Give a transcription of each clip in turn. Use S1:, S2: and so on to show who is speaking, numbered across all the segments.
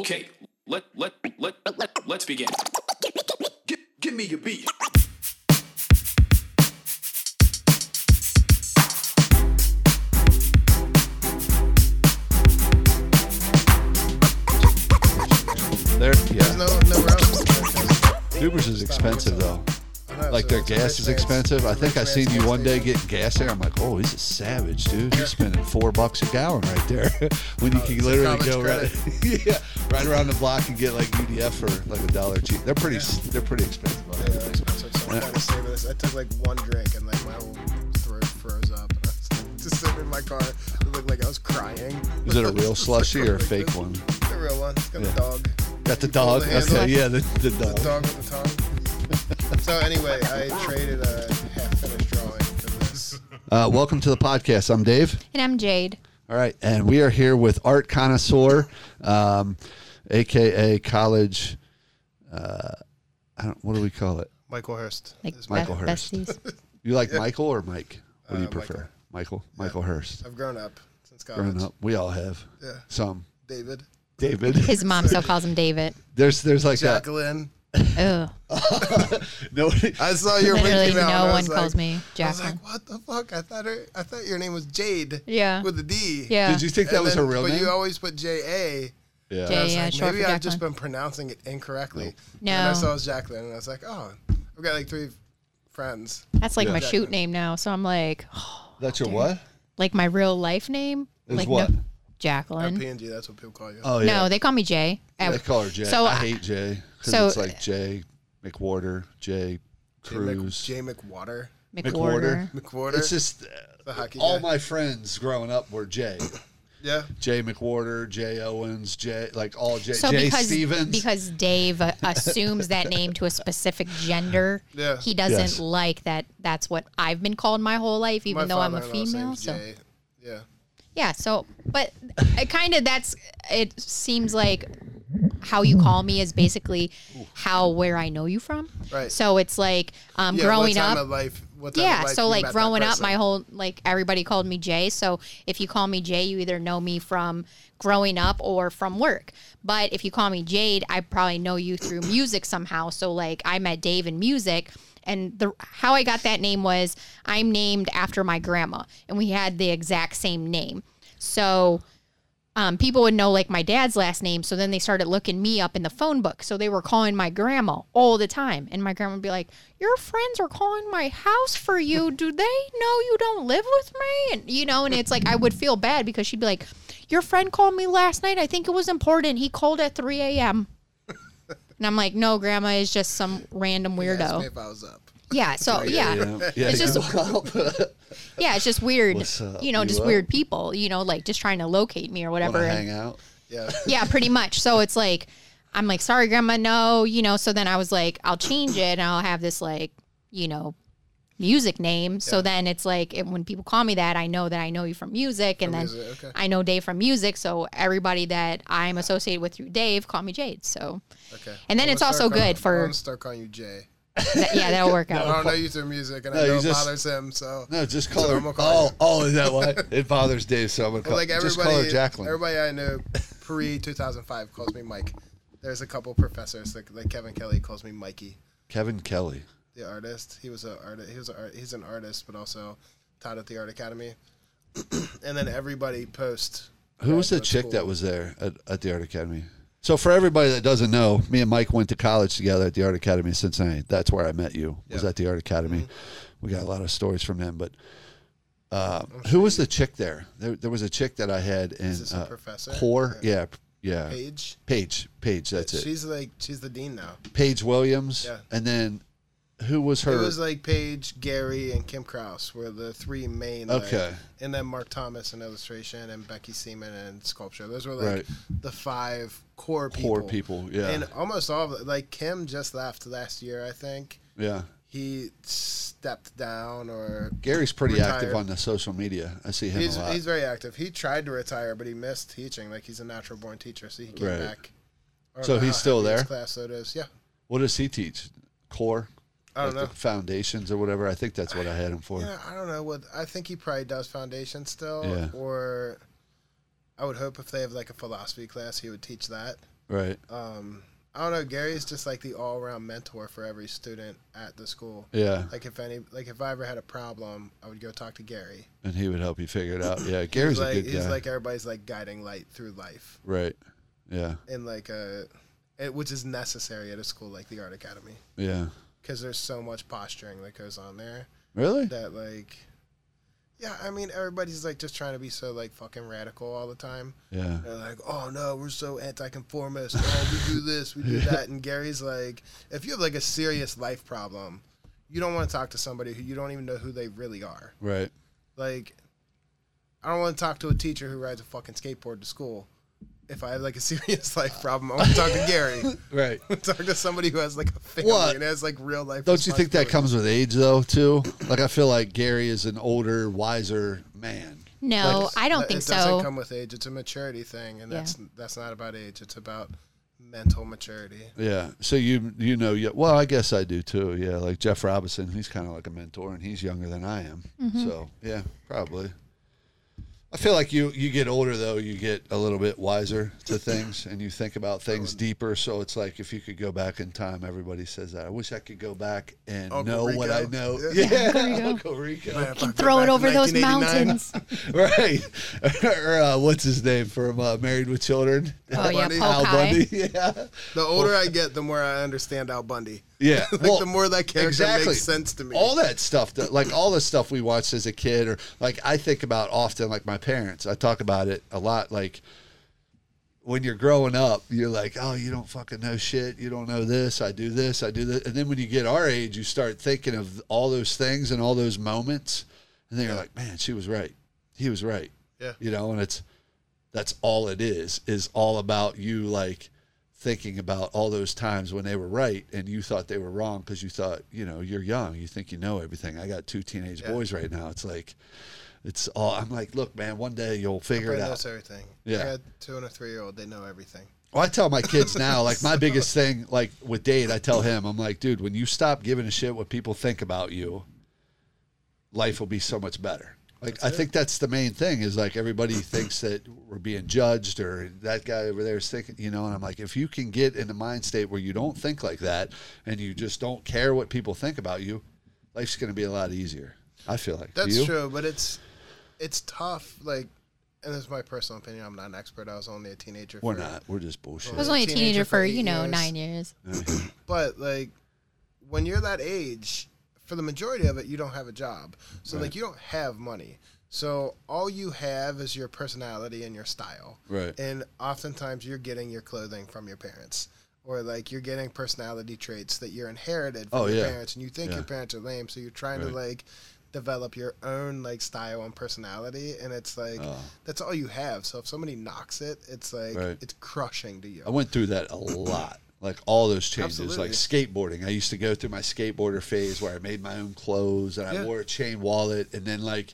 S1: Okay, let let let let let's begin. Give, give me your beat.
S2: There,
S3: There's
S2: yeah.
S3: no nowhere else.
S2: Ubers is expensive though. Like their gas is expensive. I think I seen you one day getting gas there. I'm like, oh, he's a savage, dude. He's spending four bucks a gallon right there. when you
S3: Oh,
S2: can literally go right, yeah, right around the block and get like UDF for like a dollar cheap. They're pretty, they're pretty expensive.
S3: Yeah, they're expensive, so I'm trying to save this. I took like one drink and like my whole throat froze up. And I was just sitting in my car. It looked like I was crying.
S2: Is it a real slushy or a fake one?
S3: The real one. It's got
S2: Yeah.
S3: a dog.
S2: Got the dog.
S3: the.
S2: Okay, yeah, the, the
S3: The
S2: dog.
S3: dog with the tongue. So anyway, I traded a half-finished drawing for this.
S2: Uh, welcome to the podcast. I'm Dave.
S4: And I'm Jade.
S2: All right, and we are here with art connoisseur, um, aka college. Uh, I don't. What do we call it?
S3: Michael Hurst.
S4: Like
S3: is
S4: be-
S2: Michael Hurst.
S4: besties.
S2: You like Michael or Mike? What do you
S3: Uh,
S2: prefer? Michael. Michael Hurst.
S3: I've grown up since college.
S2: Growing up, we all have.
S3: Yeah.
S2: Some.
S3: David.
S2: David.
S4: His mom still calls him David.
S2: There's there's like that.
S3: Jacqueline.
S4: Ugh.
S2: Nobody.
S3: I saw your
S4: Literally,
S3: Wiki
S4: no
S3: now, and I
S4: one
S3: was
S4: calls
S3: like-
S4: me
S3: I was like, what the fuck? I thought her, I thought your name was Jade.
S4: Yeah.
S3: With a D.
S4: Yeah.
S2: Did you think that
S3: And
S2: was
S3: then-
S2: her real
S3: but
S2: name?
S3: you always put J A.
S2: yeah.
S4: Jay.
S3: I was
S4: Yeah,
S3: like,
S4: short
S3: maybe I've just
S4: Jacqueline.
S3: been pronouncing it incorrectly.
S4: No.
S3: And I saw it was Jacqueline, and I was like, oh, I've got like three friends.
S4: That's like
S2: Yeah.
S4: my shoot name now. So I'm like,
S2: That's your what?
S4: like my real life name.
S2: Is
S4: like
S2: what?
S4: No,
S3: At
S4: Jacqueline.
S3: PNG, that's what people call you.
S2: Oh yeah.
S4: No, they call me Jay.
S2: they call her Jay.
S4: So
S2: I hate Jay because
S4: so-
S2: it's like Jay McWhorter, Jay
S3: Jay, Mc,
S2: Cruz,
S3: Jay McWater.
S4: McWhorter.
S3: McWhorter.
S2: It's just
S3: the hockey
S2: all
S3: guy.
S2: my friends growing up were Jay.
S3: yeah.
S2: Jay McWhorter, Jay Owens, Jay like all Jay,
S4: So
S2: Jay
S4: because
S2: Stevens.
S4: because Dave uh, assumes that name to a specific gender,
S3: Yeah.
S4: he doesn't
S2: Yes.
S4: like that. That's what I've been called my whole life, even
S3: My
S4: though I'm a female. So
S3: Jay. Yeah.
S4: Yeah, so but it kind of that's it seems like how you call me is basically how where I know you from.
S3: Right.
S4: So it's like um
S3: yeah
S4: growing
S3: what time
S4: up
S3: Of life, what time
S4: yeah,
S3: of life
S4: so like growing up my whole like everybody called me Jay. So if you call me Jay, you either know me from growing up or from work. But if you call me Jade, I probably know you through music somehow. So like I met Dave in music and the how I got that name was I'm named after my grandma and we had the exact same name. So um, people would know like my dad's last name. So then they started looking me up in the phone book. So they were calling my grandma all the time. And my grandma would be like, Your friends are calling my house for you. Do they know you don't live with me? And, you know, and it's like, I would feel bad because she'd be like, Your friend called me last night. I think it was important. He called at 3 a.m. And I'm like, No, grandma is just some random
S3: He asked me
S4: weirdo.
S3: if I was up.
S4: Yeah. So, yeah.
S2: yeah, yeah,
S4: It's
S2: you
S4: just-
S2: wanna
S4: Yeah. It's just weird.
S2: What's up?
S4: You know,
S2: You
S4: just
S2: up?
S4: weird people, you know, like just trying to locate me or whatever. And-
S2: hang out.
S3: Yeah.
S4: yeah, pretty much. So it's like, I'm like, sorry, grandma, no, you know. So then I was like, I'll change it and I'll have this like, you know, music name. So then it's like, it, when people call me that, I know that I know you from music, and then
S3: music, okay.
S4: I know Dave from music. So everybody that I'm associated with through Dave call me Jade. So
S3: Okay.
S4: And then
S3: I'm
S4: it's also
S3: calling-
S4: good for-
S3: I'm gonna start calling you Jay.
S4: that, yeah, that'll work out.
S3: I don't know you through music, and
S2: No,
S3: I know
S2: you
S3: it
S2: just-
S3: bothers him. So
S2: No, just call
S3: So
S2: her.
S3: Call
S2: oh, oh, is that why? it bothers Dave, so I'm gonna call,
S3: like
S2: just
S3: everybody,
S2: call her Jacqueline.
S3: everybody I know pre 2005 calls me Mike. There's a couple professors like, like Kevin Kelly calls me Mikey,
S2: Kevin Kelly.
S3: The artist. He was a artist. He was a, art- he's an artist, but also taught at the Art Academy. and then everybody post.
S2: Who was the chick
S3: school.
S2: that was there at, at the Art Academy? So for everybody that doesn't know, me and Mike went to college together at the Art Academy in Cincinnati. That's where I met you. Was at the Art Academy. We got a lot of stories from them. But uh, who was the chick there? there? There was a chick that I had in
S3: Is this a
S2: uh,
S3: professor?
S2: Core. Yeah, yeah.
S3: Paige.
S2: Paige. Paige. That's it.
S3: She's like she's the dean now.
S2: Paige Williams.
S3: Yeah.
S2: And then who was her?
S3: It was like Paige, Gary, and Kim Kraus were the three main. like-
S2: Okay.
S3: and then Mark Thomas in illustration and Becky Seaman in sculpture. Those were like
S2: Right.
S3: the five core people.
S2: Core people, yeah.
S3: And almost all of like Kim just left last year, I think.
S2: yeah.
S3: He stepped down or.
S2: Gary's pretty active on the social media. I see him
S3: He's,
S2: a lot.
S3: he's very active. He tried to retire, but he missed teaching. Like he's a natural born teacher, so he came
S2: Right.
S3: back.
S2: So he's
S3: uh,
S2: still there?
S3: Class so it is. Yeah.
S2: what does he teach? Core.
S3: I don't
S2: like
S3: know.
S2: foundations or whatever. I think that's what I had him for.
S3: Yeah, I don't know what. I think he probably does foundation still,
S2: Yeah.
S3: or I would hope if they have like a philosophy class, he would teach that.
S2: Right.
S3: Um, I don't know. Gary's just like the all-around mentor for every student at the school.
S2: Yeah.
S3: Like if any, like if I ever had a problem, I would go talk to Gary.
S2: And he would help you figure it out. Yeah. Gary's
S3: he's like,
S2: a good
S3: he's
S2: guy.
S3: like everybody's like guiding light through life,
S2: right. Yeah.
S3: And like a, it, which is necessary at a school like the Art Academy
S2: Yeah.
S3: Because there's so much posturing that goes on there
S2: Really?
S3: that like, yeah, I mean everybody's like just trying to be so like fucking radical all the time.
S2: Yeah.
S3: They're like, oh no, we're so anti-conformist. Oh, we do this, we do that. And Gary's like, if you have like a serious life problem, you don't want to talk to somebody who you don't even know who they really are.
S2: Right.
S3: Like, I don't want to talk to a teacher who rides a fucking skateboard to school. If I have like a serious life problem, I want to talk to Gary.
S2: Right.
S3: talk to somebody who has like a family
S2: What?
S3: and has like real life.
S2: Don't you think that comes with age though too? Like I feel like Gary is an older, wiser man.
S4: No,
S2: Like,
S4: I don't
S3: That-
S4: think
S3: it doesn't
S4: so.
S3: come with age. It's a maturity thing, and
S4: Yeah.
S3: that's that's not about age. It's about mental maturity.
S2: Yeah. So you you know yeah. Well, I guess I do too. Yeah. Like Jeff Robinson, he's kind of like a mentor, and he's younger than I am.
S4: Mm-hmm.
S2: So yeah, probably. I feel like you you get older though, you get a little bit wiser to things, and you think about things deeper. So it's like if you could go back in time, everybody says that. I wish I could go back and
S3: Uncle
S2: know what I know.
S3: Yeah.
S2: Yeah,
S4: Uncle Rico.
S2: Uncle Rico.
S3: Man,
S4: Can throw it over those mountains.
S2: Right. or uh, what's his name from uh, Married with Children?
S4: Oh yeah,
S3: Bundy.
S2: Al Bundy. Yeah.
S3: The older I get, the more I understand Al Bundy.
S2: Yeah.
S3: like the more that character makes sense to me.
S2: All that stuff, that, like all the stuff we watched as a kid, or like I think about often, like my parents. I talk about it a lot. Like when you're growing up, you're like, oh, you don't fucking know shit. You don't know this. I do this. I do this. And then when you get our age, you start thinking of all those things and all those moments, and then you're like, man, she was right. He was right.
S3: Yeah.
S2: You know, and it's that's all it is. Is all about you like thinking about all those times when they were right and you thought they were wrong because you thought you know you're young you think you know everything i got two teenage boys right now it's like it's all i'm like look man one day you'll figure it out
S3: knows everything.
S2: Yeah.
S3: I got two and a three year old. They know everything.
S2: well, I tell my kids now, like my biggest thing, like with Dade, I tell him, I'm like, dude, when you stop giving a shit what people think about you, life will be so much better. Like I think that's the main thing is like everybody thinks that we're being judged or that guy over there is thinking, you know, and I'm like, if you can get in a mind state where you don't think like that and you just don't care what people think about you, life's going to be a lot easier. I feel like
S3: That's
S2: you?
S3: true, but it's it's tough. Like, and this is my personal opinion. I'm not an expert. I was only a teenager.
S2: We're
S3: for-
S2: not. We're just bullshit.
S4: I was only a
S3: Teenager
S4: teenager
S3: for
S4: for you know
S3: years.
S4: nine years.
S3: But like, when you're that age, for the majority of it, you don't have a job. So like, you don't have money. So all you have is your personality and your style.
S2: Right.
S3: And oftentimes you're getting your clothing from your parents. Or like you're getting personality traits that you're inherited from
S2: Oh,
S3: your
S2: yeah.
S3: parents and you think
S2: Yeah.
S3: your parents are lame, so you're trying
S2: Right.
S3: to like develop your own like style and personality and it's like
S2: Oh.
S3: that's all you have. So if somebody knocks it, it's like
S2: Right.
S3: it's crushing to you.
S2: I went through that a lot. Like all those changes,
S3: Absolutely.
S2: like skateboarding. I used to go through my skateboarder phase where I made my own clothes and I wore a chain wallet, and then like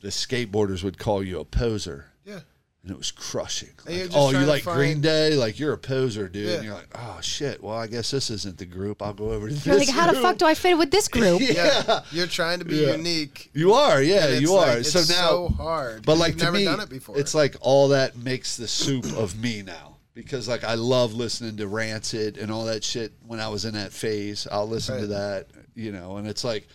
S2: the skateboarders would call you a poser,
S3: yeah.
S2: and it was crushing. Like, oh, you
S3: trying to
S2: like Green Day? Like you're a poser, dude.
S3: Yeah.
S2: And you're like, oh shit. Well, I guess this isn't the group. I'll go over to
S4: You're
S2: this.
S4: like, how the fuck do I fit with this group?
S3: Yeah. You're trying to be
S2: Yeah.
S3: unique.
S2: You are, yeah,
S3: and it's
S2: you
S3: like-
S2: are.
S3: It's
S2: so now,
S3: so hard.
S2: But like to
S3: never
S2: me,
S3: done it before.
S2: it's like all that makes the soup of me now. Because like I love listening to Rancid and all that shit when I was in that phase. I'll listen to that, you know, and it's like,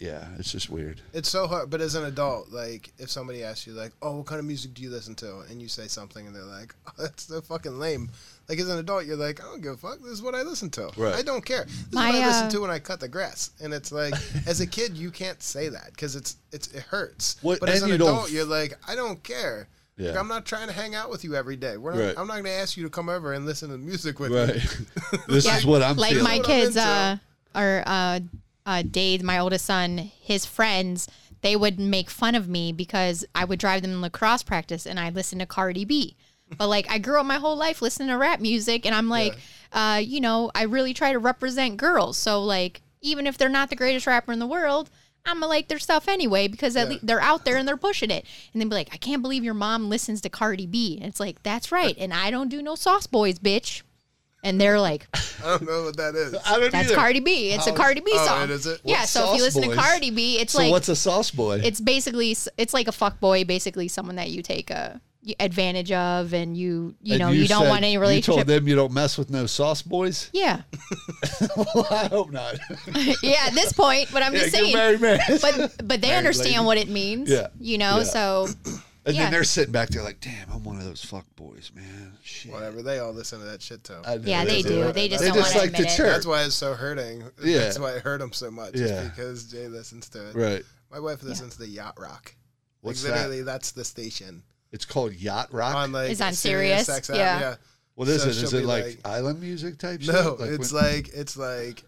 S2: yeah, it's just weird.
S3: It's so hard, but as an adult, like if somebody asks you, like, "Oh, what kind of music do you listen to?" and you say something, and they're like, oh, "That's so fucking lame." Like as an adult, you're like, "I don't give a fuck. This is what I listen to.
S2: Right.
S3: I don't care. This
S4: My,
S3: is what I listen
S4: uh,
S3: to when I cut the grass." And it's like, as a kid, you can't say that because it's it's it hurts.
S2: What-
S3: but as an
S2: you don't
S3: adult, you're like, "I don't care." Like,
S2: Yeah.
S3: I'm not trying to hang out with you every day. We're not,
S2: Right.
S3: I'm not going to ask you to come over and listen to music with
S2: Right.
S3: me.
S2: this is what I'm
S4: like
S2: feeling.
S4: my kids uh are uh uh Dade, my oldest son, his friends, they would make fun of me because I would drive them in lacrosse practice and I listen to Cardi B. But like I grew up my whole life listening to rap music and I'm like, uh, you know, I really try to represent girls. So like even if they're not the greatest rapper in the world, I'm gonna like their stuff anyway because at
S3: Yeah.
S4: least they're out there and they're pushing it. And then be like, I can't believe your mom listens to Cardi B. And it's like, that's right. And I don't do no sauce boys, bitch. And they're like,
S3: I don't know what that is.
S2: I don't
S4: that's
S2: either.
S4: Cardi B. It's a oh, Cardi B
S3: oh,
S4: song.
S3: it is it?
S4: Yeah.
S2: What's
S4: So if you listen
S2: Boys?
S4: to Cardi B, it's
S2: So
S4: like
S2: what's a sauce boy?
S4: it's basically it's like a fuck boy, basically someone that you take a advantage of, and you you
S2: And
S4: know you, don't
S2: said-
S4: want any
S2: You
S4: relationship.
S2: told them you don't mess with no sauce boys.
S4: yeah,
S2: well, I hope not.
S4: yeah. At this point, but I'm
S2: yeah,
S4: just saying.
S2: married, man.
S4: But but they
S2: Married
S4: understand
S2: lady.
S4: what it means.
S2: Yeah.
S4: You know,
S2: Yeah.
S4: so
S2: and
S4: yeah.
S2: then they're sitting back there like, "Damn, I'm one of those fuck boys, man." Shit.
S3: Whatever. They all listen to that shit too.
S4: Yeah, they do. They just
S2: They
S4: don't
S2: just
S4: want to
S2: like to
S4: admit it.
S3: That's why it's so hurting.
S2: Yeah.
S3: That's why it hurt them so much.
S2: Yeah.
S3: because Jay listens to it.
S2: Right.
S3: My wife listens to the Yacht Rock.
S2: What's
S3: like,
S2: that?
S3: that's the station
S2: It's called Yacht Rock.
S3: on like
S4: It's on
S3: Sirius
S4: Sirius,
S3: XM,
S4: yeah.
S3: yeah.
S2: what is
S3: so
S2: it? Is it like,
S3: like-
S2: island music type? Shit?
S3: No,
S2: shit?
S3: it's
S2: when-
S3: like it's like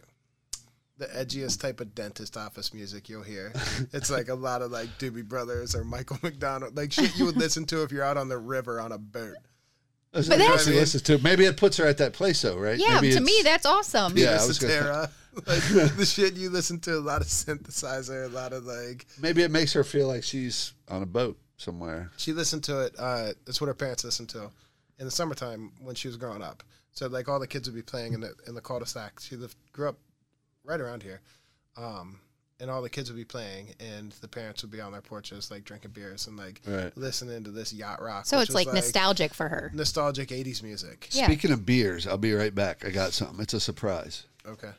S3: the edgiest type of dentist office music you'll hear. it's like a lot of like Doobie Brothers or Michael McDonald, like shit you would listen to if you're out on the river on a boat.
S2: That's
S4: But
S2: what
S4: that's-
S2: she listens to. Maybe it puts her at that place, though, right?
S4: Yeah,
S2: Maybe
S4: to me that's awesome.
S2: Yeah, I was gonna-
S3: like the shit you listen to, a lot of synthesizer, a lot of like.
S2: maybe it makes her feel like she's on a boat somewhere.
S3: She listened to it. Uh, that's what her parents listened to in the summertime when she was growing up. So like all the kids would be playing in the in the cul-de-sac. She lived, grew up right around here, um, and all the kids would be playing, and the parents would be on their porches like drinking beers and like
S2: Right.
S3: listening to this yacht rock.
S4: So it's
S3: was,
S4: like nostalgic for her.
S3: nostalgic '80s music.
S4: Yeah.
S2: Speaking of beers, I'll be right back. I got something. It's a surprise.
S3: Okay,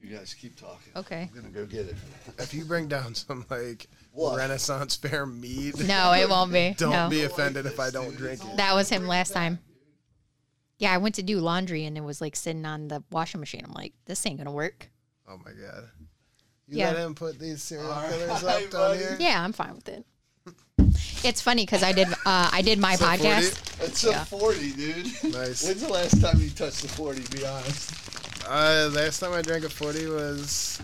S2: You guys keep talking.
S4: Okay.
S2: I'm gonna go get it.
S3: if you bring down some like
S2: What?
S3: Renaissance fair mead,
S4: No, it won't be.
S3: don't
S4: no.
S3: be offended if I don't drink it.
S4: That was him last time. Yeah, I went to do laundry and it was like sitting on the washing machine. I'm like, this ain't gonna work.
S3: Oh my god. You
S4: Yeah.
S3: let him put these serial
S2: All
S3: killers
S2: right,
S3: up down
S2: buddy.
S3: here?
S4: Yeah, I'm fine with it. It's funny because I did uh, I did my
S3: So 40?
S4: podcast.
S2: It's
S4: Yeah.
S2: a 40, dude.
S3: Nice.
S2: When's the last time you touched the 40, be honest?
S3: Uh, last time I drank a 40 was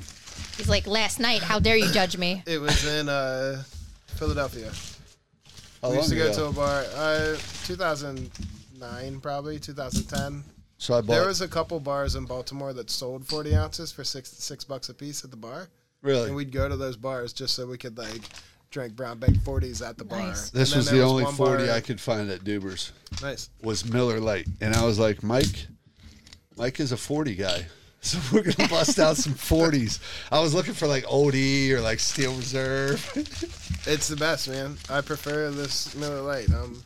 S4: He's like, last night, how dare you judge me?
S3: it was in uh, Philadelphia.
S2: How
S3: we used to
S2: long
S3: go
S2: ago?
S3: to a bar. Uh, 2009 probably 2010.
S2: So I bought.
S3: There was a couple bars in Baltimore that sold 40 ounces for six six bucks a piece at the bar,
S2: really?
S3: and we'd go to those bars just so we could like drink brown bag 40s at the bar.
S4: Nice.
S3: And
S2: this
S3: then
S2: was
S3: there
S2: the only
S3: one
S2: 40
S3: bar-
S2: I could find at Duber's.
S3: Nice.
S2: Was Miller Lite, and I was like, Mike, Mike is a 40 guy. So we're gonna bust out some 40s. I was looking for like OE or like Steel Reserve.
S3: It's the best, man. I prefer this Miller Lite. I'm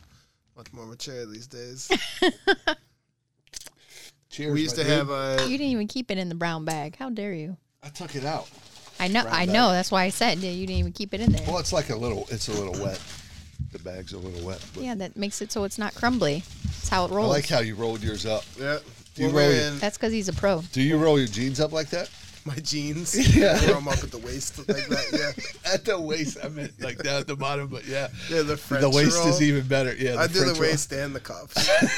S3: much more mature these days.
S2: Cheers.
S3: we used to
S2: dude.
S3: have a.
S4: You didn't even keep it in the brown bag. How dare you?
S2: I took it out.
S4: I know,
S2: Brown
S4: I
S2: bag.
S4: know. That's why I said yeah, you didn't even keep it in there.
S2: Well, it's like a little. It's a little wet. The bag's a little wet. But
S4: Yeah, that makes it so it's not crumbly. That's how it rolls.
S2: I
S4: rolls.
S2: like how you rolled yours up.
S3: yeah.
S2: Do you roll your-
S3: in
S4: That's because he's a pro.
S2: Do you roll your jeans up like that?
S3: my jeans.
S2: Yeah.
S3: Throw them up at the waist like that. Yeah.
S2: At the waist, I meant like down at the bottom, but yeah.
S3: Yeah, the French
S2: the waist
S3: roll.
S2: is even better. Yeah,
S3: I do
S2: French
S3: the waist and the cuffs.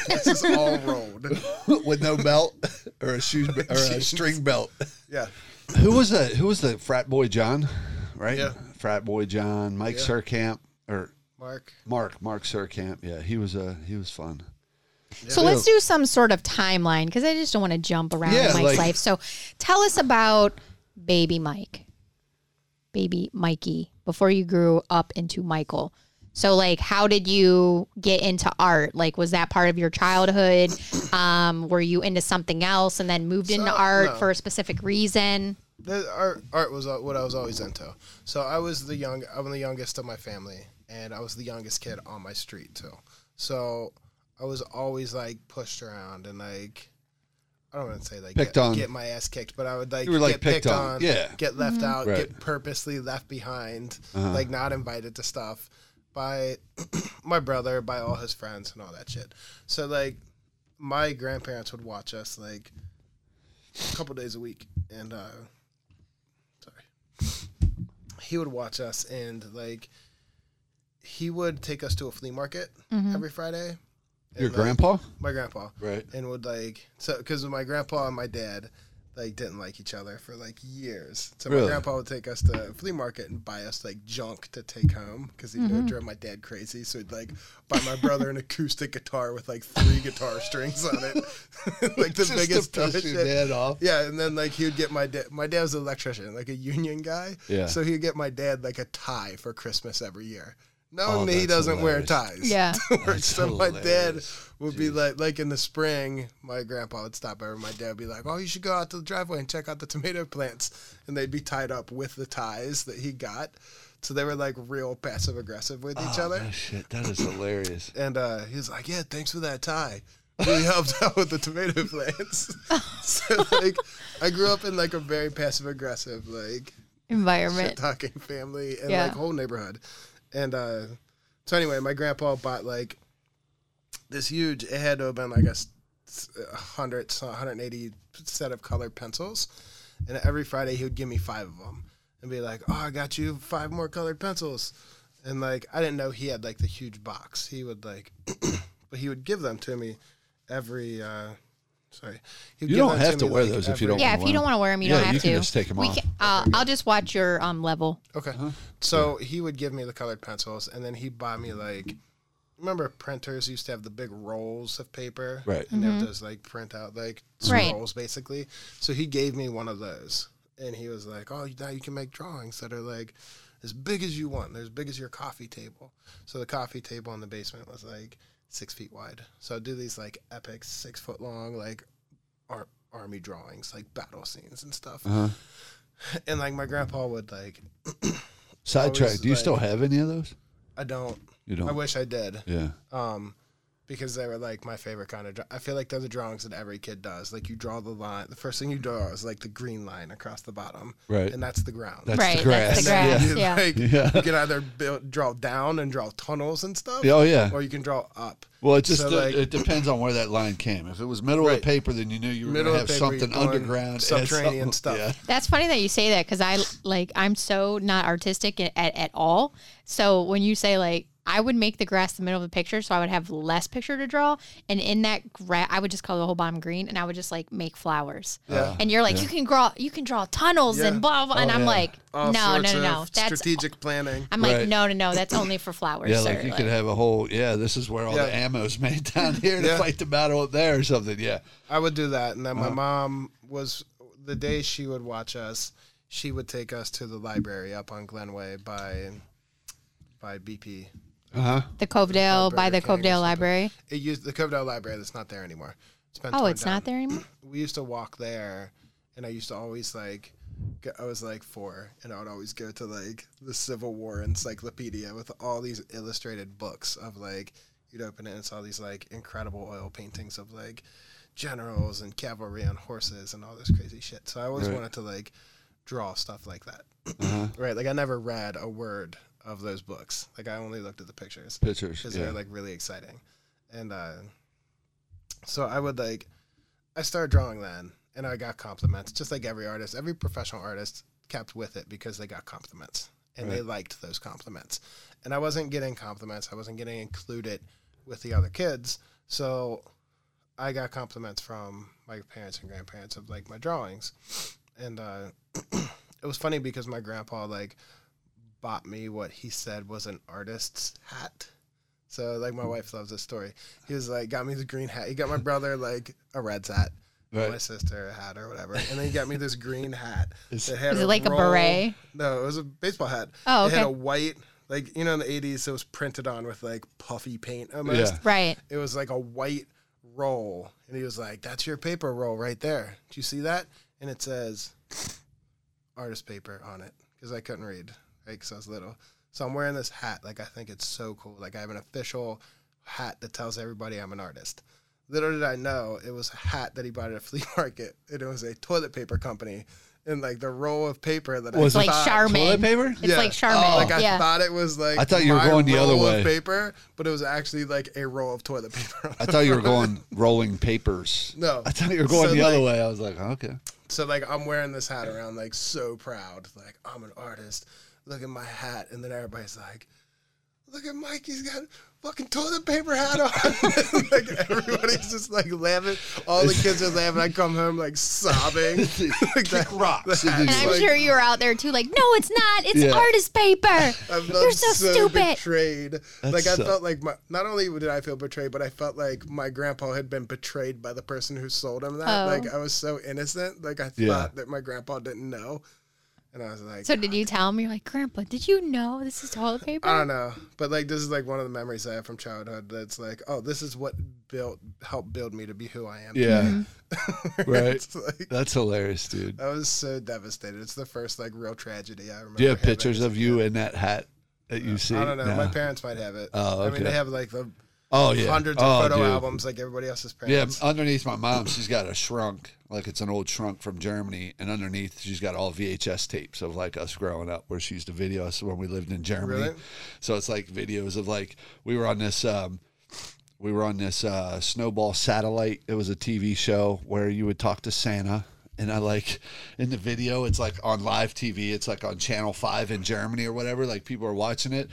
S3: this is all rolled.
S2: with no belt or a shoe or a
S3: Jeans.
S2: string belt.
S3: Yeah.
S2: Who was the Who was the frat boy John? Right.
S3: Yeah.
S2: Frat boy John, Mike
S3: Yeah.
S2: Surkamp or
S3: Mark.
S2: Mark Mark Surkamp. Yeah, he was uh he was fun.
S4: So let's do some sort of timeline because I just don't want to jump around
S2: Yeah,
S4: in Mike's
S2: like-
S4: life. So tell us about baby Mike, baby Mikey, before you grew up into Michael. So like, how did you get into art? Like, was that part of your childhood? Um, were you into something else and then moved into
S3: So,
S4: art
S3: no.
S4: for a specific reason?
S3: The art, art was what I was always into. So I was the young. I'm the youngest of my family, and I was the youngest kid on my street too. So I was always like pushed around and like. I don't want to say like
S2: Picked
S3: get,
S2: on.
S3: get my ass kicked, but I would like
S2: You were, like,
S3: get picked,
S2: picked on.
S3: on,
S2: Yeah.
S3: get left out,
S2: Right.
S3: get purposely left behind,
S2: Uh-huh.
S3: like not invited to stuff by my brother, by all his friends, and all that shit. So like, my grandparents would watch us like a couple days a week, and uh, sorry, he would watch us, and like, he would take us to a flea market every Friday.
S2: Your
S3: And, like,
S2: grandpa?
S3: my grandpa,
S2: Right.
S3: and would like so because my grandpa and my dad like didn't like each other for like years. So
S2: Really?
S3: my grandpa would take us to flea market and buy us like junk to take home because he knew it drove my dad crazy. So he'd like buy my brother an acoustic guitar with like three guitar strings on it, like the
S2: Just
S3: biggest
S2: to piss
S3: toy
S2: your
S3: shit.
S2: dad off.
S3: Yeah, and then like he would get my dad. My dad was an electrician, like a union guy.
S2: Yeah.
S3: So he'd get my dad like a tie for Christmas every year. Knowing
S2: Oh,
S3: me, he doesn't wear ties.
S4: Yeah.
S3: so my dad
S2: hilarious.
S3: would be like, like in the spring, my grandpa would stop over. My dad would be like, "Oh, you should go out to the driveway and check out the tomato plants," and they'd be tied up with the ties that he got So they were like real passive aggressive with each
S2: Oh,
S3: other.
S2: no shit, that is hilarious.
S3: And uh, he was like, "Yeah, thanks for that tie. Really helped out with the tomato plants." so like, I grew up in like a very passive aggressive like
S4: Environment.
S3: talking family and
S4: Yeah.
S3: like whole neighborhood. And uh, so anyway, my grandpa bought like this huge. It had to have been like a hundred, 180 set of colored pencils, and every Friday he would give me five of them and be like, "Oh, I got you five more colored pencils." And like I didn't know he had like the huge box. He would like, but he would give them to me every. uh Sorry, He'd
S2: You don't have to
S3: me,
S2: wear
S3: like,
S2: those if you don't
S4: Yeah,
S2: wanna
S4: if you don't want to wear them, you
S2: Yeah,
S4: don't have
S2: you
S4: to.
S2: can just take 'em
S4: We
S2: off.
S4: can- uh, I'll just watch your um level.
S3: Okay. So he would give me the colored pencils, and then he'd buy me like, remember printers used to have the big rolls of paper,
S2: Right.
S3: And they would just like print out like
S4: Right.
S3: basically. So he gave me one of those, and he was like, "Oh, now you can make drawings that are like as big as you want. They're as big as your coffee table." So the coffee table in the basement was like six feet wide. So I'd do these like epic six foot long like ar- army drawings, like battle scenes and stuff.
S2: Uh-huh.
S3: And like my grandpa would like
S2: Sidetrack. Do you still have any of those?
S3: I don't.
S2: You don't.
S3: I wish I did.
S2: yeah.
S3: Um, because they were like my favorite kind of. Draw- I feel like they're the drawings that every kid does. Like you draw the line. The first thing you draw is like the green line across the bottom,
S2: Right.
S3: and that's the ground.
S2: That's
S4: right,
S2: the grass.
S4: that's the
S3: And then
S4: grass.
S3: you,
S4: Yeah.
S3: like,
S2: Yeah.
S3: you can either build, draw down and draw tunnels and stuff.
S2: Oh yeah.
S3: Or you can draw up.
S2: Well, it just
S3: So,
S2: uh,
S3: like-
S2: it depends on where that line came. If it was middle of
S3: Right.
S2: the paper, then you knew you were going to have
S3: paper,
S2: something underground,
S3: subterranean
S2: something-
S3: stuff.
S2: Yeah.
S4: That's funny that you say that because I like I'm so not artistic at, at, at all. So when you say like I would make the grass the middle of the picture, so I would have less picture to draw, and in that grass I would just color the whole bottom green, and I would just like make flowers.
S3: Yeah.
S4: And you're like you can draw you can draw tunnels
S3: Yeah.
S4: and blah blah, and
S2: Oh,
S4: I'm
S2: yeah.
S4: like
S3: All
S4: no no no no that's
S3: strategic planning.
S4: I'm like
S2: Right.
S4: no no no that's only for flowers.
S2: Yeah,
S4: sir.
S2: like you could have a whole. Yeah, this is where all
S3: Yeah.
S2: the ammo's made down here to
S3: Yeah.
S2: fight the battle up there or something. Yeah.
S3: I would do that, and then
S2: Uh-huh.
S3: my mom was the day she would watch us. She would take us to the library up on Glenway by by BP.
S2: Uh huh.
S4: the Covedale by the
S3: Burger King
S4: Covedale. Library.
S3: It used the Covedale Library. That's not there anymore. It's been
S4: Oh, it's
S3: down.
S4: not there anymore.
S3: We used to walk there, and I used to always like. go- I was like four, and I would always go to like the Civil War encyclopedia with all these illustrated books of like you'd open it and it's all these like incredible oil paintings of like generals and cavalry on horses and all this crazy shit. So I always
S2: Right.
S3: wanted to like draw stuff like that.
S2: Uh-huh.
S3: Right, like I never read a word of those books. Like I only looked at the pictures
S2: Pictures.
S3: because
S2: Yeah.
S3: they're like really exciting. And uh, so I would like, I started drawing then, and I got compliments, just like every artist. Every professional artist kept with it because they got compliments and they liked those compliments. And I wasn't getting compliments. I wasn't getting included with the other kids. So I got compliments from my parents and grandparents of like my drawings. And uh, it was funny because my grandpa like bought me what he said was an artist's hat. So like my hmm. wife loves this story. He was like got me the green hat. He got my brother like a Reds hat.
S2: Right.
S3: My sister a hat or whatever. And then he got me this green hat.
S2: Is-
S3: that had
S4: Is it like a beret?
S3: No, it was a baseball hat.
S4: Oh, okay.
S3: It had a white like you know in the eighties it was printed on with like puffy paint almost.
S2: Yeah.
S4: Right.
S3: It was like a white roll. And he was like, That's your paper roll right there. Do you see that? And it says artist paper on it. Because I couldn't read, right? Because I was little. So I'm wearing this hat. Like I think it's so cool. Like I have an official hat that tells everybody I'm an artist. Little did I know it was a hat that he bought at a flea market. And it was a toilet paper company. And like the roll of paper that
S2: Was
S3: I
S2: it
S4: Like
S3: thought,
S4: Charmin.
S2: Toilet paper?
S4: It's
S3: Yeah.
S4: like Charmin.
S2: Oh.
S3: like I
S4: yeah.
S3: thought it was like
S2: I thought you were going the other way.
S3: paper, but it was actually like a roll of toilet paper.
S2: I thought you were going rolling papers.
S3: No.
S2: I thought you were going
S3: So,
S2: the other way. I was like, oh, okay.
S3: So like I'm wearing this hat around like so proud, like I'm an artist. Look at my hat, and then everybody's like, "Look at Mike, he's got fucking toilet paper hat on." like everybody's just like laughing. All the kids are laughing. I come home like sobbing. like that,
S2: rocks.
S3: the
S2: And
S4: And I'm
S3: like-
S4: sure you were out there too, like, no, it's not. It's
S2: Yeah.
S4: artist paper.
S3: I
S4: You're so,
S3: so,
S4: stupid.
S3: betrayed.
S2: That's
S3: like I
S2: so-
S3: felt like my, not only did I feel betrayed, but I felt like my grandpa had been betrayed by the person who sold him that.
S4: Oh.
S3: Like I was so innocent. Like I
S2: Yeah.
S3: thought that my grandpa didn't know. And I was like,
S4: So did you tell him? You're like, Grandpa, did you know this is toilet paper?
S3: I don't know, but like this is like one of the memories I have from childhood. That's like, oh, this is what built helped build me to be who I am.
S2: Yeah.
S4: Mm-hmm.
S2: right.
S3: Like,
S2: That's hilarious, dude.
S3: I was so devastated. It's the first like real tragedy I remember.
S2: Do you have pictures of you in that hat that you see?
S3: I don't know.
S2: No.
S3: My parents might have it.
S2: Oh, okay.
S3: I mean, they have like the
S2: Oh yeah.
S3: hundreds
S2: oh,
S3: of photo
S2: dude.
S3: albums like everybody else's parents.
S2: Yeah,
S3: parents.
S2: underneath my mom, she's got a shrunk, like it's an old shrunk from Germany, and underneath she's got all VHS tapes of like us growing up, where she used to video us when we lived in Germany.
S3: Really?
S2: So it's like videos of like we were on this, um, we were on this uh, Snowball Satellite. It was a TV show where you would talk to Santa. And I like in the video, it's like on live TV. It's like on Channel Five in Germany or whatever. Like people are watching it,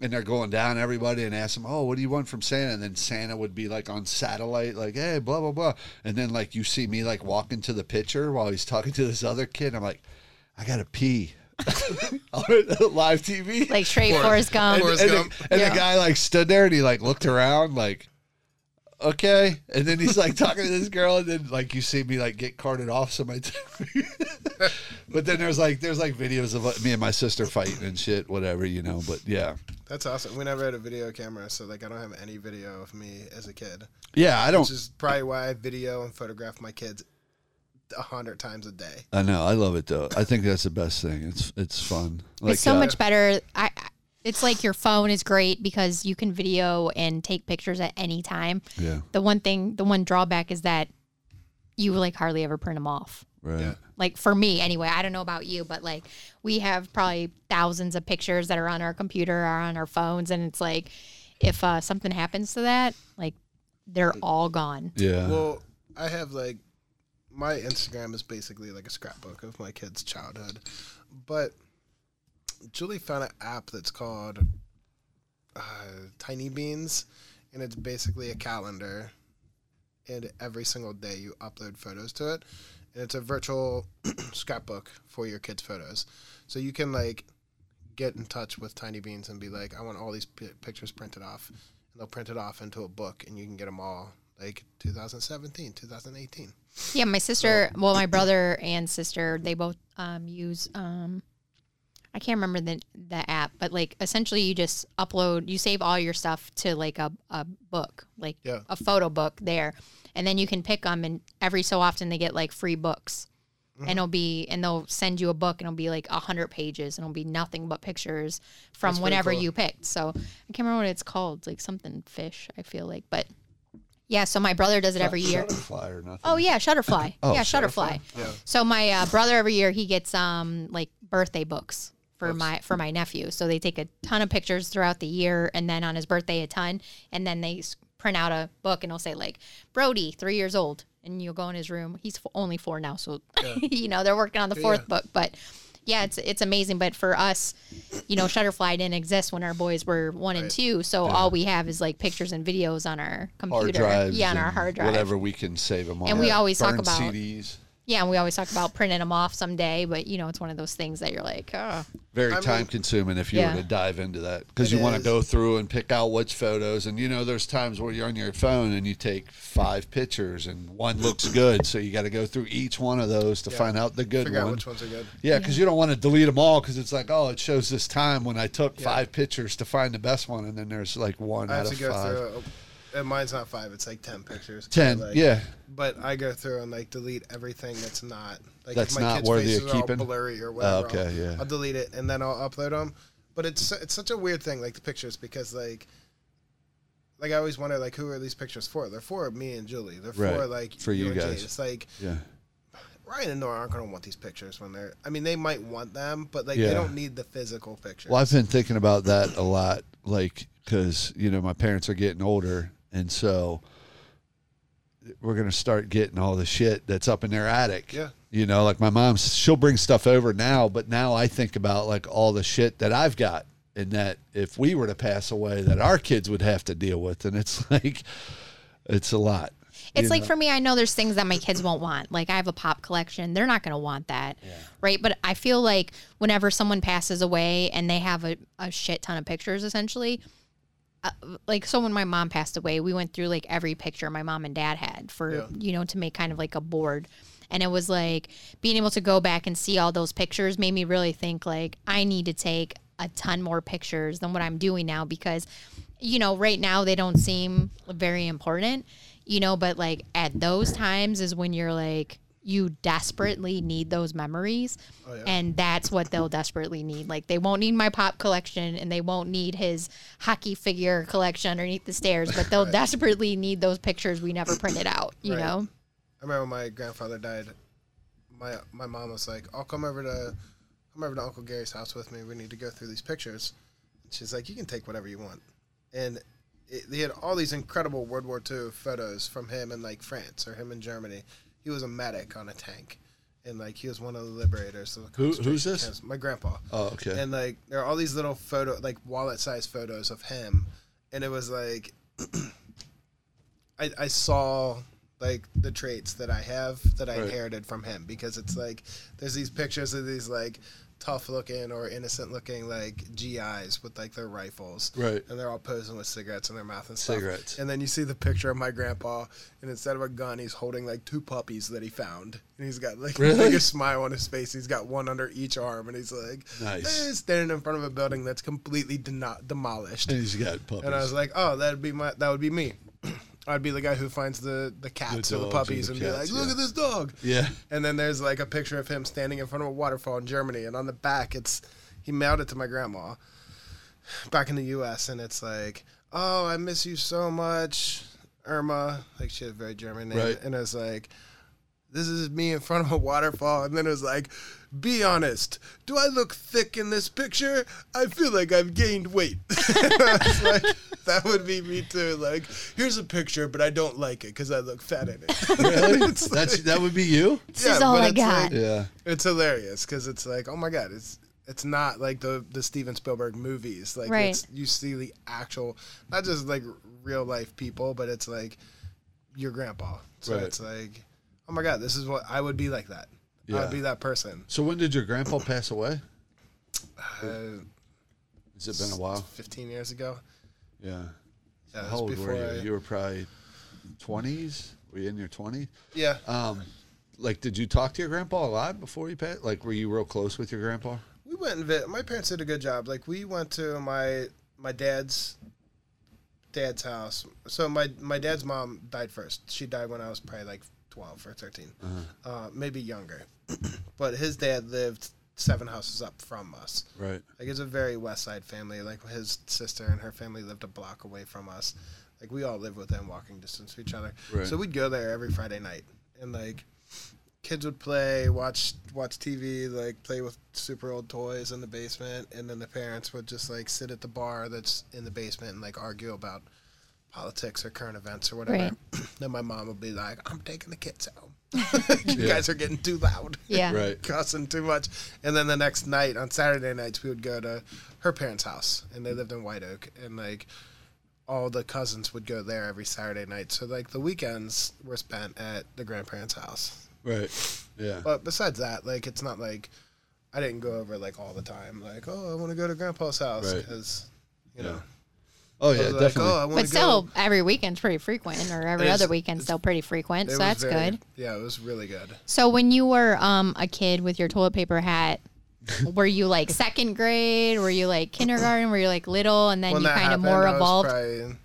S2: and they're going down everybody and ask them, "Oh, what do you want from Santa?" And then Santa would be like on satellite, like, "Hey, blah blah blah." And then like you see me like walking to the pitcher while he's talking to this other kid. I'm like, "I gotta pee." on live TV,
S4: Like straight Forrest Gump.
S2: and,
S3: Forrest
S2: and the- and
S4: Yeah.
S2: the guy like stood there and he like looked around like okay and then he's like talking to this girl and then like you see me like get carted off somebody but then there's like there's like videos of like, me and my sister fighting and shit whatever you know but yeah
S3: That's awesome. We never had a video camera, so like I don't have any video of me as a kid.
S2: yeah i don't
S3: Which is probably why I video and photograph my kids a hundred times a day.
S2: i know i love it though i think that's the best thing it's it's fun like
S4: it's so
S2: uh,
S4: much better. I. I- It's like your phone is great because you can video and take pictures at any time.
S2: yeah
S4: The one thing, the one drawback is that you like hardly ever print them off.
S2: right
S3: Yeah.
S4: Like for me, anyway. I don't know about you, but like we have probably thousands of pictures that are on our computer or on our phones, and it's like if uh, something happens to that, like they're all gone.
S2: yeah
S3: Well, I have like my Instagram is basically like a scrapbook of my kids' childhood, but Julie found an app that's called uh, Tiny Beans, and it's basically a calendar. And every single day you upload photos to it, and it's a virtual scrapbook for your kids' photos. So you can like get in touch with Tiny Beans and be like, I want all these pi pictures printed off, and they'll print it off into a book, and you can get them all like 2017, 2018.
S4: Yeah, my sister, well, my brother and sister, they both um, use. Um, I can't remember the the app, but like essentially, you just upload, you save all your stuff to like a, a book, like
S3: Yeah.
S4: a photo book there, and then you can pick them, and every so often they get like free books, and it'll be, and they'll send you a book, and it'll be like a hundred pages, and it'll be nothing but pictures from
S3: That's
S4: whenever
S3: cool.
S4: you picked. So I can't remember what it's called, It's like something fish, I feel like, but yeah. So my brother does it every year.
S2: Shutterfly or nothing
S4: Oh yeah, Shutterfly.
S2: Oh,
S4: yeah,
S2: Shutterfly.
S4: Shutterfly.
S3: Yeah.
S4: So my uh, brother every year he gets um like birthday books for my for my nephew. So they take a ton of pictures throughout the year, and then on his birthday a ton, and then they print out a book and it'll say like Brody, three years old, and you'll go in his room. He's only four now, so you know they're working on the fourth
S3: Yeah.
S4: book, but. Yeah, it's it's amazing, but for us, you know, Shutterfly didn't exist when our boys were one and two, so all we have is like pictures and videos on our computer.
S2: hard
S4: yeah, on our hard drive.
S2: whatever we can save them on
S4: And we always talk about-
S2: cds
S4: Yeah, and we always talk about printing them off someday, but you know, it's one of those things that you're like, oh,
S2: very
S3: I mean-
S2: time consuming if you
S4: Yeah.
S2: were to dive into that because you want to go through and pick out which photos and you know there's times where you're on your phone and you take five pictures and one looks good so you got to go through each one of those to
S3: Yeah.
S2: find out the good
S3: Figure out
S2: one
S3: which ones are good.
S2: yeah because you don't want to delete them all because it's like oh it shows this time when i took
S3: Yeah.
S2: five pictures to find the best one and then there's like one
S3: I
S2: out
S3: have
S2: of
S3: to go
S2: five
S3: through. And mine's not five; it's like ten pictures.
S2: ten
S3: Like,
S2: yeah
S3: But I go through and like delete everything that's not like
S2: That's
S3: if my
S2: not
S3: kids'
S2: worthy
S3: faces
S2: of
S3: are all
S2: keeping?
S3: blurry or oh, whatever.
S2: okay,
S3: I'll,
S2: yeah.
S3: I'll delete it and then I'll upload them. But it's it's such a weird thing, like the pictures, because like like I always wonder, like who are these pictures for? They're for me and Julie. They're for like
S2: For you
S3: and Jade.
S2: guys.
S3: It's like
S2: yeah
S3: Ryan and Nora aren't going to want these pictures when they're. I mean, they might want them, but like
S2: Yeah.
S3: they don't need the physical pictures.
S2: Well, I've been thinking about that a lot, like because you know my parents are getting older, and so we're gonna start getting all the shit that's up in their attic.
S3: Yeah.
S2: You know, like my mom's, she'll bring stuff over now, but now I think about like all the shit that I've got, and that if we were to pass away, that our kids would have to deal with, and it's like, it's a lot.
S4: it's
S2: you
S4: like
S2: know?
S4: for me, I know there's things that my kids won't want. Like I have a pop collection, they're not going to want that, right? But I feel like whenever someone passes away and they have a, a shit ton of pictures, essentially. Uh, like so when my mom passed away we went through like every picture my mom and dad had for
S3: Yeah.
S4: you know to make kind of like a board And it was like being able to go back and see all those pictures made me really think like I need to take a ton more pictures than what I'm doing now because you know, right now they don't seem very important, you know, but like at those times is when you're like you desperately need those memories. Oh, and that's what they'll desperately need. Like they won't need my pop collection and they won't need his hockey figure collection underneath the stairs, but they'll desperately need those pictures we never printed out, you
S3: Right.
S4: know?
S3: I remember when my grandfather died. My my mom was like, "I'll come over to come over to Uncle Gary's house with me. We need to go through these pictures." And she's like, "You can take whatever you want." And it, they had all these incredible World War II photos from him in like France or him in Germany. He was a medic on a tank, and like he was one of the liberators. Of the
S2: Who- who's this?
S3: camps. My grandpa.
S2: Oh, okay.
S3: And like there are all these little photo like wallet sized photos of him. And it was like I I saw like the traits that I have that I
S2: Right.
S3: inherited from him because it's like there's these pictures of these like tough looking or innocent looking like GIs with like their rifles.
S2: Right.
S3: And they're all posing with cigarettes in their mouth and stuff.
S2: Cigarettes.
S3: And then you see the picture of my grandpa and instead of a gun he's holding like two puppies that he found. And he's got like
S2: Really?
S3: smile on his face. He's got one under each arm and he's like
S2: Nice.
S3: eh, standing in front of a building that's completely deno- demolished.
S2: And he's got puppies.
S3: And I was like, oh, that'd be my that would be me. I'd be the guy who finds the the cats
S2: The
S3: or the puppies
S2: and
S3: and,
S2: the
S3: be like, look
S2: yeah.
S3: at this dog.
S2: yeah.
S3: And then there's like a picture of him standing in front of a waterfall in Germany, and on the back, it's he mailed it to my grandma back in the U.S. And it's like, oh, I miss you so much, Irma. Like she had a very German name,
S2: Right.
S3: and it's like. This is me in front of a waterfall, and then it was like, "Be honest. Do I look thick in this picture? I feel like I've gained weight." I was like, that would be me too. Like, here's a picture, but I don't like it because I look fat in it.
S2: Really?
S3: It's
S2: That's
S3: like-
S2: that would be you.
S4: This is all I
S3: it's
S4: got.
S3: like-
S2: Yeah.
S3: it's hilarious because it's like, oh my god, it's it's not like the the Steven Spielberg movies. Like,
S4: Right.
S3: it's, you see the actual, not just like real life people, but it's like your grandpa. So
S2: Right.
S3: it's like, oh my god, this is what I would be like that. I
S2: Yeah.
S3: would be that person.
S2: So when did your grandpa pass away?
S3: Uh,
S2: Has it been a while?
S3: 15 years ago.
S2: Yeah.
S3: Yeah,
S2: How old were you?
S3: I-
S2: You were probably twenties. Were you in your twenties?
S3: Yeah.
S2: Um, like, did you talk to your grandpa a lot before you passed? Like, were you real close with your grandpa?
S3: We went and vi- my parents did a good job. Like we went to my my dad's dad's house. So my my dad's mom died first. She died when I was probably like twelve or 13 uh, maybe younger. but his dad lived seven houses up from us.
S2: Right.
S3: Like it's a very West Side family. Like his sister and her family lived a block away from us. Like we all lived within walking distance of each other.
S2: Right.
S3: So we'd go there every Friday night, and like kids would play, watch watch TV, like play with super old toys in the basement, and then the parents would just like sit at the bar that's in the basement and like argue about politics or current events or whatever. then my mom would be like, "I'm taking the kids home. you
S2: Yeah.
S3: guys are getting too loud."
S4: Yeah.
S2: Right.
S3: cussing too much. And then the next night, on Saturday nights, we would go to her parents' house, and they lived in White Oak, and like all the cousins would go there every Saturday night. So like the weekends were spent at the grandparents' house.
S2: Right. Yeah.
S3: But besides that, like it's not like I didn't go over like all the time. Like oh, I want to go to grandpa's house
S2: Right.
S3: because you
S2: Yeah.
S3: know.
S2: Oh
S3: I
S2: yeah,
S3: was like,
S2: definitely.
S3: oh, I
S4: But
S3: to
S4: still,
S3: go.
S4: every weekend's pretty frequent, or every other
S3: is-
S4: weekend's still pretty frequent. So that's
S3: very-
S4: good.
S3: Yeah, it was really good.
S4: So when you were um, a kid with your toilet paper hat, were you like second grade? Were you like kindergarten? Were you like little, and then
S3: when
S4: you kind of
S3: happened,
S4: more
S3: I was
S4: evolved?
S3: probably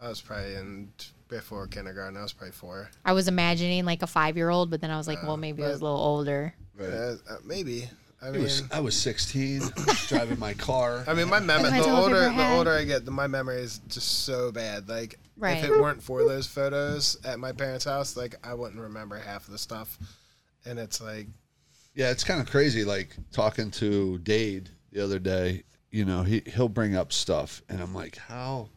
S3: I was probably in before kindergarten. I was probably four.
S4: I was imagining like a five year old, but then I was like, well, maybe I was a little older.
S2: right.
S3: Uh, uh, maybe. I
S2: I
S3: mean,
S2: was, I was 16, driving my car.
S3: I mean, my memory. The older the older I get, the my memory is just so bad. Like,
S4: Right.
S3: if it weren't for those photos at my parents' house, like I wouldn't remember half of the stuff. And it's like,
S2: Yeah, it's kind of crazy. Like talking to Dade the other day, you know, he he'll bring up stuff, and I'm like, how,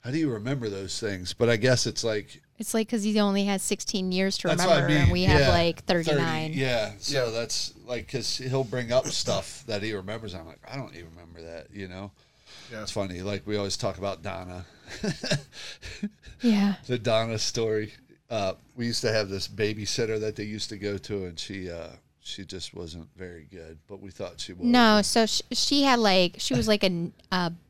S2: how do you remember those things? But I guess it's like
S4: It's like because he only has 16 years to
S2: that's
S4: remember,
S2: I mean.
S4: and we have
S2: Yeah,
S4: like
S2: 30,
S4: 39.
S2: yeah, so that's like because he'll bring up stuff that he remembers. I'm like, I don't even remember that. You know,
S3: Yeah.
S2: it's funny. Like we always talk about Donna,
S4: Yeah.
S2: the Donna story. Uh, we used to have this babysitter that they used to go to, and she uh, she just wasn't very good, but we thought she was.
S4: No, so sh- she had like she was like a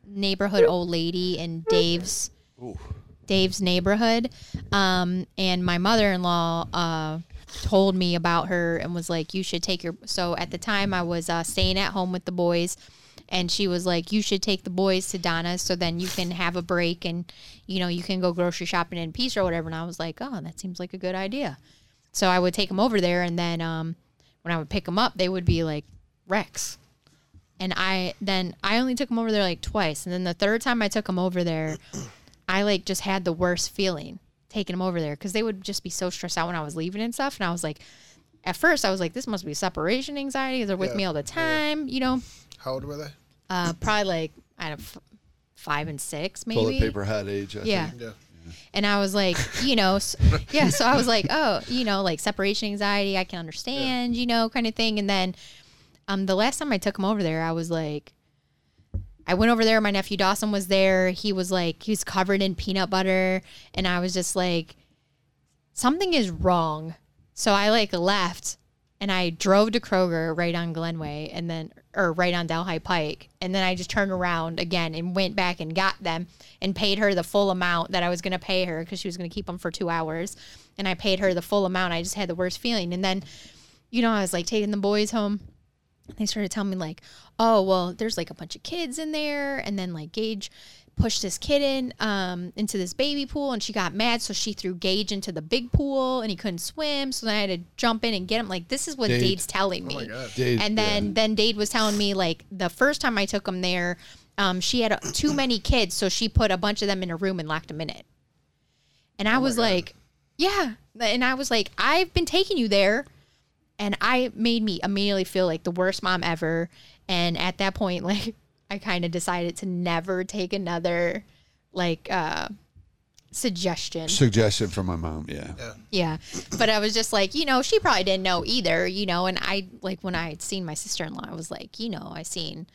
S4: neighborhood old lady in Dave's
S2: Ooh.
S4: Dave's neighborhood, um, and my mother-in-law uh, told me about her and was like, "You should take your." So at the time, I was uh, staying at home with the boys, and she was like, "You should take the boys to Donna's, so then you can have a break and you know you can go grocery shopping in peace or whatever." And I was like, "Oh, that seems like a good idea." So I would take them over there, and then um, when I would pick them up, they would be like Rex. And I then I only took them over there like twice, and then the third time I took them over there, I like just had the worst feeling taking them over there because they would just be so stressed out when I was leaving and stuff. And I was like, at first I was like, this must be separation anxiety. They're with
S3: Yeah,
S4: me all the time, you know.
S3: How old were they?
S4: Uh, probably like I don't know, f- five and six, maybe.
S2: Toilet paper hat age. I
S4: Yeah.
S2: think.
S3: Yeah.
S4: And I was like, you know, s yeah. So I was like, oh, you know, like separation anxiety, I can understand, you know, kind of thing. And then, um, the last time I took them over there, I was like, I went over there. My nephew Dawson was there. He was like, he was covered in peanut butter, and I was just like, something is wrong. So I like left, and I drove to Kroger right on Glenway, and then or right on Delhi Pike, and then I just turned around again and went back and got them and paid her the full amount that I was going to pay her because she was going to keep them for two hours, and I paid her the full amount. I just had the worst feeling, and then, you know, I was like taking the boys home. They started telling me like, oh well, there's like a bunch of kids in there, and then like Gage pushed this kid in um, into this baby pool, and she got mad, so she threw Gage into the big pool, and he couldn't swim, so then I had to jump in and get him. Like this is what
S2: Dade.
S4: Dade's telling me,
S2: Dade,
S4: and then then Dade was telling me like the first time I took him there, um, she had uh, too many kids, so she put a bunch of them in a room and locked them in it. And I was like, yeah, and I was like, I've been taking you there and I made me immediately feel like the worst mom ever. And at that point, like I kind of decided to never take another like uh suggestion.
S2: Suggestion from my mom. Yeah.
S4: Yeah. But I was just like, you know, she probably didn't know either, you know, and I like when I had seen my sister in law, I was like, you know, I seen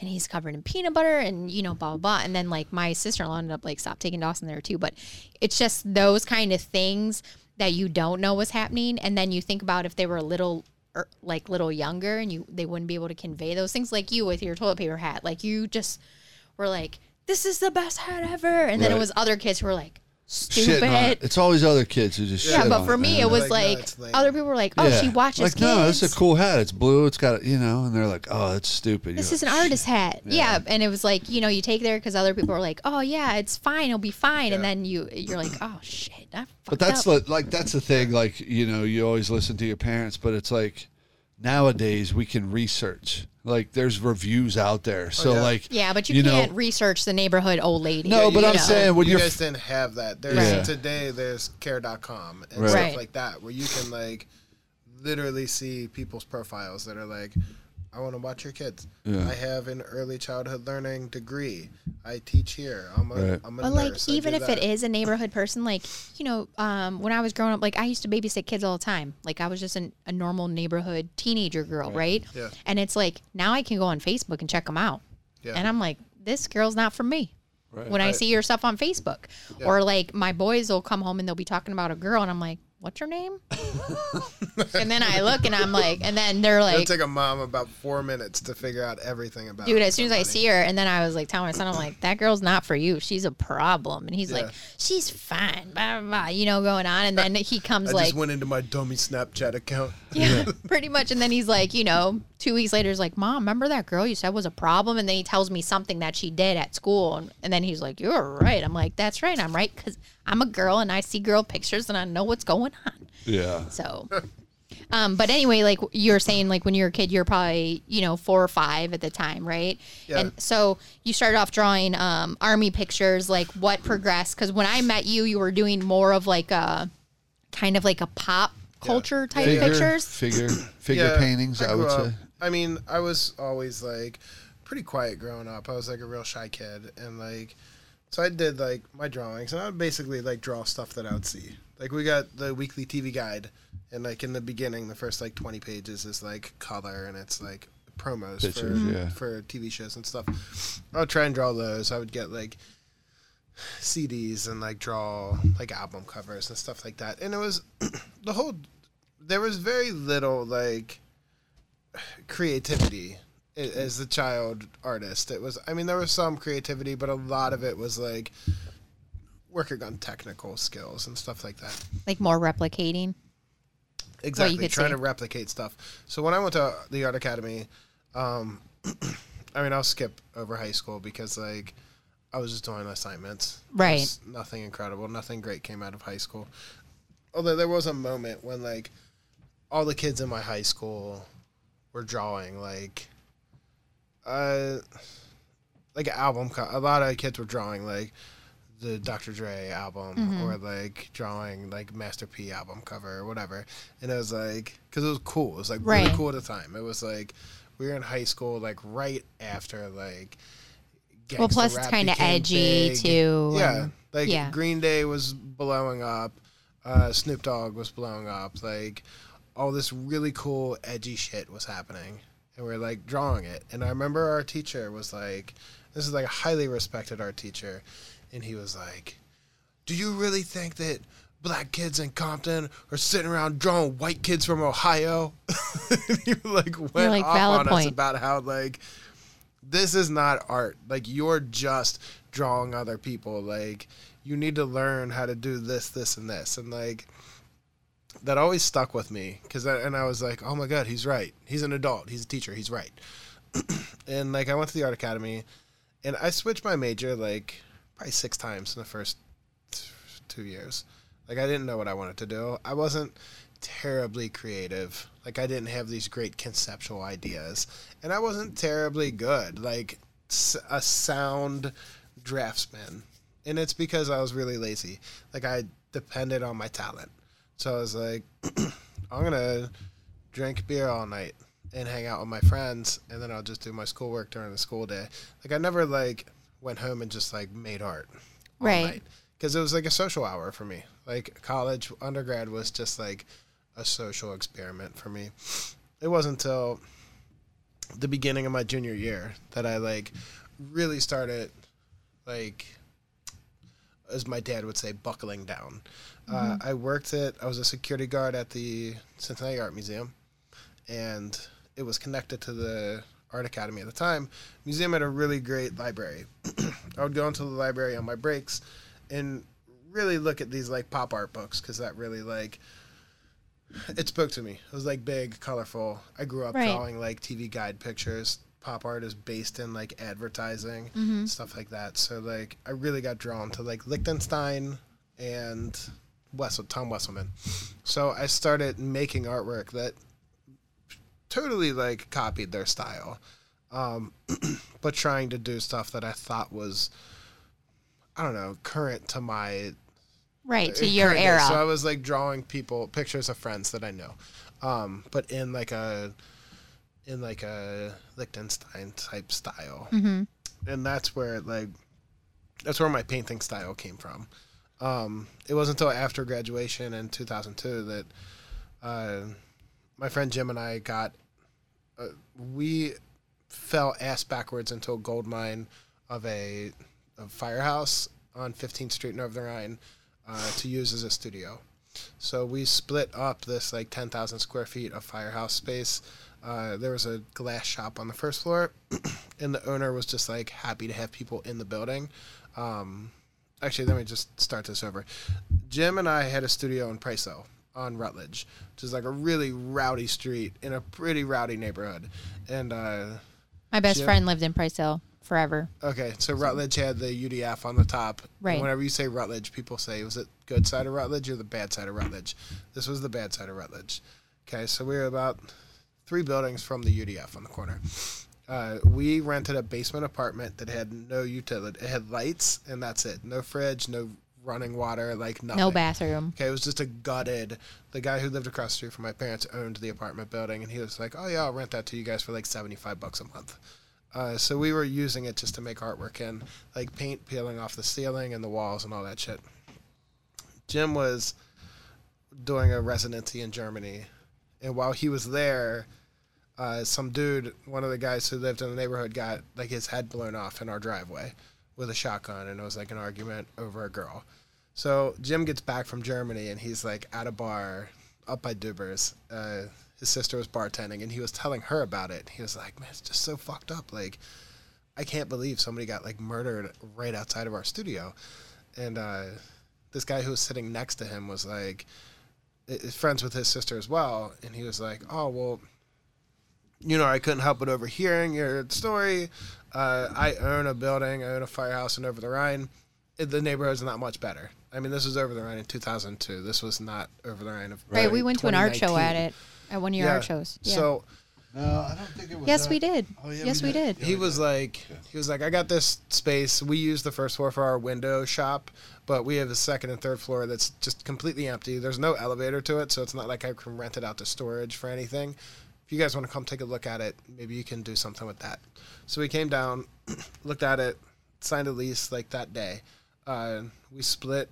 S4: and he's covered in peanut butter and you know blah blah blah and then like my sister-in-law ended up like stop taking dawson there too but it's just those kind of things that you don't know what's happening and then you think about if they were a little er, like little younger and you they wouldn't be able to convey those things like you with your toilet paper hat. Like you just were like this is the best hat ever. And then it was other kids who were like
S2: Shitting
S4: stupid
S2: on it. It's always other kids who just
S4: yeah,
S2: shit
S4: but
S2: on
S4: for
S2: it,
S4: me,
S2: man.
S4: it was
S3: Like, no,
S4: like,
S3: it's lame.
S4: other people were like, "Oh,
S2: Yeah.
S4: she watches
S2: like,
S4: kids.
S2: no, this is a cool hat. It's blue. It's got, a, you know, and they're like, oh, that's stupid.
S4: This
S2: You're
S4: is an
S2: like,
S4: artist hat." Yeah. and it was like, you know, you take there because other people are like, "Oh yeah, it's fine. It'll be fine," and then you you're like, "Oh shit." I
S2: But
S4: fucked
S2: that's
S4: up.
S2: the, like that's the thing. Like you know, you always listen to your parents, but it's like nowadays we can research. Like there's reviews out there, oh, so
S3: yeah.
S2: like
S4: yeah, but you,
S2: know-
S4: can't research the neighborhood old lady.
S2: No, but
S4: you
S2: I'm
S4: know.
S2: saying when
S3: you
S2: you're
S3: guys didn't have that. There's
S2: Yeah.
S3: today there's care.com and
S2: Right.
S3: stuff like that where you can like literally see people's profiles that are like I want to watch your kids.
S2: Yeah.
S3: I have an early childhood learning degree. I teach here. I'm a,
S2: Right.
S3: am a
S4: But like,
S3: nurse. I
S4: even if it
S3: that.
S4: is a neighborhood person, like you know, um, when I was growing up, like I used to babysit kids all the time. Like I was just an, a normal neighborhood teenager girl, right?
S3: Yeah.
S4: And it's like now I can go on Facebook and check them out,
S3: Yeah.
S4: and I'm like, this girl's not for me.
S2: Right.
S4: when I see your stuff on Facebook. Or like my boys will come home and they'll be talking about a girl and I'm like, What's your name? and then I look and I'm like and then they're like, It'll
S3: take a mom about four minutes to figure out everything about.
S4: Dude, as soon as I see her, and then I was like telling my son, I'm like, that girl's not for you. She's a problem. And he's
S3: Yeah.
S4: like, she's fine, blah, blah, blah, you know, going on. And then he comes
S3: I
S4: like,
S3: just went into my dummy Snapchat account.
S4: yeah, pretty much. And then he's like, you know, two weeks later, he's like, Mom, remember that girl you said was a problem? And then he tells me something that she did at school. And, and then he's like, You're right. I'm like, That's right. I'm right because I'm a girl and I see girl pictures and I know what's going on.
S2: yeah,
S4: So, um, but anyway, like you're saying, like when you were a kid, you're probably, you know, four or five at the time, right?
S3: Yeah.
S4: And so you started off drawing um, army pictures. Like what progressed? Because when I met you, you were doing more of like a kind of like a pop culture type
S2: figure,
S4: pictures.
S2: figure, figure
S3: Yeah,
S2: paintings. I,
S3: grew
S2: would
S3: up-
S2: say.
S3: I mean, I was always like pretty quiet growing up. I was like a real shy kid, and like, so I did like my drawings, and I would basically like draw stuff that I would see. Like we got the weekly TV guide, and like in the beginning, the first like twenty pages is like color, and it's like promos for
S2: yeah.
S3: for TV shows and stuff. I would try and draw those. I would get like CDs and like draw like album covers and stuff like that. And it was the whole there was very little like creativity as a child artist. It was I mean there was some creativity, but a lot of it was like working on technical skills and stuff like that.
S4: Like more replicating.
S3: Exactly, trying to replicate stuff. So when I went to the art academy, um, I mean, I'll skip over high school because like I was just doing assignments.
S4: Right.
S3: Nothing incredible, nothing great came out of high school. Although there was a moment when like all the kids in my high school were drawing like uh like an album co- a lot of kids were drawing like the Dr. Dre album
S4: Mm-hmm.
S3: or like drawing like Master P album cover or whatever. And it was like, because it was cool. It was like really cool at the time. It was like, we were in high school, like right after like.
S4: Well, plus it's kinda edgy,
S3: big.
S4: too,
S3: Yeah.
S4: and-
S3: Like
S4: yeah.
S3: Green Day was blowing up. Uh, Snoop Dogg was blowing up. Like all this really cool, edgy shit was happening. And we are like drawing it. And I remember our teacher was like, this is like a highly respected art teacher. And he was like, Do you really think that black kids in Compton are sitting around drawing white kids from Ohio? And he like went
S4: like,
S3: off on us about how like this is not art. Like you're just drawing other people. Like you need to learn how to do this, this, and this. And like that always stuck with me because and I was like, oh my god, he's right. He's an adult. He's a teacher. He's right. and like I went to the art academy, and I switched my major like probably six times in the first two years. Like I didn't know what I wanted to do. I wasn't terribly creative. Like I didn't have these great conceptual ideas, and I wasn't terribly good. Like a sound draftsman, and it's because I was really lazy. Like I depended on my talent. So I was like, I'm gonna drink beer all night and hang out with my friends, and then I'll just do my schoolwork during the school day. Like I never like went home and just like made art all
S4: Right.
S3: because it was like a social hour for me. Like college, undergrad was just like a social experiment for me. It wasn't until the beginning of my junior year that I like really started like as my dad would say buckling down. Uh, I worked at I was a security guard at the Cincinnati Art Museum and it was connected to the art academy at the time. Museum had a really great library. I would go into the library on my breaks and really look at these like pop art books because that really like it spoke to me. It was like big, colorful. I grew up
S4: Right.
S3: drawing like TV guide pictures. Pop art is based in like advertising,
S4: Mm-hmm.
S3: stuff like that. So like I really got drawn to like Lichtenstein and Wessel Tom Wesselmann. So I started making artwork that totally like copied their style, um, but trying to do stuff that I thought was I don't know current to my
S4: Right. To your
S3: current
S4: era.
S3: So I was like drawing people pictures of friends that I know, um, but in like a in like a Lichtenstein type style,
S4: mm-hmm.
S3: and that's where like that's where my painting style came from. Um, it wasn't until after graduation in 2002 that uh, my friend Jim and I got uh, we fell ass backwards into a gold mine of a, a firehouse on 15th Street, north Northern Rhine, uh, to use as a studio. So we split up this like 10,000 square feet of firehouse space. Uh, there was a glass shop on the first floor, and the owner was just like happy to have people in the building. Um, actually, let me just start this over. Jim and I had a studio in Price Hill on Rutledge, which is like a really rowdy street in a pretty rowdy neighborhood. And uh,
S4: My best
S3: Jim-
S4: friend lived in Price Hill forever.
S3: okay, so Rutledge had the UDF on the top. And
S4: Right.
S3: whenever you say Rutledge, people say, was it good side of Rutledge or the bad side of Rutledge? This was the bad side of Rutledge. Okay, so we were about three buildings from the UDF on the corner. Uh, we rented a basement apartment that had no utility. It had lights, and that's it. No fridge, no running water, like nothing.
S4: No bathroom.
S3: Okay, it was just a gutted. The guy who lived across the street from my parents owned the apartment building, and he was like, "Oh yeah, I'll rent that to you guys for like seventy-five bucks a month." Uh, so we were using it just to make artwork and like paint peeling off the ceiling and the walls and all that shit. Jim was doing a residency in Germany, and while he was there, uh, some dude, one of the guys who lived in the neighborhood, got like his head blown off in our driveway with a shotgun, and it was like an argument over a girl. So Jim gets back from Germany, and he's like at a bar up by Dubers. Uh, his sister was bartending, and he was telling her about it. He was like, "Man, it's just so fucked up. Like, I can't believe somebody got like murdered right outside of our studio." and uh, this guy who was sitting next to him was like friends with his sister as well, and he was like, "Oh well, you know, I couldn't help but overhearing your story. Uh, I own a building, I own a firehouse in Over the Rhine. It, the neighborhood's not much better. I mean, this was Over the Rhine in 2002. This was not Over the Rhine of
S4: Right. We went to an art show at it at one of your art shows. Yeah.
S3: So
S2: No, I don't think it was.
S4: yes,
S2: that.
S4: we did.
S2: Oh, yeah,
S4: yes,
S2: we
S4: we
S2: did.
S4: did.
S3: he was like, he was like, I got this space. We use the first floor for our window shop, but we have the second and third floor that's just completely empty. There's no elevator to it, so it's not like I can rent it out to storage for anything. If you guys want to come take a look at it, maybe you can do something with that. So we came down, looked at it, signed a lease like that day. Uh, we split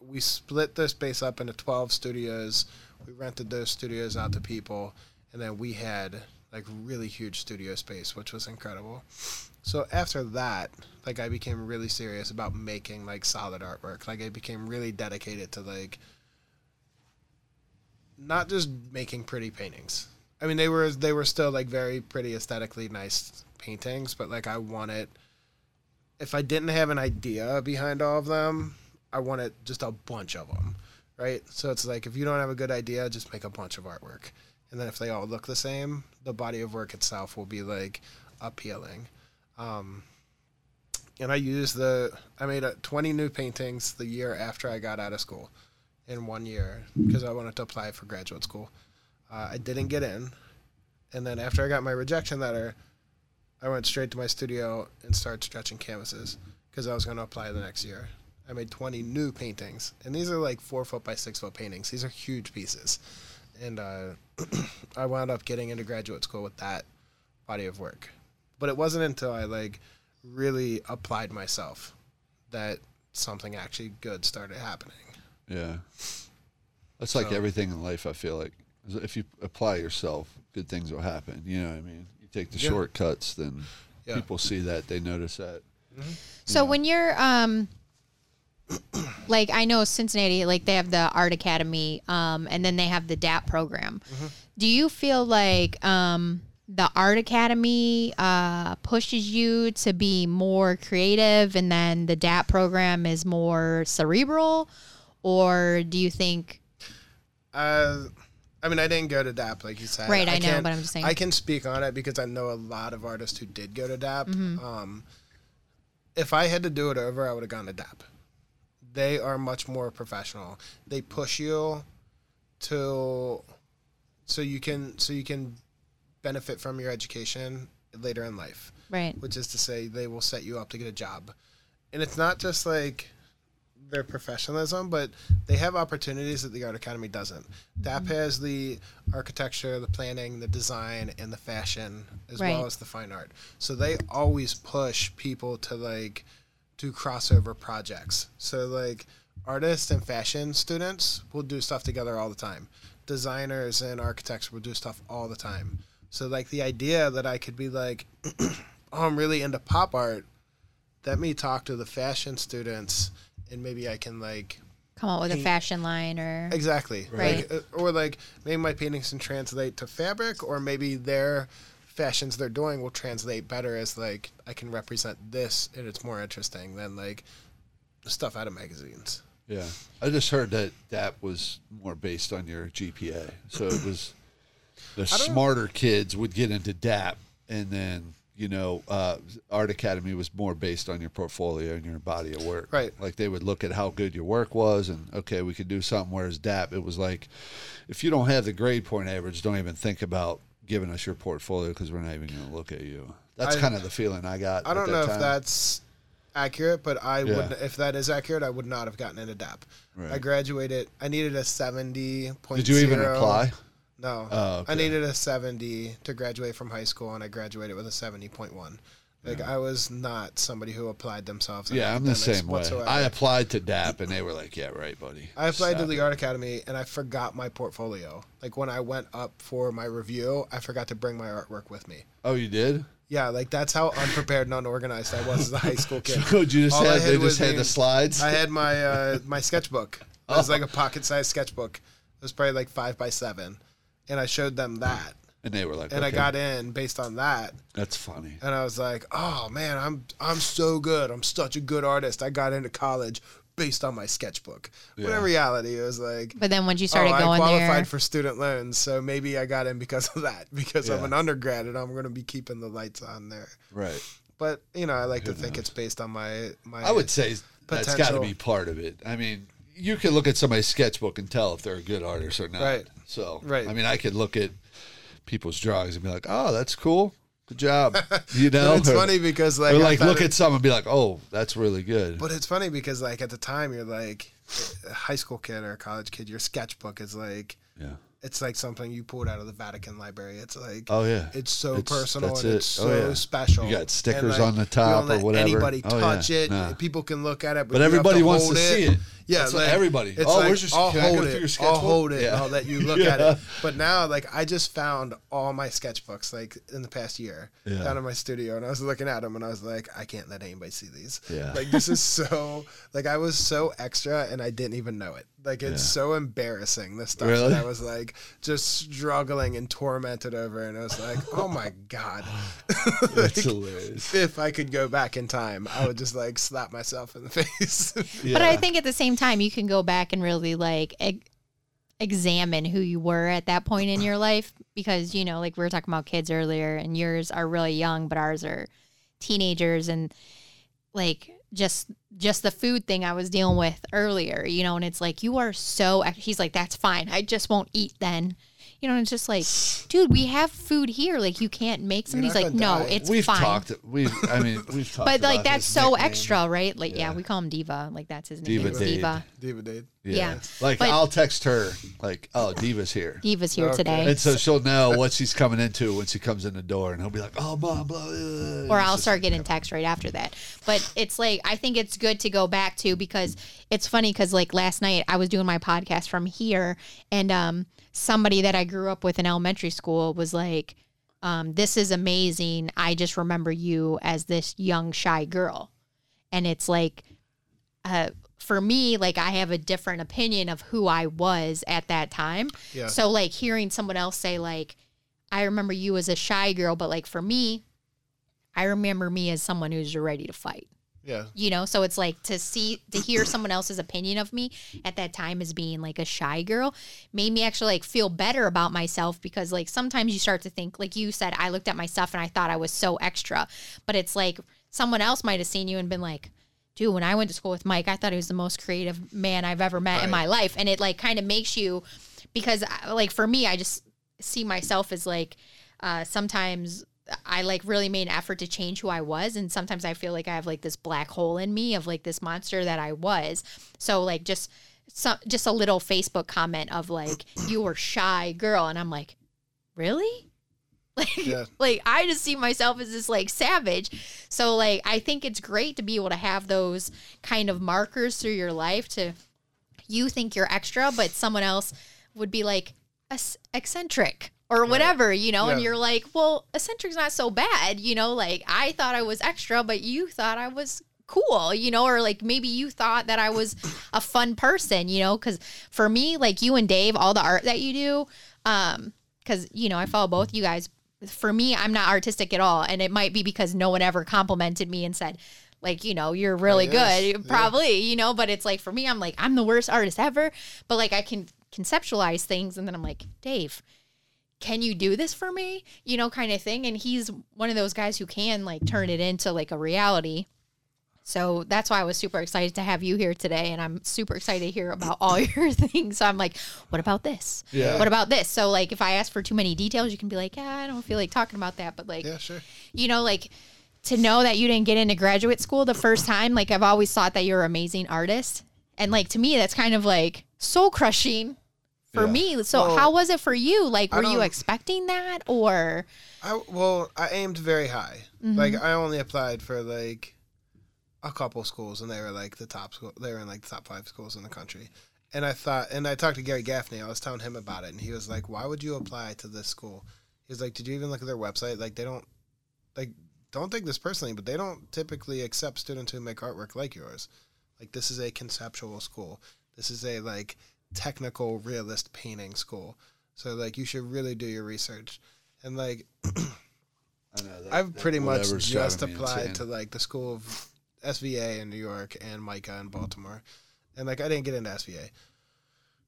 S3: we split the space up into 12 studios. We rented those studios out to people, and then we had like really huge studio space, which was incredible. So after that, like I became really serious about making like solid artwork. Like I became really dedicated to like not just making pretty paintings. I mean, they were they were still like very pretty aesthetically nice paintings, but like I wanted if I didn't have an idea behind all of them, I wanted just a bunch of them, right? So it's like if you don't have a good idea, just make a bunch of artwork, and then if they all look the same, the body of work itself will be like appealing. Um, and I used the I made uh, 20 new paintings the year after I got out of school, in one year because I wanted to apply for graduate school. Uh, I didn't get in, and then after I got my rejection letter, I went straight to my studio and started stretching canvases because I was going to apply the next year. I made 20 new paintings, and these are like four foot by six foot paintings. These are huge pieces, and uh, I wound up getting into graduate school with that body of work. But it wasn't until I like really applied myself that something actually good started happening.
S2: Yeah. That's like
S3: So-
S2: everything in life, I feel like. If you apply yourself, good things will happen. You know what I mean? You take the
S3: Yeah.
S2: shortcuts, then
S3: Yeah.
S2: people see that, they notice that.
S4: So when you're um like I know Cincinnati like they have the art academy um and then they have the DAAP program. Do you feel like um the art academy uh pushes you to be more creative and then the DAAP program is more cerebral or do you think
S3: Uh, I mean, I didn't go to DAAP like you said.
S4: Right, I know,
S3: can't-
S4: but I'm just saying.
S3: I can speak on it because I know a lot of artists who did go to DAAP.
S4: Mm-hmm.
S3: Um, if I had to do it over, I would have gone to DAAP. They are much more professional. They push you to so you can so you can benefit from your education later in life
S4: right?
S3: which is to say they will set you up to get a job. And it's not just like their professionalism, but they have opportunities that the Art Academy doesn't. DAAP mm-hmm. has the architecture, the planning, the design, and the fashion, as
S4: Right.
S3: well as the fine art. So they always push people to like do crossover projects. So like artists and fashion students will do stuff together all the time. Designers and architects will do stuff all the time. So like the idea that I could be like, oh, I'm really into pop art. Let me talk to the fashion students, and maybe I can like
S4: Come up with a fashion line or
S3: exactly
S4: Right.
S3: Like, uh, or like maybe my paintings can translate to fabric, or maybe their fashions they're doing will translate better as like I can represent this, and it's more interesting than like stuff out of magazines.
S2: Yeah. I just heard that DAAP was more based on your GPA. So it was the smarter kids would get into DAAP and then, you know, uh, Art Academy was more based on your portfolio and your body of work.
S3: Right.
S2: Like they would look at how good your work was and okay, we could do something whereas DAAP it was like if you don't have the grade point average, don't even think about giving us your portfolio because we're not even going to look at you. That's
S3: I-
S2: kind of the feeling I got.
S3: I don't know
S2: time.
S3: if that's accurate, but I
S2: Yeah.
S3: would if that is accurate, I would not have gotten into DAAP.
S2: Right.
S3: I graduated. I needed a seventy.
S2: Did you even apply?
S3: No.
S2: Oh, okay.
S3: I needed a 70 to graduate from high school, and I graduated with a 70.1. Like, I was not somebody who applied themselves.
S2: Yeah, I'm the same way.
S3: whatsoever.
S2: I applied to DAAP and they were like, "Yeah, right, buddy."
S3: I applied to the
S2: it.
S3: Art Academy, and I forgot my portfolio. Like, when I went up for my review, I forgot to bring my artwork with me.
S2: Oh, you did?
S3: Yeah, like, that's how unprepared and unorganized I was as a high school kid.
S2: So you just
S3: All I
S2: had they just had the slides.
S3: I had my uh, my sketchbook. It was like a pocket-sized sketchbook. It was probably like five by seven, and I showed them that,
S2: and they were like,
S3: and I got in based on that.
S2: That's funny.
S3: and I was like, "Oh man, I'm I'm so good. I'm such a good artist. I got into college based on my sketchbook. When
S2: Yeah.
S3: in reality, it was like,
S4: But then once you started
S3: oh, I qualified
S4: there,
S3: for student loans, so maybe I got in because of that. Because I'm an undergrad and I'm going to be keeping the lights on there.
S2: Right.
S3: But you know, I like
S2: Who
S3: to think it's based on my my.
S2: I would say that's got to be part of it. I mean, you can look at somebody's sketchbook and tell if they're a good artist or not.
S3: Right.
S2: So,
S3: Right.
S2: I mean, I could look at people's drawings and be like, "Oh, that's cool. Good job." You know,
S3: it's
S2: Or-
S3: funny because like
S2: or like look
S3: it-
S2: at some and be like, "Oh, that's really good."
S3: But it's funny because like at the time you're like a high school kid or a college kid, your sketchbook is like
S2: yeah.
S3: it's like something you pulled out of the Vatican Library. It's like
S2: Oh yeah.
S3: it's so
S2: It's-
S3: personal and
S2: it.
S3: it's
S2: Oh,
S3: so
S2: yeah.
S3: special.
S2: You got stickers
S3: like,
S2: on the top or whatever.
S3: Anybody
S2: Oh, yeah.
S3: touch it.
S2: Nah.
S3: People can look at it, but,
S2: But everybody
S3: to
S2: wants to see it.
S3: Yeah,
S2: That's what
S3: like,
S2: everybody-
S3: It's
S2: oh,
S3: like,
S2: where's your-
S3: I'll
S2: can I go
S3: hold it.
S2: your
S3: I'll
S2: sketchbook?
S3: hold it.
S2: Yeah.
S3: I'll let you look at it. But now, like, I just found all my sketchbooks like in the past year
S2: Yeah.
S3: down in my studio, and I was looking at them, and I was like, I can't let anybody see these.
S2: Yeah.
S3: Like, this is so like I was so extra, and I didn't even know it. Like, it's
S2: Yeah.
S3: so embarrassing the stuff
S2: Really?
S3: that I was like just struggling and tormented over, and I was like, oh my god.
S2: That's hilarious.
S3: if I could go back in time, I would just like slap myself in the face.
S4: But I think at the same time, you can go back and really like e- examine who you were at that point in your life because, you know, like we were talking about kids earlier and yours are really young, but ours are teenagers and like just just the food thing I was dealing with earlier, you know, and it's like you are so he's like that's fine. I just won't eat then. You know, and it's just like, dude, we have food here. Like you can't make something. He's like, no,
S3: die.
S4: it's
S2: we've
S4: fine.
S2: talked. We've. I mean, we've talked.
S4: but like that's so
S2: nickname.
S4: extra, right? Like yeah.
S2: Yeah.
S4: we call him Diva. Like that's his
S2: Diva
S4: name. It's
S2: Dade.
S4: Diva.
S3: Diva Dade.
S4: Yeah.
S2: Like
S4: But-
S2: I'll text her like, "Oh, Diva's here."
S4: Diva's here
S3: Okay.
S4: today.
S2: And so she'll know what she's coming into when she comes in the door, and he'll be like, "Oh, mom, blah." blah.
S4: or I'll start getting text right after that. But it's like I think it's good to go back to because it's funny because like last night I was doing my podcast from here and um somebody that I grew up with in elementary school was like, um, "This is amazing. I just remember you as this young shy girl," and it's like, uh. For me, like I have a different opinion of who I was at that time.
S3: Yeah.
S4: So like hearing someone else say like, I remember you as a shy girl, but like for me, I remember me as someone who's ready to fight.
S3: Yeah.
S4: You know, so it's like to see to hear someone else's opinion of me at that time as being like a shy girl made me actually like feel better about myself because like sometimes you start to think like you said I looked at my stuff and I thought I was so extra, but it's like someone else might have seen you and been like dude, when I went to school with Mike, I thought he was the most creative man I've ever met in my life. And it like kind of makes you, because like for me, I just see myself as like, uh, sometimes I like really made an effort to change who I was. And sometimes I feel like I have like this black hole in me of like this monster that I was. So like just, some, just a little Facebook comment of like, you were shy girl. And I'm like, really? Like,
S3: Yeah.
S4: like I just see myself as this like savage. So like I think it's great to be able to have those kind of markers through your life to you think you're extra, but someone else would be like "Ec- eccentric or whatever, you know, and you're like, well, eccentric's not so bad, you know, like I thought I was extra, but you thought I was cool, you know, or like maybe you thought that I was a fun person, you know, because for me, like you and Dave, all the art that you do, um, because you know I follow both you guys. For me, I'm not artistic at all, and it might be because no one ever complimented me and said, like, you know, you're really
S3: yes.
S4: good, probably, you know. But it's like for me, I'm like I'm the worst artist ever, but like I can conceptualize things, and then I'm like, Dave, can you do this for me? You know, kind of thing. And he's one of those guys who can like turn it into like a reality. So that's why I was super excited to have you here today. And I'm super excited to hear about all your things. So I'm like, what about this?
S2: Yeah.
S4: What about this? So, like, if I ask for too many details, you can be like, yeah, I don't feel like talking about that. But, like,
S3: Yeah, sure.
S4: you know, like to know that you didn't get into graduate school the first time, like, I've always thought that you're an amazing artist. And, like, to me, that's kind of like soul crushing for
S2: Yeah.
S4: me. So,
S3: Well,
S4: how was it for you? Like, were you expecting that or?
S3: I well, I aimed very high.
S4: Mm-hmm.
S3: Like I only applied for like a couple schools, and they were like the top school. They were in like the top five schools in the country. And I thought, and I talked to Gary Gaffney. I was telling him about it, and he was like, "Why would you apply to this school?" He was like, "Did you even look at their website? Like they don't, like don't take this personally, but they don't typically accept students who make artwork like yours. Like this is a conceptual school. This is a like technical realist painting school. So like you should really do your research." And like
S2: I know that-
S3: I've
S2: that
S3: pretty much just applied to like the school of SVA in New York and MICA in Baltimore. and like I didn't get into SVA,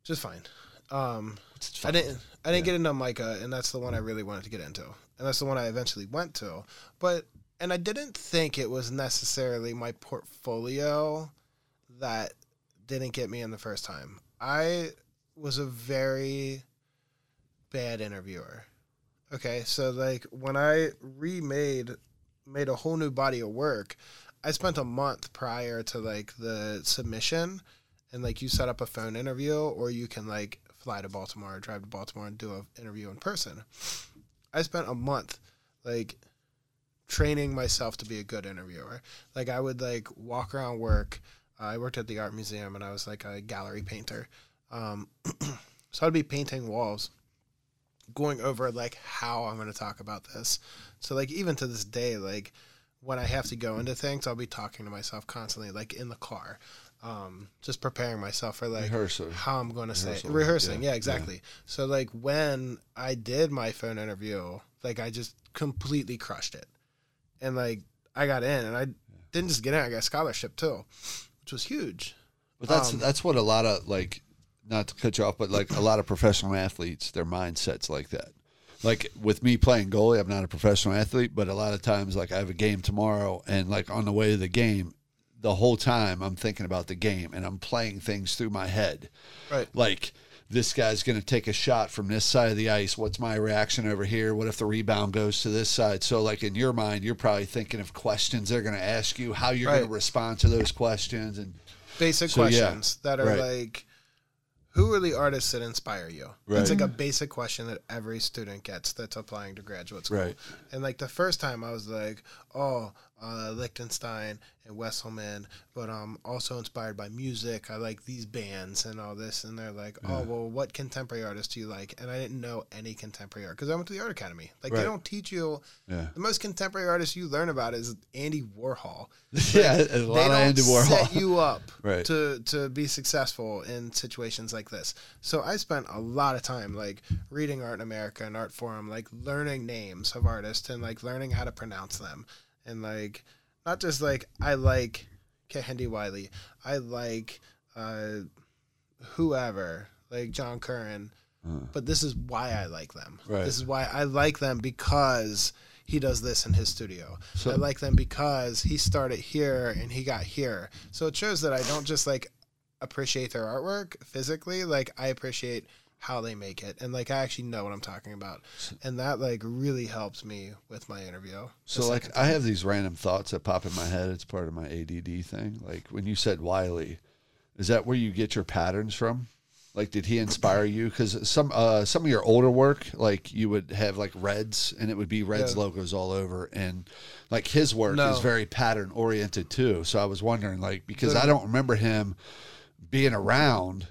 S3: just fine. Um, I didn't I didn't get into MICA, and that's the one I really wanted to get into, and that's the one I eventually went to. But and I didn't think it was necessarily my portfolio that didn't get me in the first time. I was a very bad interviewer. Okay, so like when I remade made a whole new body of work, I spent a month prior to like the submission and like you set up a phone interview or you can like fly to Baltimore or drive to Baltimore and do an interview in person. I spent a month like training myself to be a good interviewer. Like I would like walk around work. I worked at the art museum and I was like a gallery painter. Um, so I'd be painting walls, going over like how I'm going to talk about this. So like even to this day, like when I have to go into things, I'll be talking to myself constantly, like in the car, um, just preparing myself for like
S2: Rehearsal.
S3: how I'm going to say it. Rehearsing.
S2: yeah,
S3: Yeah, exactly. So like when I did my phone interview, like I just completely crushed it, and like I got in, and I didn't just get in, I got a scholarship too, which was huge.
S2: But that's
S3: Um,
S2: that's what a lot of like, not to cut you off, but like a lot of professional athletes, their mindsets like that. Like with me playing goalie, I'm not a professional athlete, but a lot of times, like I have a game tomorrow, and like on the way to the game, the whole time I'm thinking about the game, and I'm playing things through my head.
S3: Right.
S2: Like this guy's going to take a shot from this side of the ice. What's my reaction over here? What if the rebound goes to this side? So, like in your mind, you're probably thinking of questions they're going to ask you, how you're going to respond to those questions, and
S3: basic
S2: So, yeah,
S3: questions that are
S2: right.
S3: like who are the artists that inspire you
S2: Right.
S3: it's like a basic question that every student gets that's applying to graduate school
S2: Right.
S3: and like the first time i was like oh uh, lichtenstein and wesselmann but i'm also inspired by music i like these bands and all this and they're like oh well what contemporary artists do you like and i didn't know any contemporary art because i went to the art academy like
S2: Right.
S3: they don't teach you
S2: yeah,
S3: the most contemporary artist you learn about is andy warhol
S2: yeah, a
S3: they
S2: lot of
S3: don't
S2: Andy Warhol.
S3: set you up
S2: Right.
S3: to to be successful in situations like this. So I spent a lot of time like reading Art in America and Artforum, like learning names of artists and like learning how to pronounce them, and like not just like I like Kehinde Wiley, I like uh, whoever like John Currin, but this is why I like them.
S2: Right.
S3: This is why I like them because he does this in his studio.
S2: So-
S3: I like them because he started here and he got here. So it shows that I don't just like appreciate their artwork physically, like I appreciate how they make it and like I actually know what I'm talking about. And that like really helps me with my interview.
S2: So like I
S3: time.
S2: have these random thoughts that pop in my head. It's part of my ADD thing. Like when you said Wiley, is that where you get your patterns from? Like did he inspire you? Because some uh, some of your older work, like you would have like Reds, and it would be Reds
S3: Yeah.
S2: logos all over, and like his work
S3: No.
S2: is very pattern oriented too. So I was wondering, like, because
S3: The-
S2: I don't remember him being around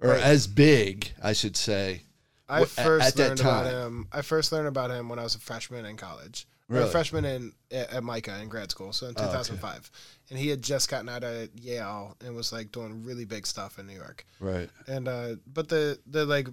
S2: or
S3: Right.
S2: as big, I should say.
S3: I
S2: at-
S3: first
S2: at that
S3: learned about him. I first learned about him when I was a freshman in college. Or
S2: Really?
S3: a freshman in at at MICA in grad school, so in
S2: Oh, okay.
S3: 2005, and he had just gotten out of Yale and was like doing really big stuff in New York.
S2: Right.
S3: And uh, but the the like,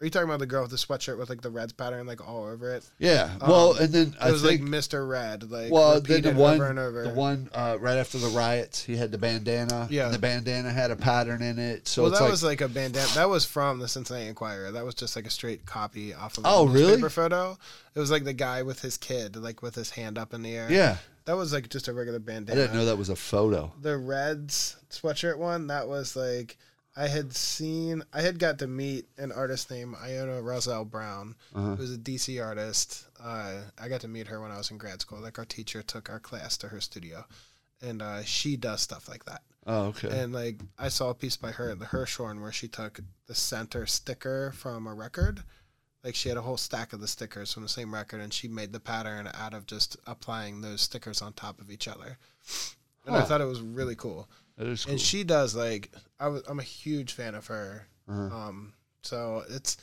S3: are you talking about the girl with the sweatshirt with like the Reds pattern like all over it?
S2: Yeah. Well,
S3: Um,
S2: and then
S3: It
S2: I
S3: was
S2: think
S3: like Mr. Red, like
S2: Well, then the one,
S3: over and over.
S2: the one uh, right after the riots, he had the bandana.
S3: Yeah.
S2: and the bandana had a pattern in it. So
S3: well, that
S2: like,
S3: was like a bandana. That was from the Cincinnati Enquirer. That was just like a straight copy off of
S2: Oh,
S3: a
S2: really?
S3: photo. It was like the guy with his kid, like with his hand up in the air.
S2: yeah,
S3: That was like just a regular bandana.
S2: I didn't know that was a photo.
S3: The Reds sweatshirt one, that was like I had seen I had got to meet an artist named Iona Rozeal Brown,
S2: Uh-huh.
S3: who's a DC artist. Uh, I got to meet her when I was in grad school. Like our teacher took our class to her studio. And uh, she does stuff like that.
S2: Oh, okay.
S3: And like I saw a piece by her, at the Hirshhorn, where she took the center sticker from a record. Like she had a whole stack of the stickers from the same record, and she made the pattern out of just applying those stickers on top of each other. And I thought it was really cool.
S2: That is cool.
S3: And she does like I was I'm a huge fan of her.
S2: Uh-huh.
S3: Um, so it's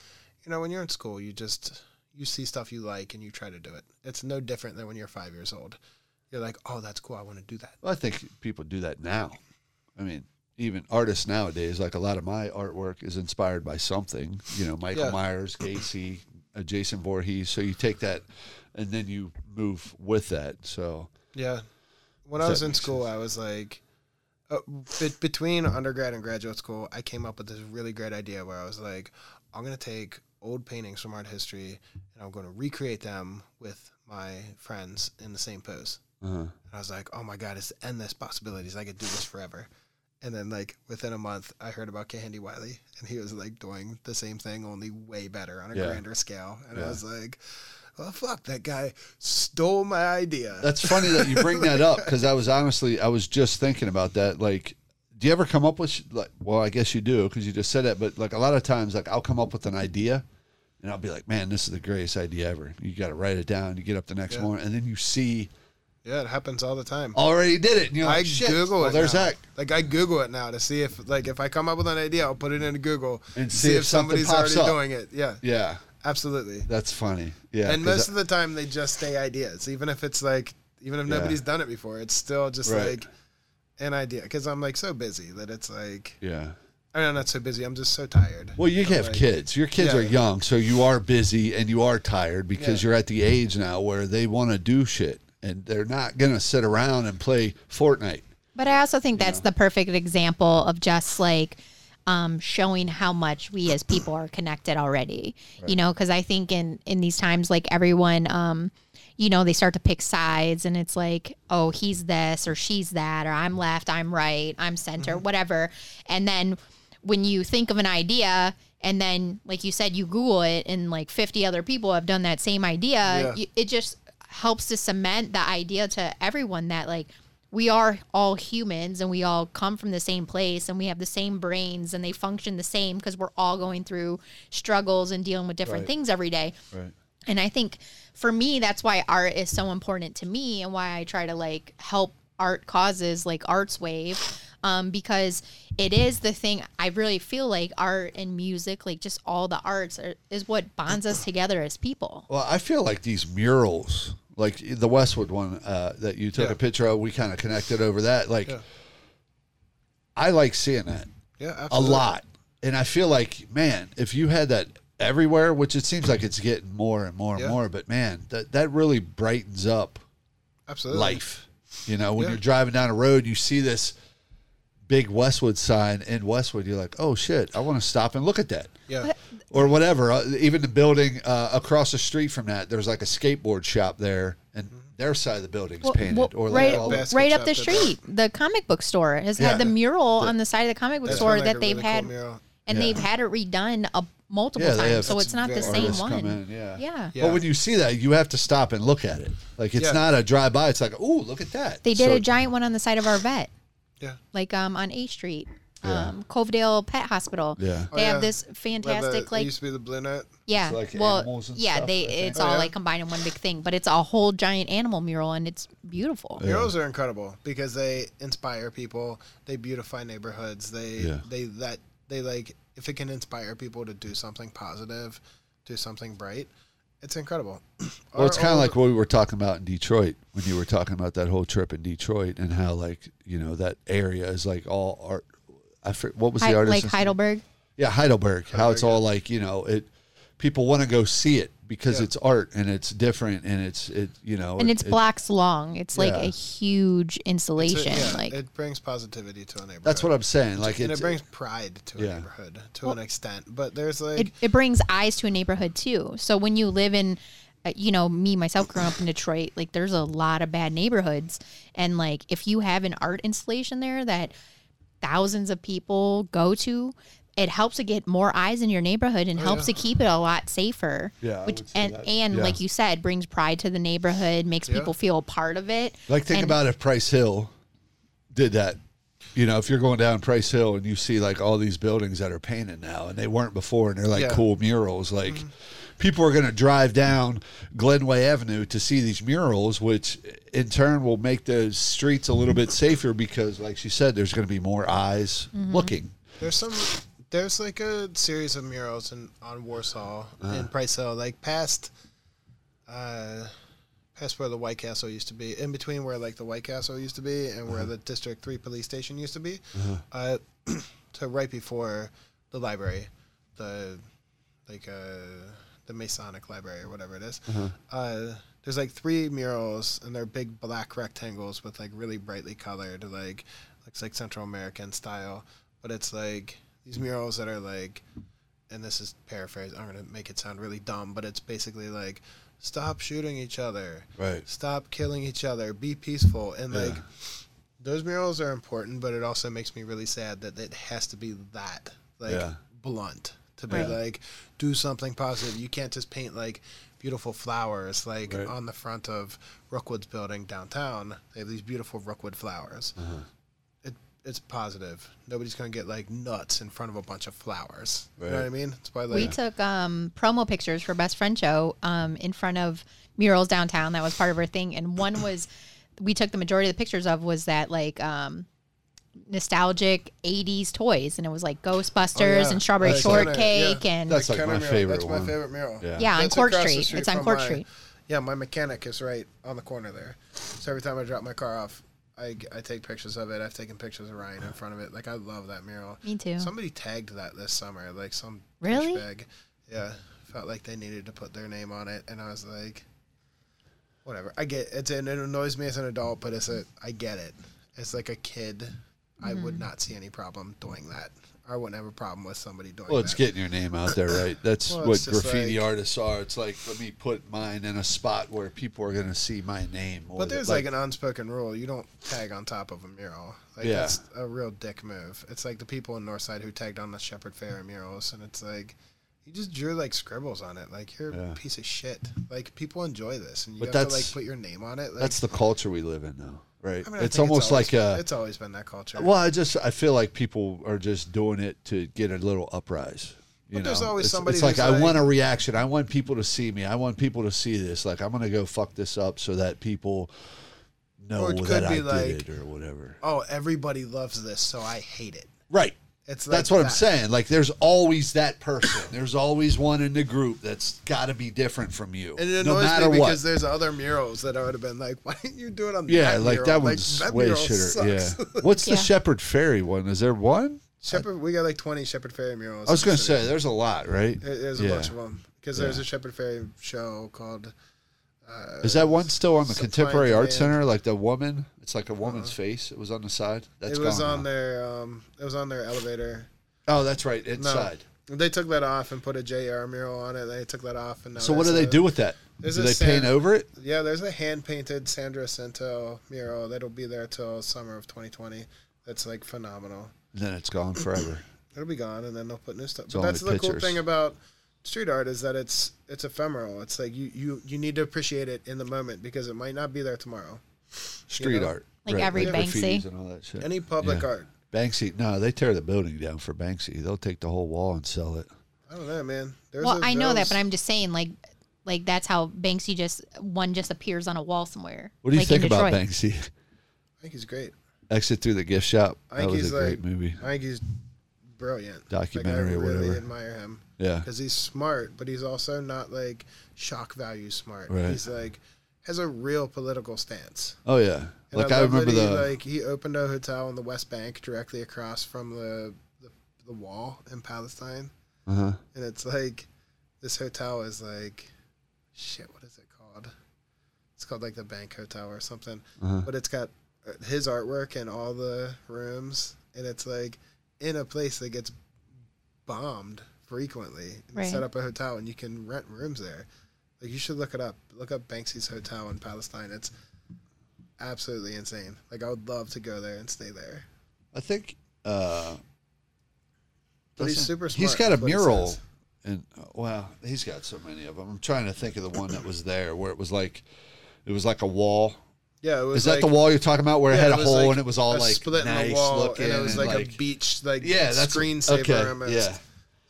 S3: you know when you're in school, you just you see stuff you like and you try to do it. It's no different than when you're five years old. You're like, oh, that's cool. I want to do that.
S2: Well, I think people do that now. I mean, even artists nowadays, like a lot of my artwork is inspired by something. You know, Michael
S3: Yeah.
S2: Myers, Gacy, uh, Jason Voorhees. So you take that, and then you move with that. So
S3: Yeah. When I was in
S2: makes
S3: school, I was like, uh, be- between undergrad and graduate school, I came up with this really great idea where I was like, I'm gonna take old paintings from art history and I'm gonna recreate them with my friends in the same pose.
S2: Uh-huh.
S3: And I was like, oh my god, it's endless possibilities. I could do this forever. And then like within a month, I heard about Kehinde Wiley, and he was like doing the same thing, only way better on a
S2: Yeah.
S3: grander scale. And
S2: Yeah.
S3: I was like, well, fuck, that guy stole my idea.
S2: That's funny that you bring that up because I was honestly I was just thinking about that. Like, do you ever come up with like? Well, I guess you do because you just said it. But like a lot of times, like I'll come up with an idea, and I'll be like, "Man, this is the greatest idea ever." You got to write it down. You get up the next
S3: Yeah.
S2: morning, and then you see
S3: yeah, it happens all the time.
S2: already did it. You're
S3: I
S2: like, "Shit!"
S3: Google
S2: well,
S3: it.
S2: there's
S3: now.
S2: that.
S3: Like I Google it now to see if like if I come up with an idea, I'll put it into Google
S2: And see if something
S3: somebody's already
S2: up.
S3: doing it. Yeah,
S2: Yeah,
S3: absolutely.
S2: that's funny. Yeah,
S3: And most
S2: I-
S3: of the time they just stay ideas, even if it's like even if
S2: Yeah.
S3: nobody's done it before, it's still just
S2: Right.
S3: like an idea. Because I'm like so busy that it's like
S2: yeah.
S3: I mean I'm not so busy. I'm just so tired.
S2: Well, you
S3: I'm
S2: have
S3: like-
S2: kids. Your kids
S3: Yeah.
S2: are young, so you are busy and you are tired because
S3: Yeah.
S2: you're at the age now where they want to do shit and they're not gonna sit around and play Fortnite.
S4: But I also think that's the perfect example of just like um, showing how much we as people are connected already. You know, because I think in in these times, like everyone, um, you know, they start to pick sides, and it's like, oh, he's this or she's that, or I'm left, I'm right, I'm center, whatever. And then when you think of an idea. And then, like you said, you Google it, and like 50 other people have done that same idea.
S3: Yeah.
S4: You, it just helps to cement the idea to everyone that, like, we are all humans and we all come from the same place and we have the same brains and they function the same because we're all going through struggles and dealing with different
S2: Right.
S4: things every day.
S2: Right.
S4: And I think for me, that's why art is so important to me and why I try to like help art causes like ArtsWave. Um, because it is the thing I really feel like art and music, like just all the arts, are, is what bonds us together as people.
S2: Well, I feel like these murals, like the Westwood one uh, that you took
S3: Yeah.
S2: a picture of, we kind of connected over that. Like,
S3: Yeah.
S2: I like seeing that
S3: Yeah,
S2: a lot, and I feel like, man, if you had that everywhere, which it seems like it's getting more and more and
S3: Yeah.
S2: more, but man, that that really brightens up
S3: Absolutely.
S2: life. You know, when
S3: Yeah.
S2: you're driving down a road, you see this big Westwood sign in Westwood. You're like, oh shit, I want to stop and look at that.
S3: Yeah.
S2: Or whatever. Uh, even the building uh, across the street from that, there's like a skateboard shop there, and their side of the building's
S4: Well,
S2: painted.
S4: well,
S2: or
S4: right,
S2: like all
S3: Basket
S4: right up
S3: shop
S4: the
S3: that
S4: street, the comic book store has
S2: Yeah.
S4: had the mural on the side of the comic book
S3: That's
S4: store
S3: been, like,
S4: that
S3: a
S4: they've
S3: really cool
S4: had,
S3: mural.
S4: and
S2: Yeah.
S4: they've had it redone a multiple
S2: Yeah, they
S4: times,
S2: have-
S4: so
S3: That's
S4: it's not the
S3: very
S4: same
S2: artists
S4: one.
S2: in, yeah.
S4: Yeah.
S3: Yeah.
S2: But when you see that, you have to stop and look at it. Like it's
S3: Yeah.
S2: not a drive by. It's like, oh, look at that.
S4: They did
S2: So-
S4: a giant one on the side of our vet,
S3: Yeah.
S4: like um on A Street,
S2: Yeah.
S4: um Covedale Pet Hospital.
S2: Yeah.
S3: Oh,
S4: They
S3: yeah.
S4: have this
S3: Where the-
S4: fantastic
S3: it
S4: like
S3: used to be the Blue Note.
S4: yeah,
S2: It's like
S4: well
S2: animals and
S4: yeah,
S2: stuff,
S4: they
S2: I think.
S4: it's
S3: Oh,
S4: all
S3: yeah?
S4: like combined in one big thing, but it's a whole giant animal mural and it's beautiful.
S3: Murals are incredible because they inspire people. They beautify neighborhoods. They
S2: Yeah.
S3: they that they like if it can inspire people to do something positive, do something bright, it's incredible.
S2: Well, it's
S3: Our
S2: kind of
S3: old-
S2: like what we were talking about in Detroit when you were talking about that whole trip in Detroit and how like you know that area is like all art. I for, what was the
S4: Hi-
S2: artist?
S4: like Heidelberg.
S2: Yeah, Heidelberg. How it's
S3: Heidelberg,
S2: all like you know it. People want to go see it because
S3: Yeah.
S2: it's art and it's different and it's it you know
S4: And
S2: it-
S4: it's
S2: it-
S4: blocks long. It's like
S2: Yeah.
S4: a huge
S3: it's a-
S4: installation.
S3: yeah,
S4: like
S3: it brings positivity to a neighborhood.
S2: That's what I'm saying. Like
S3: and
S2: it's
S3: it brings pride to a neighborhood to an extent. But there's like
S4: it, it brings eyes to a neighborhood too. So when you live in, uh, you know, me myself growing up in Detroit, like there's a lot of bad neighborhoods, and like if you have an art installation there that thousands of people go to. It helps to get more eyes in your neighborhood and oh, helps to keep it a lot safer.
S2: Oh, Yeah,
S4: which and
S2: that.
S4: and
S2: Yeah.
S4: like you said, brings pride to the neighborhood, makes
S3: Yeah.
S4: people feel a part of it.
S2: Like think
S4: And-
S2: about if Price Hill did that. You know, if you're going down Price Hill and you see like all these buildings that are painted now and they weren't before and they're like
S3: Yeah.
S2: cool murals, like mm. People are going to drive down Glenway Avenue to see these murals, which in turn will make the streets a little bit safer because, like she said, there's going to be more eyes looking.
S3: There's some. There's like a series of murals in on Warsaw
S2: Uh-huh.
S3: in Price Hill, like past, uh, past where the White Castle used to be, in between where like the White Castle used to be and
S2: Uh-huh.
S3: where the District Three police station used to be, uh, to right before the library, the like uh the Masonic library or whatever it is.
S2: Uh-huh.
S3: Uh, there's like three murals and they're big black rectangles with like really brightly colored like looks like Central American style, but it's like these murals that are like, and this is paraphrase. I'm gonna make it sound really dumb, but it's basically like, stop shooting each other,
S2: Right.
S3: stop killing each other, be peaceful, and like. Those murals are important, but it also makes me really sad that it has to be that like
S2: Yeah.
S3: blunt to be
S4: Right.
S3: like do something positive. You can't just paint like beautiful flowers like
S2: Right.
S3: on the front of Rookwood's building downtown. They have these beautiful Rookwood flowers.
S2: Uh-huh.
S3: It it's positive. Nobody's gonna get like nuts in front of a bunch of flowers. You know what I mean? It's by
S4: We
S3: like
S4: took um, promo pictures for Best Friend Show um, in front of murals downtown. That was part of our thing, and one was we took the majority of the pictures of was that like um, nostalgic '80s toys, and it was like Ghostbusters
S3: Oh, yeah.
S4: and Strawberry
S3: That's kinda-
S4: Shortcake,
S3: yeah.
S4: and
S2: That's like my favorite
S3: That's
S2: one.
S3: my favorite mural.
S2: Yeah.
S4: yeah, on
S3: That's
S4: Court Street.
S3: street
S4: It's on
S3: from
S4: Court
S3: my-
S4: Street.
S3: Yeah, my mechanic is right on the corner there. So every time I drop my car off, I, I take pictures of it. I've taken pictures of Ryan in front of it. Like I love that mural.
S4: Me too.
S3: Somebody tagged that this summer, like some
S4: Really?
S3: douchebag. Yeah, felt like they needed to put their name on it, and I was like, whatever. I get it's and it annoys me as an adult, but it's a I get it. It's like a kid, I would
S4: Mm-hmm.
S3: not see any problem doing that. I wouldn't have a problem with somebody doing
S2: Well,
S3: that.
S2: it's getting your name out there, right? That's
S3: Well,
S2: what
S3: it's just
S2: graffiti
S3: like-
S2: artists are. It's like let me put mine in a spot where people are going to see my name. or
S3: But
S2: the-
S3: there's like, an unspoken rule: you don't tag on top of a mural. Like
S2: Yeah.
S3: that's a real dick move. It's like the people in Northside who tagged on the Shepard Fairey murals, and it's like you just drew like scribbles on it. Like you're
S2: Yeah.
S3: a piece of shit. Like people enjoy this, and you
S2: But
S3: have to
S2: that's-
S3: like put your name on it. Like,
S2: that's the culture we live in now, right?
S3: I mean, I
S2: it's almost
S3: always-
S2: like a
S3: it's always been that culture.
S2: Well, I just I feel like people are just doing it to get a little uprise. You
S3: But there's always
S2: it's,
S3: somebody
S2: It's like
S3: who's
S2: I want a reaction. I want people to see me. I want people to see this. Like I'm gonna go fuck this up so that people know
S3: Or it could
S2: that I
S3: be
S2: did it or whatever.
S3: oh, everybody loves this, so I hate it.
S2: Right.
S3: It's like
S2: That's what I'm saying. Like there's always that person. There's always one in the group that's got to be different from you,
S3: And it
S2: no
S3: annoys
S2: matter
S3: me
S2: what.
S3: because there's other murals that I would have been like, why didn't you do it on
S2: yeah,
S3: that Yeah,
S2: like
S3: mural?
S2: that one's
S3: that
S2: way
S3: mural
S2: shitter.
S3: sucks.
S2: Yeah. What's
S4: Yeah.
S2: the Shepard Fairey one? Is there one?
S3: Shepherd, we got like 20 Shepard Fairey murals.
S2: I was
S3: gonna
S2: say there's a lot, right?
S3: There's a
S2: Yeah.
S3: bunch of them because there's a Shepard Fairey show called. Uh,
S2: Is that one still on the
S3: Supply and
S2: Contemporary Art
S3: Demand.
S2: Center? Like the woman, it's like a woman's face. It was on the side. That's
S3: it was
S2: gone
S3: on
S2: now.
S3: their um, it was on their elevator.
S2: Oh, that's right, inside.
S3: They took that off and put a JR mural on it. They took that off and now
S2: So what do they
S3: a-
S2: do with that?
S3: there's
S2: Do
S3: a
S2: they
S3: sand-
S2: paint over it?
S3: Yeah, there's a hand painted Sandra Cento mural that'll be there till summer of 2020. That's like phenomenal.
S2: And then it's gone forever.
S3: It'll be gone, and then they'll put new stuff. But that's the cool
S2: pictures.
S3: thing about street art is that it's it's ephemeral. It's like you you you need to appreciate it in the moment because it might not be there tomorrow.
S2: Street
S3: know,
S2: art,
S4: like every
S2: graffitis
S4: Banksy.
S2: and all that shit.
S3: Any public
S2: Yeah.
S3: art.
S2: Banksy, no, they tear the building down for Banksy. They'll take the whole wall and sell it.
S3: I don't know, man. There's
S4: Well,
S3: a-
S4: I know that, but I'm just saying, like, like that's how Banksy just one just appears on a wall somewhere.
S2: What do you
S4: like
S2: think about
S4: Detroit.
S2: Banksy?
S3: I think he's great.
S2: Exit through the gift shop.
S3: I
S2: That
S3: think
S2: was
S3: he's
S2: a great movie.
S3: I think he's brilliant.
S2: Documentary
S3: like,
S2: or
S3: I really
S2: whatever.
S3: admire him
S2: Yeah.
S3: because he's smart, but he's also not like shock value smart.
S2: Right.
S3: He's like has a real political stance.
S2: Oh yeah.
S3: And
S2: Like I,
S3: that
S2: remember
S3: he,
S2: the
S3: like he opened a hotel on the West Bank directly across from the the, the wall in Palestine,
S2: uh-huh.
S3: and it's like this hotel is like shit. What is it called? It's called like the Bank Hotel or something.
S2: Uh-huh.
S3: But it's got uh, his artwork in all the rooms, and it's like in a place that gets bombed frequently. And
S4: Right.
S3: Set up a hotel, and you can rent rooms there. Like you should look it up. Look up Banksy's hotel in Palestine. It's absolutely insane. Like I would love to go there and stay there.
S2: I think uh
S3: But he's
S2: doesn't-
S3: super
S2: He's
S3: smart,
S2: got a
S3: is what he
S2: mural and uh, well, he's got so many of them. I'm trying to think of the one that was there where it was like it was like a wall.
S3: Yeah, it was
S2: Is that the wall you're talking about where it had a hole
S3: like
S2: and it was all like
S3: split
S2: nice
S3: in the wall,
S2: looking
S3: and it was like,
S2: like
S3: a beach, like
S2: yeah, that's
S3: screensaver
S2: okay,
S3: almost.
S2: Yeah,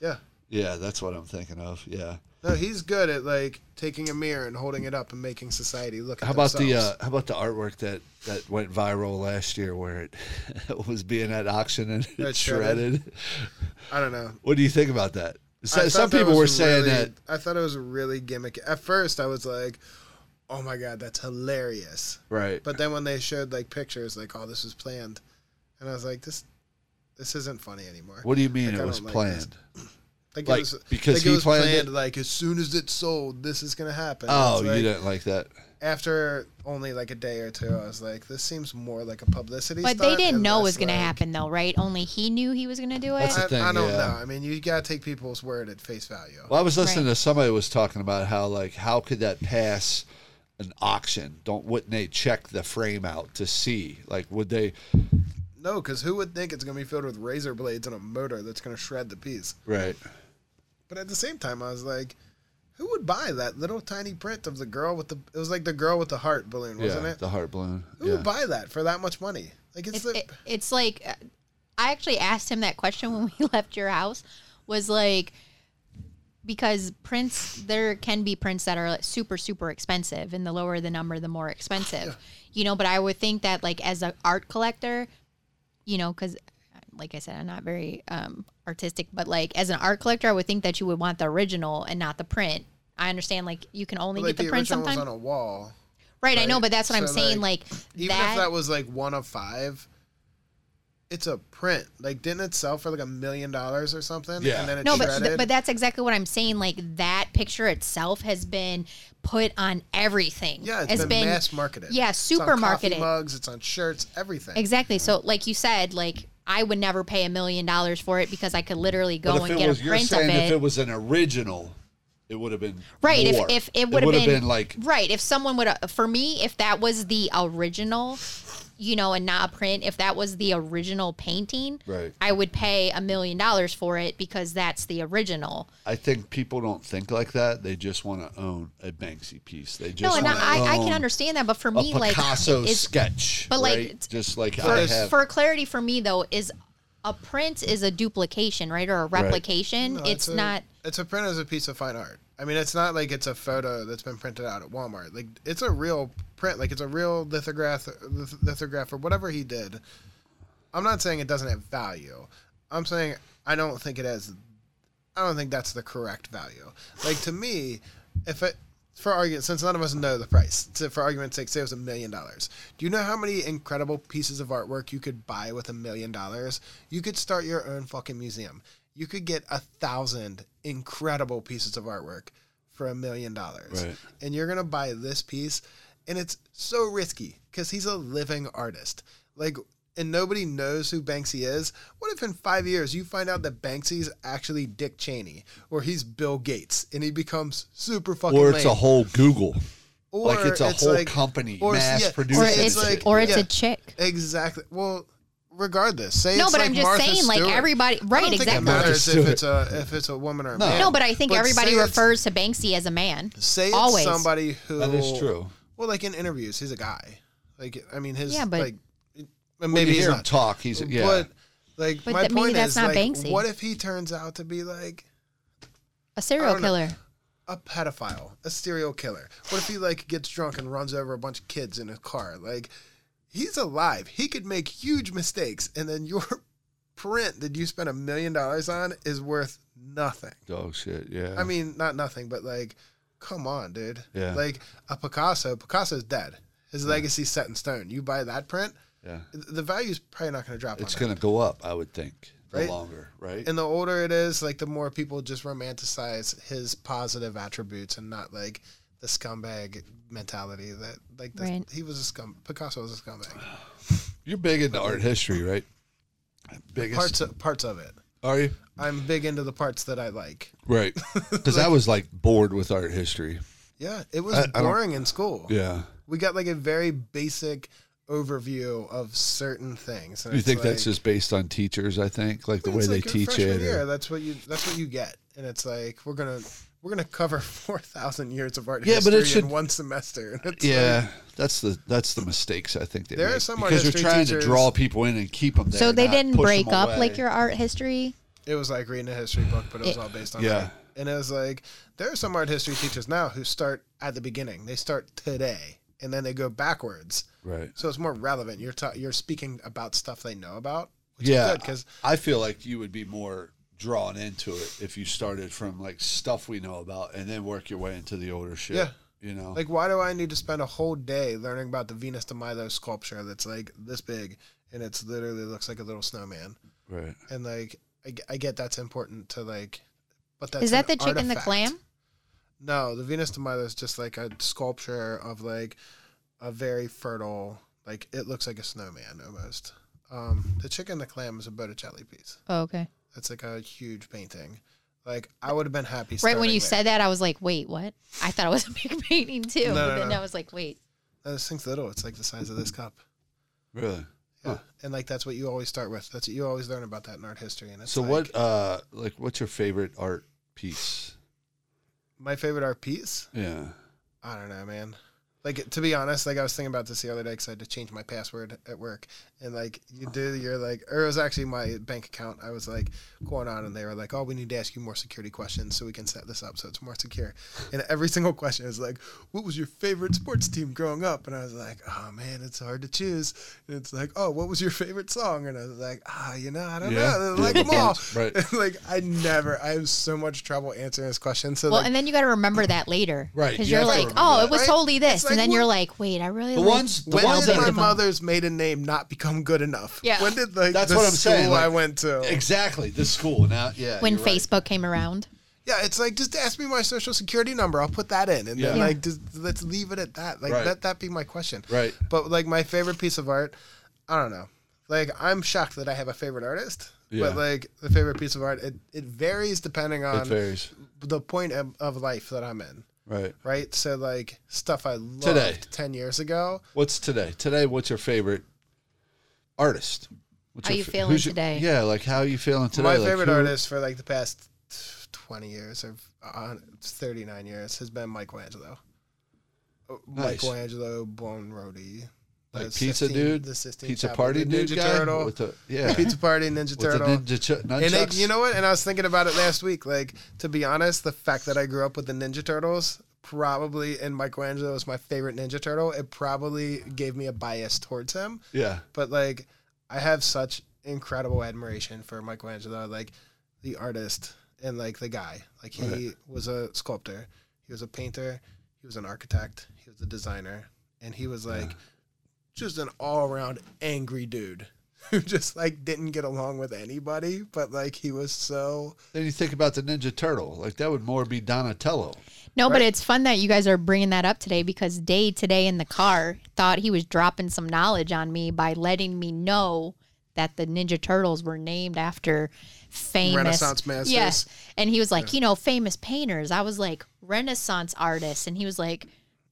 S3: yeah.
S2: yeah, that's what I'm thinking of. Yeah.
S3: No, he's good at like taking a mirror and holding it up and making society look. At
S2: How about the uh, how about the artwork that that went viral last year where it, it was being at auction and it
S3: shredded.
S2: shredded?
S3: I don't know.
S2: What do you think about that? So, some people were saying
S3: really-
S2: that
S3: I thought it was really gimmicky. At first, I was like, "Oh my god, that's hilarious!"
S2: right.
S3: But then when they showed like pictures, like, "Oh, this was planned," and I was like, "This, this isn't funny anymore."
S2: What do you mean
S3: Like,
S2: it was
S3: don't like
S2: planned?
S3: Like,
S2: Like,
S3: it was,
S2: because
S3: like
S2: he
S3: it was
S2: planned
S3: planned.
S2: it?
S3: Like as soon as it's sold, this is gonna happen.
S2: Oh,
S3: It's
S2: you didn't like that.
S3: After only like a day or two, I was like, this seems more like a publicity.
S4: But they didn't know it
S3: less
S4: was going to
S3: like-
S4: happen, though, right? Only he knew he was going to do it.
S2: That's the
S3: I,
S2: thing,
S3: I don't
S2: yeah.
S3: know. I mean, you gotta take people's word at face value.
S2: Well, I was listening
S4: Right.
S2: to somebody was talking about how like how could that pass an auction? Don't wouldn't they check the frame out to see? Like would they
S3: No, because who would think it's gonna be filled with razor blades and a motor that's gonna shred the piece?
S2: right?
S3: But at the same time, I was like, who would buy that little tiny print of the girl with the? It was like the girl with the heart balloon, wasn't
S2: yeah,
S3: it?
S2: the heart balloon.
S3: Who
S2: yeah.
S3: would buy that for that much money? Like it's,
S4: It's,
S3: the
S4: it, it's like uh, I actually asked him that question when we left your house. Was like because prints there can be prints that are super super expensive, and the lower the number, the more expensive. You know, but I would think that like as an art collector, you know, because like I said, I'm not very um, artistic, but like as an art collector, I would think that you would want the original and not the print. I understand, like you can only
S3: like
S4: get the,
S3: the
S4: print sometimes,
S3: on a wall.
S4: right? I know, but that's what I'm saying.
S3: like,
S4: Like,
S3: Even
S4: that,
S3: if that was like one of five, it's a print. Like, didn't it sell for like a million dollars or something?
S2: Yeah.
S3: And then it's
S4: No, but
S3: shredded.
S4: but that's exactly what I'm saying. Like that picture itself has been put on everything.
S3: yeah, it's
S4: has
S3: been, mass marketed.
S4: Yeah,
S3: It's
S4: super
S3: on
S4: marketed.
S3: mugs. It's on shirts. Everything.
S4: Exactly. So, like you said, like I would never pay a million dollars for it because I could literally go and get
S2: was,
S4: a
S2: you're
S4: print of
S2: it. if
S4: it.
S2: it was an original, it would have been
S4: Right.
S2: more.
S4: If if it would have
S2: would've
S4: been,
S2: like
S4: right. If someone would uh, for me, if that was the original, you know, and not a print, if that was the original painting,
S2: Right.
S4: I would pay a million dollars for it because that's the original.
S2: I think people don't think like that. They just want to own a Banksy piece. They just
S4: No, and
S2: wanna
S4: I, I can understand that, but for
S2: a
S4: me, like
S2: Picasso
S4: it's,
S2: sketch.
S4: but, like,
S2: right?
S4: it's-
S2: just like
S3: For-
S2: I have.
S4: for clarity for me though is a print is a duplication right or a replication
S3: No,
S4: it's
S3: a,
S4: not
S3: It's a print as a piece of fine art. I mean, it's not like it's a photo that's been printed out at Walmart. Like it's a real print. Like it's a real lithograph, lith- lithograph or whatever he did. I'm not saying it doesn't have value. I'm saying I don't think it has. I don't think that's the correct value. Like to me, if it for argument, since none of us know the price, for argument's sake, say it was a million dollars. Do you know how many incredible pieces of artwork you could buy with a million dollars? You could start your own fucking museum. You could get a thousand incredible pieces of artwork for a million dollars.
S2: Right.
S3: And you're gonna buy this piece, and it's so risky because he's a living artist. Like and nobody knows who Banksy is. What if in five years you find out that Banksy's actually Dick Cheney or he's Bill Gates and he becomes super fucking
S2: or it's a whole Google.
S3: Or
S2: like it's a whole
S3: like-
S2: company,
S3: or
S2: mass
S3: yeah,
S4: or
S2: producing.
S3: Or
S4: it's,
S3: it's like-
S4: or it's
S3: yeah.
S4: a chick
S3: Exactly. Well, regardless, say
S4: no
S3: it's
S4: but
S3: like
S4: i'm just
S3: Martha
S4: saying like
S3: Stewart.
S4: everybody
S3: I
S4: right
S3: don't think it
S4: exactly
S2: Martha
S3: matters if it's a if it's a woman or a
S2: No.
S3: man.
S4: no but i think
S3: But
S4: everybody refers to banksy as a man
S3: Say it's
S4: always.
S3: somebody who
S2: That is true.
S3: Well, like in interviews, he's a guy. Like I mean, his
S4: Yeah, but-
S3: like
S2: When
S3: maybe
S2: you
S3: he's not
S2: talk, he's yeah.
S3: But like
S4: But
S3: my
S4: that-
S3: point
S4: that's
S3: is
S4: not
S3: like,
S4: Banksy.
S3: what if he turns out to be like
S4: a serial
S3: don't know.
S4: killer
S3: a pedophile, a serial killer? What if he like gets drunk and runs over a bunch of kids in a car? Like he's alive. He could make huge mistakes, and then your print that you spent a million dollars on is worth nothing.
S2: oh shit, yeah.
S3: I mean, not nothing, but like, come on, dude.
S2: Yeah.
S3: Like a Picasso. Picasso's dead. His legacy's set in stone. You buy that print,
S2: yeah,
S3: the value's probably not going to drop.
S2: it's gonna go up. I would think the
S3: Right?
S2: longer, right?
S3: And the older it is, like the more people just romanticize his positive attributes and not like the scumbag mentality that like the,
S4: Right.
S3: he was a scum. Picasso was a scumbag.
S2: You're big into art history, right? Biggest.
S3: Parts of, parts of it.
S2: Are you?
S3: I'm big into the parts that I like.
S2: Right. Because I was like bored with art history.
S3: Yeah, it was
S2: I- I
S3: boring in school.
S2: Yeah.
S3: We got like a very basic overview of certain things. and
S2: You
S3: it's
S2: think that's just based on teachers? I think like the way
S3: It's
S2: they teach it.
S3: Year,
S2: or-
S3: that's what you. That's what you get, and it's like we're gonna we're gonna cover four thousand years of art
S2: Yeah,
S3: history
S2: but it should-
S3: in one semester. It's
S2: yeah,
S3: like,
S2: that's the that's the mistakes I think they
S3: There are some
S2: because you're trying
S3: teachers-
S2: to draw people in and keep them there.
S4: so they didn't break up
S2: away.
S4: like your art history
S3: it was like reading a history book, but it was all based on
S2: Yeah.
S3: that. And it was like there are some art history teachers now who start at the beginning. They start today, and then they go backwards.
S2: right.
S3: So it's more relevant. You're ta- you're speaking about stuff they know about, which
S2: Yeah,
S3: because
S2: I feel like you would be more drawn into it if you started from like stuff we know about and then work your way into the older shit.
S3: Yeah.
S2: you know,
S3: Like, why do I need to spend a whole day learning about the Venus de Milo sculpture that's like this big and it's literally looks like a little snowman?
S2: right.
S3: And like, I, I get that's important to like but that's
S4: Is that
S3: an
S4: the chicken, the clam?
S3: No, the Venus de Milo is just like a sculpture of like a very fertile, like it looks like a snowman almost. Um, the chicken, the clam is a Botticelli piece.
S4: Oh, okay.
S3: That's like a huge painting. Like I would have been happy.
S4: Right when you
S3: there.
S4: said that, I was like, wait, what? I thought it was a big painting too.
S3: No,
S4: but
S3: no,
S4: then
S3: no.
S4: I was like, wait.
S3: No, this thing's little. It's like the size of this cup.
S2: Really?
S3: Yeah, and like that's what you always start with. That's what you always learn about that in art history. And it's
S2: So
S3: like,
S2: what? Uh, like, what's your favorite art piece?
S3: My favorite art piece.
S2: Yeah.
S3: I don't know, man. Like to be honest, like I was thinking about this the other day because I had to change my password at work, and like you do, you're like, or it was actually my bank account. I was like going on, and they were like, "Oh, we need to ask you more security questions so we can set this up so it's more secure." And every single question is like, "What was your favorite sports team growing up?" And I was like, "Oh man, it's hard to choose." And it's like, "Oh, what was your favorite song?" And I was like, "Ah, you know, I don't
S2: Yeah.
S3: know,
S2: Yeah,
S3: like them all."
S2: right.
S3: like I never, I have so much trouble answering this question. So
S4: Well,
S3: like,
S4: and then you got to remember that later.
S2: Right,
S4: Because
S2: you
S4: you are like, oh,
S2: that.
S4: it was
S3: Right?
S4: totally this.
S3: It's like,
S4: and then
S3: what-
S4: you're like, wait, I really
S2: The
S4: like
S2: ones- the
S3: when
S2: ones
S3: did my
S2: are-
S3: mother's maiden name not become good enough?
S4: Yeah.
S3: When did like
S2: That's
S3: the
S2: what I'm saying,
S3: school I went to?
S2: Exactly. The school now. Yeah.
S4: when
S2: you're right.
S4: Facebook came around.
S3: Yeah, it's like just ask me my social security number. I'll put that in, and then
S2: Yeah.
S3: like just let's leave it at that. Like
S2: Right.
S3: let that be my question.
S2: Right.
S3: But like my favorite piece of art, I don't know. Like I'm shocked that I have a favorite artist.
S2: Yeah.
S3: But like the favorite piece of art, it, it varies depending
S2: It
S3: on
S2: varies.
S3: the point of, of life that I'm in.
S2: Right.
S3: Right. So like stuff I loved
S2: Today.
S3: ten years ago.
S2: What's today? Today, what's your favorite artist? What's
S4: How
S2: your
S4: you
S2: fa-
S4: feeling
S2: who's your-
S4: today?
S2: yeah, like how are you feeling today?
S3: My
S2: Like,
S3: favorite
S2: who-
S3: artist for like the past twenty years or uh, thirty nine years has been Michelangelo.
S2: Nice.
S3: Michelangelo Buonarroti.
S2: Like
S3: the
S2: pizza
S3: Sistine-
S2: dude,
S3: the Sistine
S2: pizza
S3: Chapel,
S2: party
S3: the
S2: dude
S3: Ninja
S2: guy?
S3: Turtle,
S2: with the yeah,
S3: Pizza Party, Ninja Turtle.
S2: ninja ch-
S3: and they, you know what? And I was thinking about it last week. Like to be honest, the fact that I grew up with the Ninja Turtles probably, and Michelangelo is my favorite Ninja Turtle. It probably gave me a bias towards him.
S2: Yeah,
S3: but like I have such incredible admiration for Michelangelo, like the artist and like the guy. Like he
S2: Right.
S3: was a sculptor, he was a painter, he was an architect, he was a designer, and he was like just an all around angry dude who just like didn't get along with anybody, but like he was so
S2: Then you think about the Ninja Turtle, like that would more be Donatello.
S4: No, but it's fun that you guys are bringing that up today because Day today in the car thought he was dropping some knowledge on me by letting me know that the Ninja Turtles were named after famous
S3: Renaissance masters.
S4: Yes, and he was like, you know, famous painters. I was like, Renaissance artists, and he was like,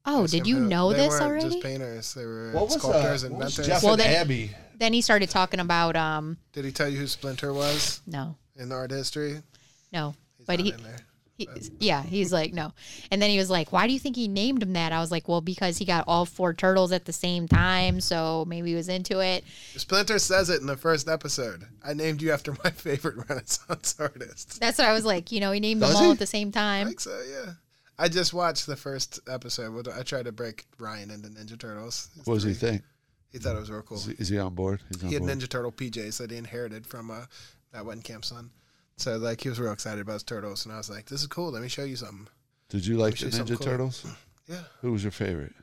S4: oh, did you know
S3: they
S4: this
S3: weren't
S4: already?
S3: Just painters, they were
S2: What was,
S3: sculptors,
S2: uh, what was
S3: inventors.
S2: Jeff
S4: Well,
S2: and
S4: then-
S2: Abby?
S4: Then he started talking about um,
S3: Did he tell you who Splinter was
S4: no,
S3: in art history?
S4: no,
S3: He's
S4: but
S3: not
S4: he.
S3: in there.
S4: He, yeah, he's like no, and then he was like, "Why do you think he named him that?" I was like, "Well, because he got all four turtles at the same time, so maybe he was into it."
S3: Splinter says it in the first episode. I named you after my favorite Renaissance artist.
S4: That's what I was like. You know, he named
S2: Does
S4: them all
S2: he?
S4: at the same
S3: I
S4: time.
S3: think so, yeah. I just watched the first episode. I tried to break Ryan into Ninja Turtles.
S2: What does he think?
S3: He thought it was real cool.
S2: Is he, is he on board? He's on
S3: He had
S2: board.
S3: Ninja Turtle PJs that he inherited from uh, that Wenkamp son. So like he was real excited about his turtles, and I was like, "This is cool. Let me show you something."
S2: Did you like the Ninja
S3: cool.
S2: Turtles?
S3: Yeah,
S2: Who was your favorite?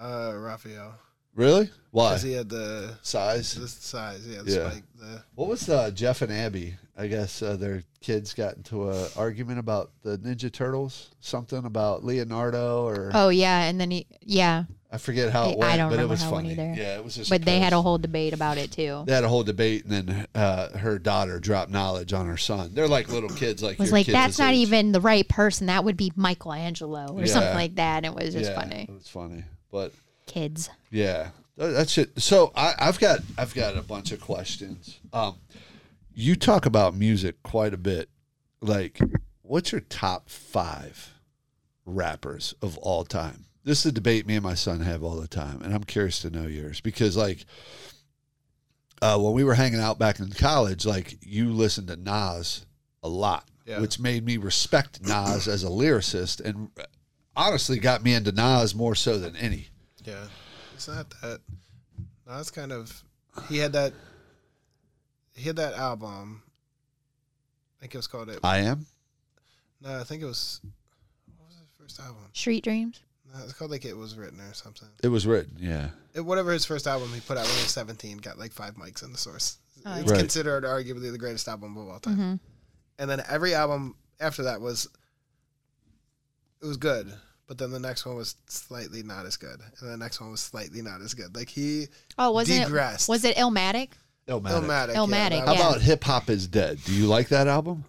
S3: uh, Raphael,
S2: Really? Why?
S3: because he had the
S2: Size.
S3: the size. Yeah, the
S2: Yeah.
S3: spike. The
S2: What was uh, Jeff and Abby? I guess uh, their kids got into an argument about the Ninja Turtles. Something about Leonardo, or
S4: Oh yeah, and then he yeah,
S2: I forget how it went,
S4: I don't
S2: but it was
S4: how it went
S2: funny.
S4: either.
S2: Yeah, it was just.
S4: but they had a whole debate about it too.
S2: They had a whole debate, and then uh, her daughter dropped knowledge on her son. They're like little kids, like
S4: was
S2: your
S4: like
S2: kids'
S4: that's not
S2: age.
S4: even the right person. That would be Michelangelo or something like that. And it was just
S2: yeah,
S4: funny.
S2: It was funny, but
S4: Kids.
S2: Yeah, that's it. So I, I've got I've got a bunch of questions. Um, you talk about music quite a bit. Like, what's your top five rappers of all time? This is a debate me and my son have all the time, and I'm curious to know yours because, like, uh, when we were hanging out back in college, like you listened to Nas a lot,
S3: Yeah.
S2: which made me respect Nas as a lyricist, and honestly got me into Nas more so than any.
S3: Yeah, it's not that. No, it's kind of. He had that. He had that album. I think it was called it.
S2: I am.
S3: No, I think it was. What was his first album?
S4: Street Dreams.
S3: No, it's called like it was written or something.
S2: It was written, yeah.
S3: It, whatever his first album he put out when he was seventeen got like five mics in the source.
S4: Oh,
S3: it's
S2: Right.
S3: considered arguably the greatest album of all time.
S4: Mhm.
S3: And then every album after that was it was good, but then the next one was slightly not as good, and the next one was slightly not as good. Like he
S4: Oh, wasn't
S3: Degressed.
S4: it? Was it Illmatic?
S2: Illmatic.
S3: Illmatic.
S4: Illmatic,
S3: that
S2: How
S3: was-
S4: yeah.
S2: about Hip Hop is Dead? Do you like that album?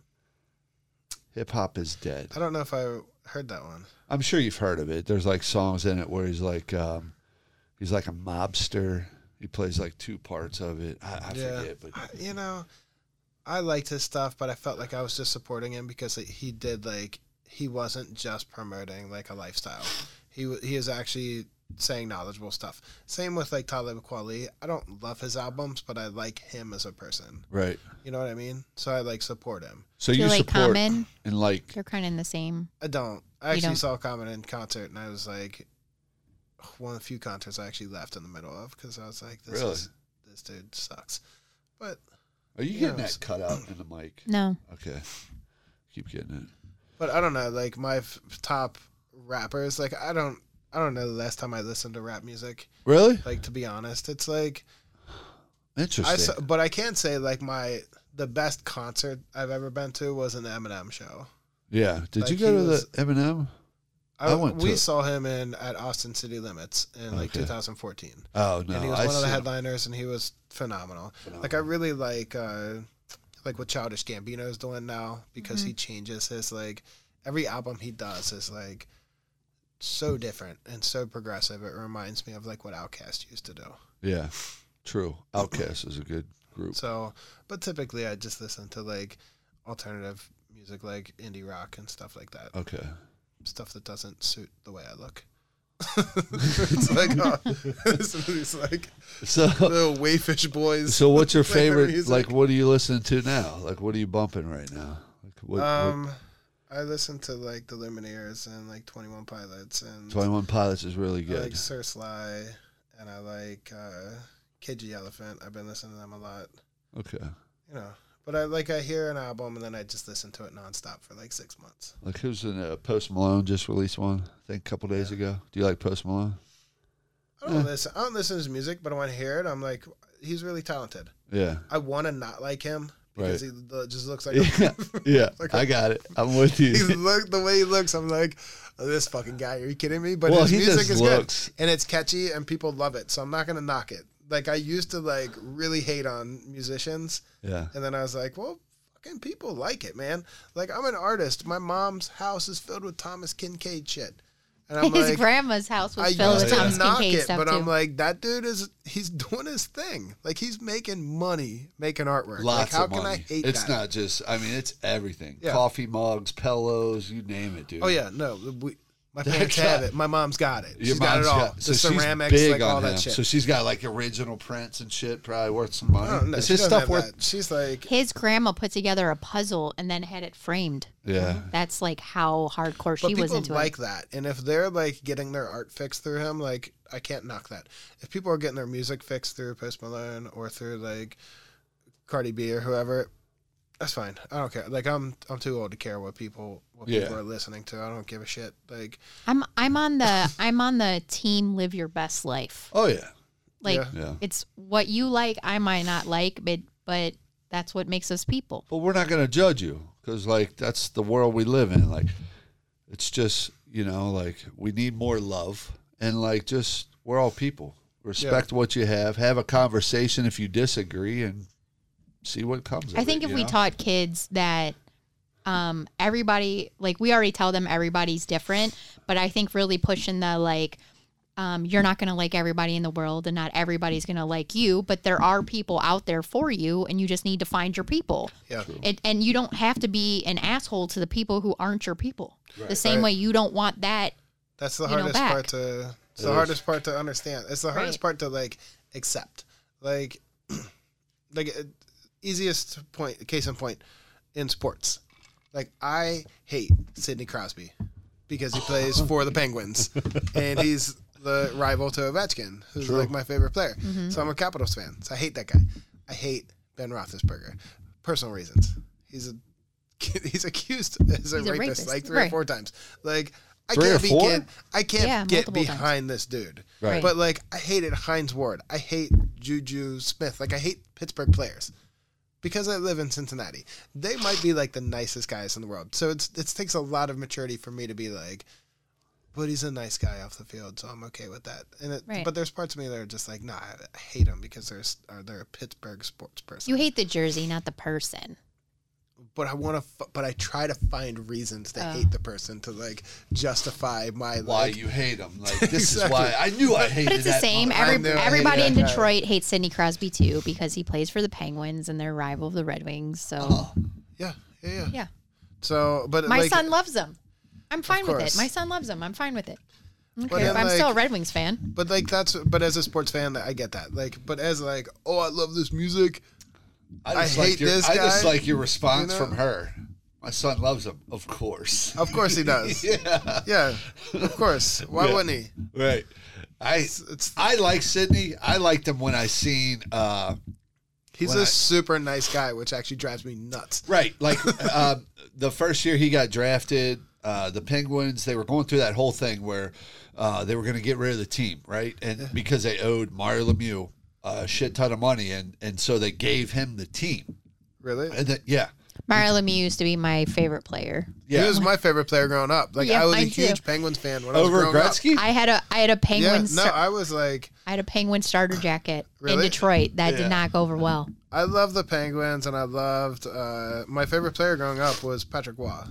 S2: Hip Hop is Dead.
S3: I don't know if I heard that one.
S2: I'm sure you've heard of it. There's like songs in it where he's like, um, he's like a mobster. He plays like two parts of it. I, I
S3: yeah,
S2: forget, but
S3: I- you know, I liked his stuff, but I felt like I was just supporting him because he did like he wasn't just promoting like a lifestyle. He wa- he is actually saying knowledgeable stuff. Same with like Talib Kweli. I don't love his albums, but I like him as a person.
S2: right.
S3: You know what I mean? So I like support him.
S2: So you
S4: you like
S2: support
S4: Common?
S2: and like
S4: You're kind of in the same.
S3: I don't. I actually
S4: don't?
S3: saw Common in concert, and I was like, one of the few concerts I actually left in the middle of because I was like, this
S2: Really?
S3: is this dude sucks. But
S2: Are you getting
S3: Yes.
S2: that cut out in the mic?
S4: No.
S2: Okay. Keep getting it.
S3: But I don't know, like my f- top rappers, like I don't, I don't know the last time I listened to rap music.
S2: Really?
S3: Like to be honest, it's like I,
S2: Interesting.
S3: s- but I can't say like my the best concert I've ever been to was an Eminem show.
S2: yeah. Did you go to
S3: was-
S2: the Eminem?
S3: I,
S2: I went
S3: we
S2: to-
S3: saw him in at Austin City Limits in like
S2: Okay.
S3: 2014,
S2: Oh no.
S3: and he was
S2: I
S3: one of the headliners, and he was phenomenal. Like I really like uh like what Childish Gambino is doing now because he mm-hmm. changes his like every album he does is like so different and so progressive. It reminds me of like what Outkast used to do.
S2: Yeah. True. Outkast is a good group.
S3: So, but typically I just listen to like alternative music, like indie rock and stuff like that.
S2: Okay.
S3: Stuff that doesn't suit the way I look. It's like oh, it's like
S2: So
S3: the Wayfish Boys.
S2: so what's your favorite like what are you listening to now? Like what are you bumping right now? Like what, what
S3: Um, I listen to like the Lumineers and like Twenty One Pilots and
S2: 21 Pilots is really
S3: I
S2: good.
S3: like Sir Sly and I like uh, Cage the Elephant. I've been listening to them a lot.
S2: Okay.
S3: You know, but I like I hear an album and then I just listen to it nonstop for like six months.
S2: Like who's in uh, Post Malone just released one, I think a couple days ago. Do you like Post Malone?
S3: I don't listen. I don't listen to his music, but when I hear it, I'm like, he's really talented.
S2: Yeah.
S3: I want to not like him because
S2: Right.
S3: he just looks like.
S2: Yeah. Yeah.
S3: Like-
S2: I got it. I'm with you.
S3: he look the way he looks. I'm like, oh, this fucking guy. Are you kidding me? But
S2: Well,
S3: his music is
S2: looks-
S3: good and it's catchy and people love it. So I'm not gonna knock it. Like I used to like really hate on musicians,
S2: Yeah.
S3: and then I was like, well. Fucking people like it, man. Like I'm an artist. My mom's house is filled with Thomas Kinkade shit, and I'm
S4: His
S3: like,
S4: grandma's house was
S3: I
S4: filled
S3: used
S4: with Thomas
S3: knock
S4: Kinkade
S3: it,
S4: stuff
S3: but
S4: too.
S3: I'm like, that dude is he's doing his thing. Like he's making money making artwork.
S2: Lots
S3: like how
S2: of
S3: can
S2: money.
S3: I hate
S2: it's
S3: that?
S2: not just. I mean, it's everything.
S3: Yeah.
S2: Coffee mugs, pillows, you name it, dude.
S3: Oh yeah, no, we, my parents
S2: guy-
S3: have it. My mom's got it.
S2: Your
S3: She's got it all.
S2: got-
S3: the
S2: so she's
S3: ceramics,
S2: big
S3: like all
S2: on him.
S3: that shit.
S2: So she's got like original prints and shit, probably worth some money.
S3: Oh, no,
S2: is his stuff worth?
S3: that. She's like,
S4: His grandma put together a puzzle and then had it framed.
S2: Yeah.
S4: That's like how hardcore
S3: but
S4: she was
S3: people
S4: into
S3: like
S4: it.
S3: that. And if they're like getting their art fixed through him, like I can't knock that. If people are getting their music fixed through Post Malone or through like Cardi B or whoever, that's fine. I don't care. Like I'm I'm too old to care what people what
S2: Yeah.
S3: people are listening to. I don't give a shit. Like
S4: I'm I'm on the I'm on the team live your best life.
S2: Oh yeah.
S4: Like
S3: Yeah.
S2: Yeah.
S4: it's what you like, I might not like, but but that's what makes us people.
S2: But we're not going to judge you because, like, that's the world we live in. Like, it's just, you know, like, we need more love. And, like, just, we're all people. Respect what you have. Have a conversation if you disagree and see what comes
S4: I think
S2: it,
S4: if we
S2: know?
S4: taught kids that um everybody like we already tell them everybody's different, but I think really pushing the like um, you're not going to like everybody in the world and not everybody's going to like you, but there are people out there for you and you just need to find your people.
S3: yeah.
S4: It, and you don't have to be an asshole to the people who aren't your people. The same
S3: Right.
S4: way you don't want that.
S3: That's the
S4: you know,
S3: hardest part to. It's
S2: It
S3: the
S2: is.
S3: hardest part to understand. It's the hardest
S4: Right.
S3: part to like accept. Like, like uh, easiest point, case in point, in sports. Like I hate Sidney Crosby because he plays for the Penguins, and he's the rival to Ovechkin, who's
S2: True.
S3: like my favorite player. Mm-hmm. So I'm a Capitals fan. So I hate that guy. I hate Ben Roethlisberger. Personal reasons. He's a he's accused as a,
S4: He's a
S3: rapist,
S4: rapist.
S3: like three or four times. Like I
S2: Three or
S3: can't be
S2: four?
S3: get, I can't
S4: Yeah,
S3: get
S4: multiple times.
S3: behind this dude.
S2: Right.
S3: But like I hated Hines Ward. I hate Juju Smith. Like I hate Pittsburgh players. Because I live in Cincinnati. They might be like the nicest guys in the world. So it's it takes a lot of maturity for me to be like, but he's a nice guy off the field, so I'm okay with that. And it,
S4: Right.
S3: but there's parts of me that are just like, nah, I hate him because they're uh, they're a Pittsburgh sports person.
S4: You hate the jersey, not the person.
S3: But I want to, f- but I try to find reasons to
S4: Oh.
S3: hate the person to like justify my
S2: Why
S3: like.
S2: you hate him? Like this
S3: Exactly.
S2: is why I knew I hated
S4: But it's the
S2: that
S4: same. Every,
S3: I knew I
S4: everybody in
S3: hated that guy.
S4: Detroit hates Sidney Crosby too because he plays for the Penguins and they're rival of the Red Wings. So
S2: Oh,
S3: yeah, yeah, yeah.
S4: yeah,
S3: So, but
S4: my
S3: like,
S4: son loves them. I'm fine with it. My son loves them. I'm fine with it. Okay,
S3: But then,
S4: I'm still a Red Wings fan.
S3: But like that's but as a sports fan, I get that. Like, but as like, oh, I love this music.
S2: I,
S3: I
S2: just like
S3: hate
S2: your,
S3: this
S2: I just like your response
S3: you know?
S2: from her. My son loves him, of course.
S3: Of course he does.
S2: yeah,
S3: yeah, of course. Why
S2: Yeah.
S3: wouldn't he?
S2: right. I
S3: it's-
S2: I like Sidney. I liked him when I seen uh,
S3: He's a
S2: I-
S3: super nice guy, which actually drives me nuts.
S2: Right. Like um, the first year he got drafted, uh, the Penguins, they were going through that whole thing where uh, they were going to get rid of the team, right? And because they owed Mario Lemieux a shit ton of money, and, and so they gave him the team.
S3: Really?
S2: And then, yeah.
S4: Mario Lemieux used to be my favorite player.
S2: Yeah.
S3: He was my favorite player growing up. Like
S4: Yeah,
S3: I was a
S4: mine too.
S3: huge Penguins fan when I was
S2: Over
S3: growing up.
S2: Gretzky?
S4: I had a I had a
S3: Yeah,
S4: penguin
S3: no,
S4: star-
S3: I was like,
S4: I had a penguin starter jacket in
S3: Really?
S4: Detroit that
S2: Yeah.
S4: did not go over well.
S3: I love the Penguins, and I loved uh, my favorite player growing up was Patrick Roy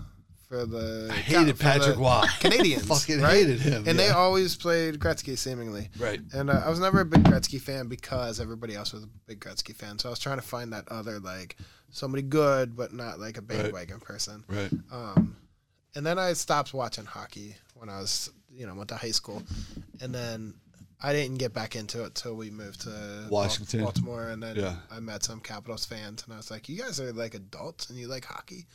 S3: for the.
S2: I hated
S3: for
S2: Patrick Roy.
S3: Canadiens.
S2: Fucking
S3: right?
S2: hated him.
S3: And they always played Gretzky, seemingly.
S2: Right.
S3: And uh, I was never a big Gretzky fan because everybody else was a big Gretzky fan. So I was trying to find that other like somebody good, but not like a bandwagon person.
S2: Right.
S3: Um, and then I stopped watching hockey when I was, you know, went to high school, and then I didn't get back into it till we moved to
S2: Washington.
S3: Baltimore, and then
S2: Yeah.
S3: I met some Capitals fans, and I was like, "You guys are like adults, and you like hockey."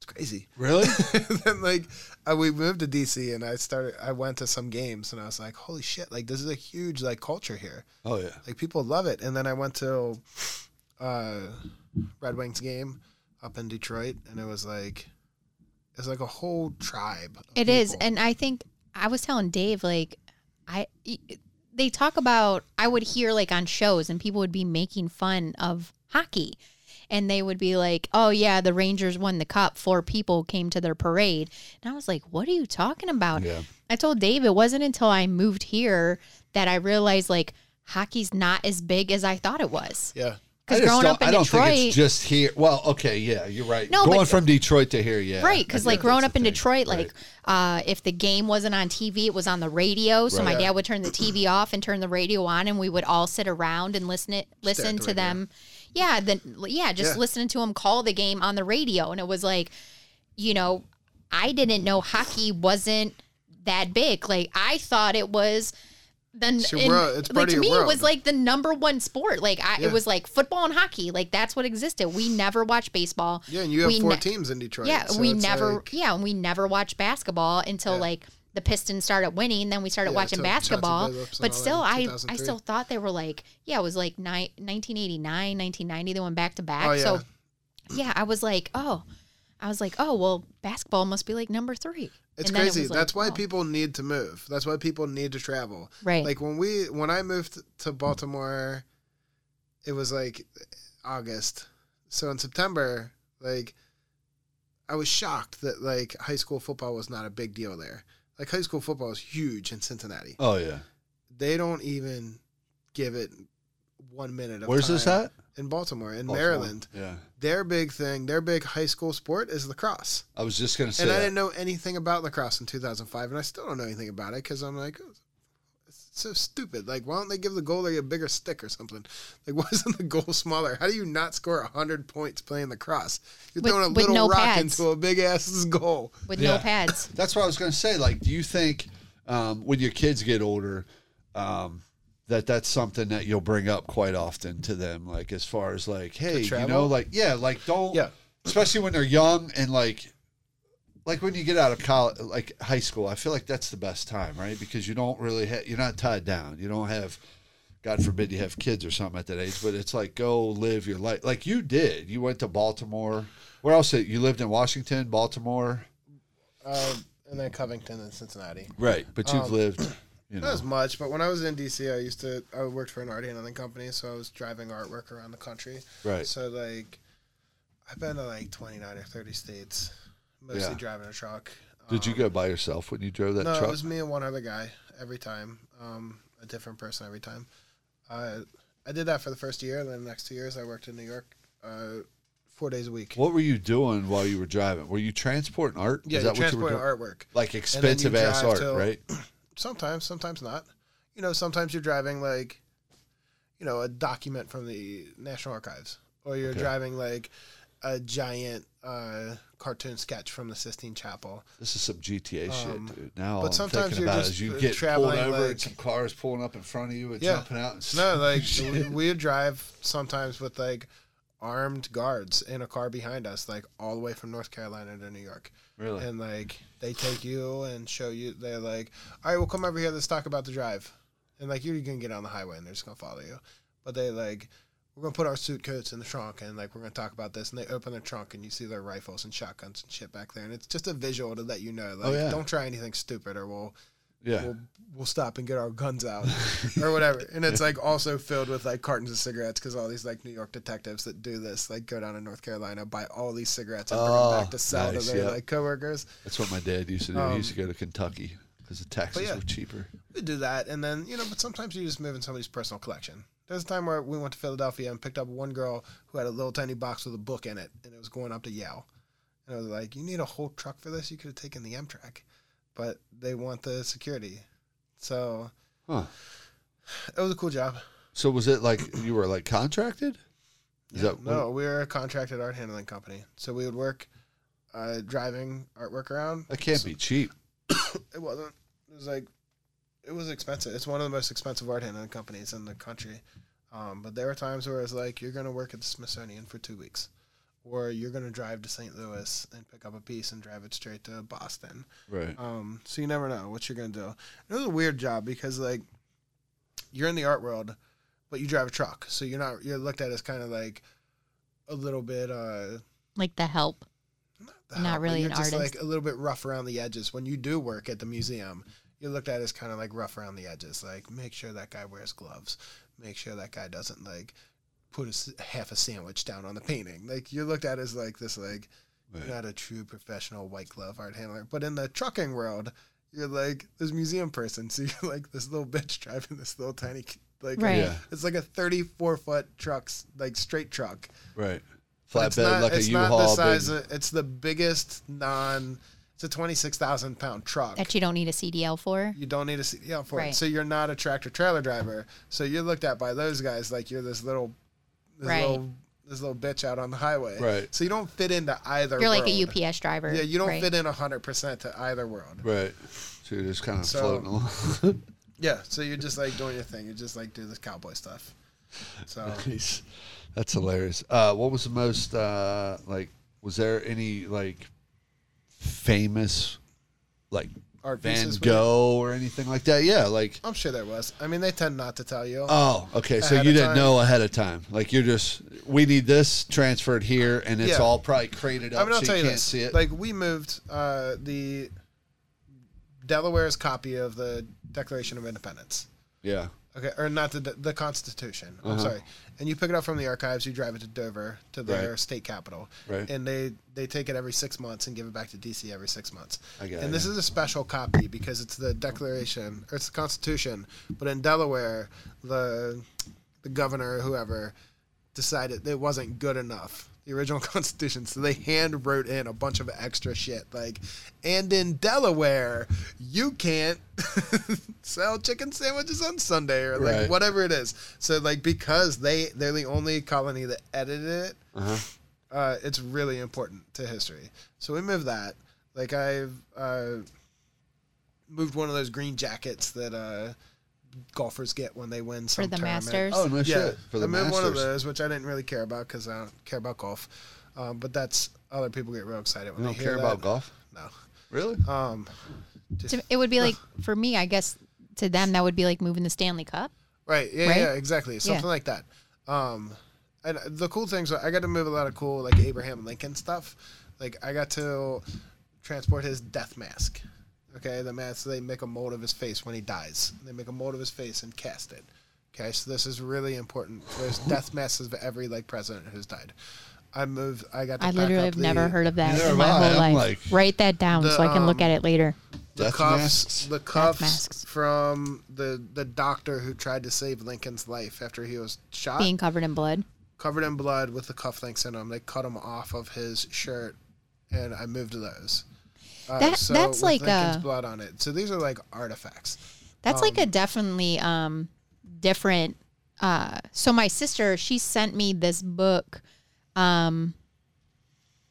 S3: It's crazy.
S2: Really?
S3: then like uh, we moved to DC, and I started. I went to some games, and I was like, "Holy shit! Like this is a huge like culture here.
S2: Oh, yeah.
S3: Like people love it." And then I went to uh, Red Wings game up in Detroit, and it was like it's like a whole tribe. of
S4: It is,
S3: people.
S4: and I think I was telling Dave like I they talk about I would hear like on shows and people would be making fun of hockey. And they would be like, "Oh yeah, the Rangers won the cup. Four people came to their parade." And I was like, "What are you talking about?"
S2: Yeah.
S4: I told Dave it wasn't until I moved here that I realized like hockey's not as big as I thought it was.
S3: yeah.
S4: Because growing up in
S2: I don't
S4: Detroit,
S2: think it's just here. Well, okay, yeah, you're right.
S4: No,
S2: Going
S4: but-
S2: from Detroit to here, yeah.
S4: Right, because like growing up in
S2: thing.
S4: Detroit, like uh, if the game wasn't on TV, it was on the radio. So my dad would turn the TV off and turn the radio on, and we would all sit around and listen it, listen to
S3: radio.
S4: Yeah, then yeah, just
S3: Yeah.
S4: listening to him call the game on the radio, and it was like, you know, I didn't know hockey wasn't that big. Like I thought it was. Then
S3: It's. It's part
S4: like to me, it was like the number one sport. Like I,
S3: Yeah.
S4: it was like football and hockey. Like that's what existed. We never watched baseball.
S3: Yeah, and you have
S4: We
S3: four
S4: ne-
S3: teams in Detroit.
S4: yeah,
S3: so
S4: we never.
S3: like-
S4: yeah, and we never watched basketball until
S3: Yeah.
S4: like the Pistons started winning. Then we started
S3: Yeah,
S4: watching basketball. But still, I I still thought they were like yeah, it was like ni- 1989, 1990. They went back to back.
S3: Oh, yeah.
S4: So yeah, I was like, oh, I was like, oh well, basketball must be like number three.
S3: It's
S4: then it
S3: crazy.
S4: like,
S3: That's why
S4: oh.
S3: people need to move. That's why people need to travel.
S4: Right.
S3: Like when we when I moved to Baltimore, it was like August. So in September, like I was shocked that like high school football was not a big deal there. Like high school football is huge in Cincinnati.
S2: Oh yeah.
S3: They don't even give it one minute of
S2: Where's this at?
S3: In Baltimore, in
S2: Baltimore.
S3: Maryland.
S2: Yeah.
S3: Their big thing, their big high school sport is lacrosse.
S2: I was just gonna say.
S3: And I
S2: that.
S3: didn't know anything about lacrosse in 2005, and I still don't know anything about it because I'm like, "Oh, so stupid. Like, why don't they give the goalie a bigger stick or something? Like, why isn't the goal smaller? How do you not score 100 points playing lacrosse? You're
S4: With-
S3: throwing a little
S4: no
S3: rock
S4: pads.
S3: into a big ass goal.
S4: with
S2: Yeah.
S4: no pads.
S2: That's what I was going to say. Like, do you think um, when your kids get older, um, that that's something that you'll bring up quite often to them? Like, as far as like, hey, you know, like, yeah, like, don't,
S3: Yeah.
S2: especially when they're young and like, like when you get out of college, like high school, I feel like that's the best time, right? Because you don't really, ha- you're not tied down. You don't have, God forbid, you have kids or something at that age. But it's like go live your life, like you did. You went to Baltimore. Where else? You lived in Washington, Baltimore,
S3: Uh, and then Covington and Cincinnati.
S2: right? But you've
S3: Um,
S2: lived, you
S3: Not as much, but when I was in DC, I used to, I worked for an art handling company, so I was driving artwork around the country.
S2: right?
S3: So, like, I've been to like 29 or 30 states, mostly
S2: Yeah.
S3: driving a truck.
S2: Did you
S3: Um,
S2: go by yourself when you drove that truck?
S3: no,
S2: truck?
S3: it was me and one other guy every time. Um, a different person every time. Uh, I did that for the first year. And then the next two years, I worked in New York, uh, four days a week.
S2: what were you doing while you were driving? Were you transporting art?
S3: yeah,
S2: Is
S3: you
S2: that what you were
S3: transport
S2: doing?
S3: artwork.
S2: Like expensive ass
S3: drive
S2: art,
S3: till-
S2: right?
S3: Sometimes, sometimes not. You know, sometimes you're driving like, you know, a document from the National Archives, or you're
S2: Okay.
S3: driving like a giant uh, cartoon sketch from the Sistine Chapel.
S2: This is some GTA
S3: Um,
S2: shit, dude. Now
S3: but
S2: I'm
S3: sometimes you're
S2: about
S3: just,
S2: is you
S3: uh,
S2: get pulled
S3: traveling,
S2: over and
S3: like-
S2: some cars pulling up in front of you and
S3: Yeah.
S2: jumping out. And
S3: No, like we, we would drive sometimes with like armed guards in a car behind us, like all the way from North Carolina to New York.
S2: really?
S3: And like they take you and show you. They're like, "All right, we'll come over here. Let's talk about the drive." And like you're gonna get on the highway and they're just gonna follow you. But they like, we're gonna put our suit coats in the trunk and like we're gonna talk about this. And they open their trunk and you see their rifles and shotguns and shit back there. And it's just a visual to let you know, like,
S2: Oh, yeah.
S3: don't try anything stupid or we'll
S2: yeah.
S3: we'll we'll stop and get our guns out or whatever. And it's like also filled with like cartons of cigarettes because all these like New York detectives that do this like go down to North Carolina, buy all these cigarettes and bring
S2: Oh,
S3: them back to sell
S2: nice,
S3: to their
S2: yeah.
S3: like coworkers.
S2: That's what my dad used to do. he
S3: Um,
S2: used to go to Kentucky because the taxes
S3: yeah.
S2: were cheaper.
S3: We do that, and then you know, but sometimes you just move in somebody's personal collection. There's a time where we went to Philadelphia and picked up one girl who had a little tiny box with a book in it, and it was going up to Yale. And I was like, "You need a whole truck for this? You could have taken the Amtrak." But they want the security, so
S2: Huh.
S3: it was a cool job.
S2: So was it like you were like contracted? Is that
S3: No, we were a contracted art handling company, so we would work uh, driving artwork around.
S2: That can't be cheap.
S3: It wasn't. It was like, it was expensive. It's one of the most expensive art handling companies in the country. Um, but there are times where it's like you're gonna work at the Smithsonian for two weeks, or you're gonna drive to St. Louis and pick up a piece and drive it straight to Boston.
S2: Right.
S3: Um, so you never know what you're gonna do. It was a weird job because like you're in the art world, but you drive a truck, so you're not you're looked at as kind of like a little bit uh
S4: Like the help.
S3: the
S4: Not
S3: help,
S4: really
S3: you're
S4: an
S3: just
S4: artist.
S3: like a little bit rough around the edges when you do work at the museum you're looked at as kind of like rough around the edges like make sure that guy wears gloves make sure that guy doesn't like put a s half a sandwich down on the painting like you're looked at as like this like
S2: Right.
S3: not a true professional white glove art handler but in the trucking world you're like this museum person so you're like this little bitch driving this little tiny like
S4: Right.
S2: Yeah.
S3: it's like a 34 foot trucks like straight truck
S2: Right.
S3: it's
S2: Flatbed
S3: not,
S2: like a
S3: it's not the
S2: U-Haul.
S3: size
S2: big-
S3: of, it's the biggest non it's a 26,000 pound truck.
S4: That you don't need a CDL for.
S3: you don't need a CDL for it. So you're not a tractor trailer driver. So you're looked at by those guys like you're this little this
S4: Right.
S3: little this little bitch out on the highway.
S2: Right.
S3: So you don't fit into either
S4: You're like a UPS driver.
S3: Yeah, you don't
S4: right?
S3: fit in 100% to either world.
S2: Right. So you're just kind of
S3: So-
S2: floating along.
S3: Yeah, so you're just like doing your thing. You just like do this cowboy stuff. So
S2: Nice. That's hilarious. Uh, what was the most uh, like? Was there any like famous like
S3: art
S2: Van
S3: pieces.
S2: Gogh or anything like that? Yeah, like
S3: I'm sure there was. I mean, they tend not to tell you.
S2: oh, okay. So
S3: Ahead
S2: you
S3: of
S2: didn't
S3: time.
S2: know ahead of time. Like you're just we need this transferred here, and it's
S3: Yeah.
S2: all probably crated up
S3: I mean, I'll
S2: so
S3: tell
S2: you
S3: you
S2: can't
S3: this.
S2: see it.
S3: Like we moved uh, the Delaware's copy of the Declaration of Independence.
S2: yeah,
S3: Okay, or not the the Constitution. I'm
S2: Uh-huh.
S3: sorry. And you pick it up from the archives. You drive it to Dover to their
S2: Right.
S3: state capital,
S2: Right.
S3: and they they take it every six months and give it back to DC every six months.
S2: I got
S3: and
S2: it,
S3: this
S2: yeah.
S3: is a special copy because it's the Declaration or it's the Constitution. But in Delaware, the the governor or whoever decided it wasn't good enough. The original Constitution, so they hand wrote in a bunch of extra shit like, and in Delaware, you can't sell chicken sandwiches on Sunday or like
S2: Right.
S3: whatever it is. So like because they they're the only colony that edited it,
S2: uh-huh.
S3: uh, it's really important to history. So we moved that. Like I've uh, moved one of those green jackets that uh, golfers get when they win some
S4: For the
S3: tournament.
S4: Masters?
S2: Oh no
S3: Yeah,
S2: shit for the
S3: I moved one of those, which I didn't really care about because I don't care about golf. Um, but that's other people get real excited when
S2: You
S3: they
S2: don't
S3: hear
S2: care
S3: that.
S2: about golf,
S3: No.
S2: really?
S3: Um, just,
S4: To- It would be like for me, I guess. To them, that would be like moving the Stanley Cup.
S3: Right. Yeah.
S4: Right?
S3: Yeah. Exactly. Something like that. Um, and the cool things, I got to move a lot of cool like Abraham Lincoln stuff. Like I got to transport his death mask. Okay, the mask they make a mold of his face when he dies. They make a mold of his face and cast it. Okay, so this is really important. There's death masks of every like president who's died. I moved. I got. To
S4: I literally have
S3: the,
S4: never heard of that in my
S2: I.
S4: whole
S2: I'm
S4: life.
S2: like-
S4: Write that down
S3: The,
S4: so I can look
S3: um,
S4: at it later.
S3: the
S2: Death
S3: cuffs.
S2: masks?
S3: The cuffs
S4: masks.
S3: from the the doctor who tried to save Lincoln's life after he was shot,
S4: Being covered in blood.
S3: covered in blood with the cufflinks in them. They cut them off of his shirt, and I moved those. Uh,
S4: That-
S3: so
S4: that's like
S3: Lincoln's
S4: a-
S3: blood on it. So these are like artifacts.
S4: That's like a definitely um different uh so my sister she sent me this book um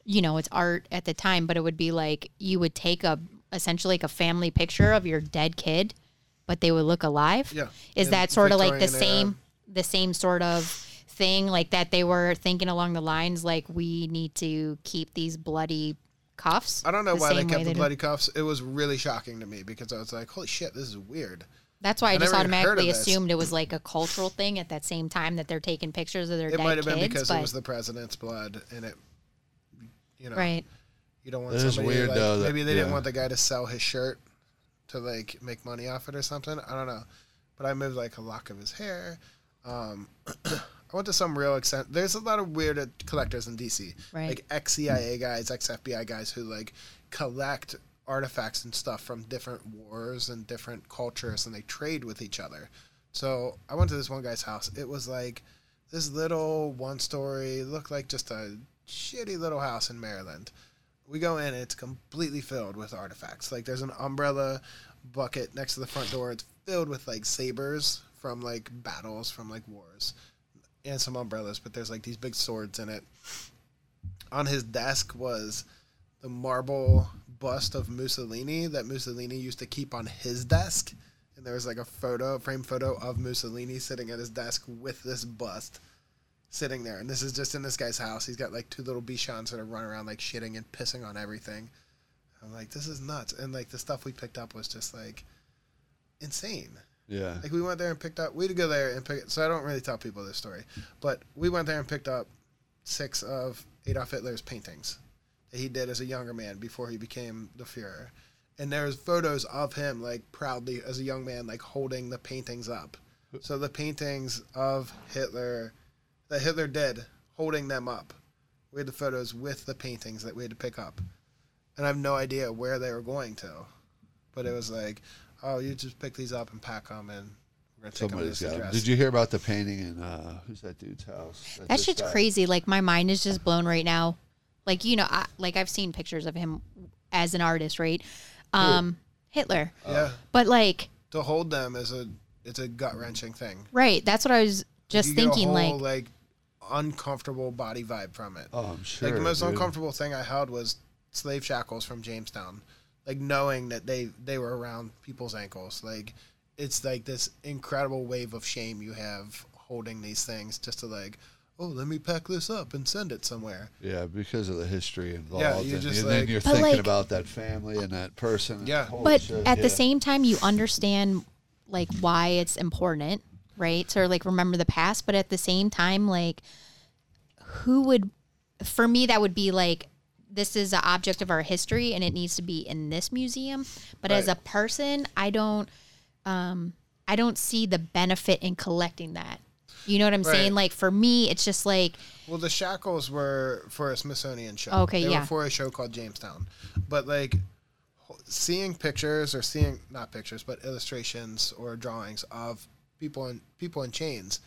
S4: you know it's art at the time but it would be like you would take a essentially like a family picture of your dead kid but they would look alive
S3: Yeah.
S4: is that sort of like the
S3: Victorian era.
S4: same the same sort of thing like that they were thinking along the lines like we need to keep these bloody cuffs
S3: I don't know
S4: the
S3: why they
S4: same way
S3: kept the
S4: do-
S3: bloody cuffs. It was really shocking to me because I was like, "Holy shit, this is weird."
S4: That's why I,
S3: I
S4: just
S3: never even heard of
S4: automatically assumed it was like a cultural thing at that same time that they're taking pictures of their
S3: It
S4: dead
S3: might have
S4: kids.
S3: been because
S4: but,
S3: it was the president's blood, and it, you know,
S4: right.
S3: you don't want
S2: It is
S3: somebody
S2: weird,
S3: like,
S2: though, that-
S3: maybe they didn't want the guy to sell his shirt to like make money off it or something. I don't know, but I moved like a lock of his hair. Um, I went to some real extent. There's a lot of weird uh, collectors in DC,
S4: Right.
S3: like ex CIA guys, ex FBI guys who like collect artifacts and stuff from different wars and different cultures, and they trade with each other. So I went to this one guy's house. It was like this little one story, looked like just a shitty little house in Maryland. We go in, it's completely filled with artifacts. Like there's an umbrella bucket next to the front door. It's filled with like sabers from like battles from like wars and some umbrellas, but there's like these big swords in it. On his desk was the marble bust of Mussolini that Mussolini used to keep on his desk. And there was like a photo, frame photo of Mussolini sitting at his desk with this bust sitting there. And this is just in this guy's house. He's got like two little bichons that are running around like shitting and pissing on everything. I'm like, this is nuts. And like the stuff we picked up was just like insane.
S2: Yeah.
S3: Like we went there and picked up. We'd go there and pick. So I don't really tell people this story, but we went there and picked up six of Adolf Hitler's paintings that he did as a younger man before he became the Führer. And there's photos of him like proudly as a young man, like holding the paintings up. So the paintings of Hitler that Hitler did, holding them up. We had the photos with the paintings that we had to pick up, and I have no idea where they were going to. But it was like, oh, you just pick these up and pack them, and we're gonna take them to
S2: Somebody's
S3: this
S2: got 'em.
S3: address.
S2: Did you hear about the painting in uh, who's that dude's house?
S4: That
S2: just
S4: shit's
S2: died?
S4: crazy. Like my mind is just blown right now. Like you know, I, like I've seen pictures of him as an artist, right? Um, Hitler,
S3: Yeah,
S4: but like,
S3: to hold them is a it's a gut wrenching thing.
S4: right? That's what I was just
S3: you get a
S4: thinking.
S3: whole,
S4: like,
S3: like uncomfortable body vibe from it.
S2: Oh, I'm sure.
S3: like the most
S2: dude.
S3: uncomfortable thing I held was slave shackles from Jamestown. Like knowing that they they were around people's ankles. Like it's like this incredible wave of shame you have holding these things just to like, oh, let me pack this up and send it somewhere.
S2: Yeah, because of the history involved.
S3: Yeah, you
S2: and,
S3: just,
S2: and
S3: like-
S2: then you're
S4: But,
S2: thinking
S4: like-
S2: about that family and that person.
S3: Yeah.
S2: Holy
S4: but
S2: shit,
S4: at
S2: yeah.
S4: the same time, you understand like why it's important, right? To like remember the past, but at the same time, like, who would? For me, that would be like. This is an object of our history, and it needs to be in this museum. But as a person, I don't, um, I don't see the benefit in collecting that. You know what I'm saying? Like for me, it's just like
S3: Well, the shackles were for a Smithsonian show.
S4: Okay,
S3: they
S4: yeah.
S3: were for a show called Jamestown. But like seeing pictures or seeing not pictures but illustrations or drawings of people in people in chains,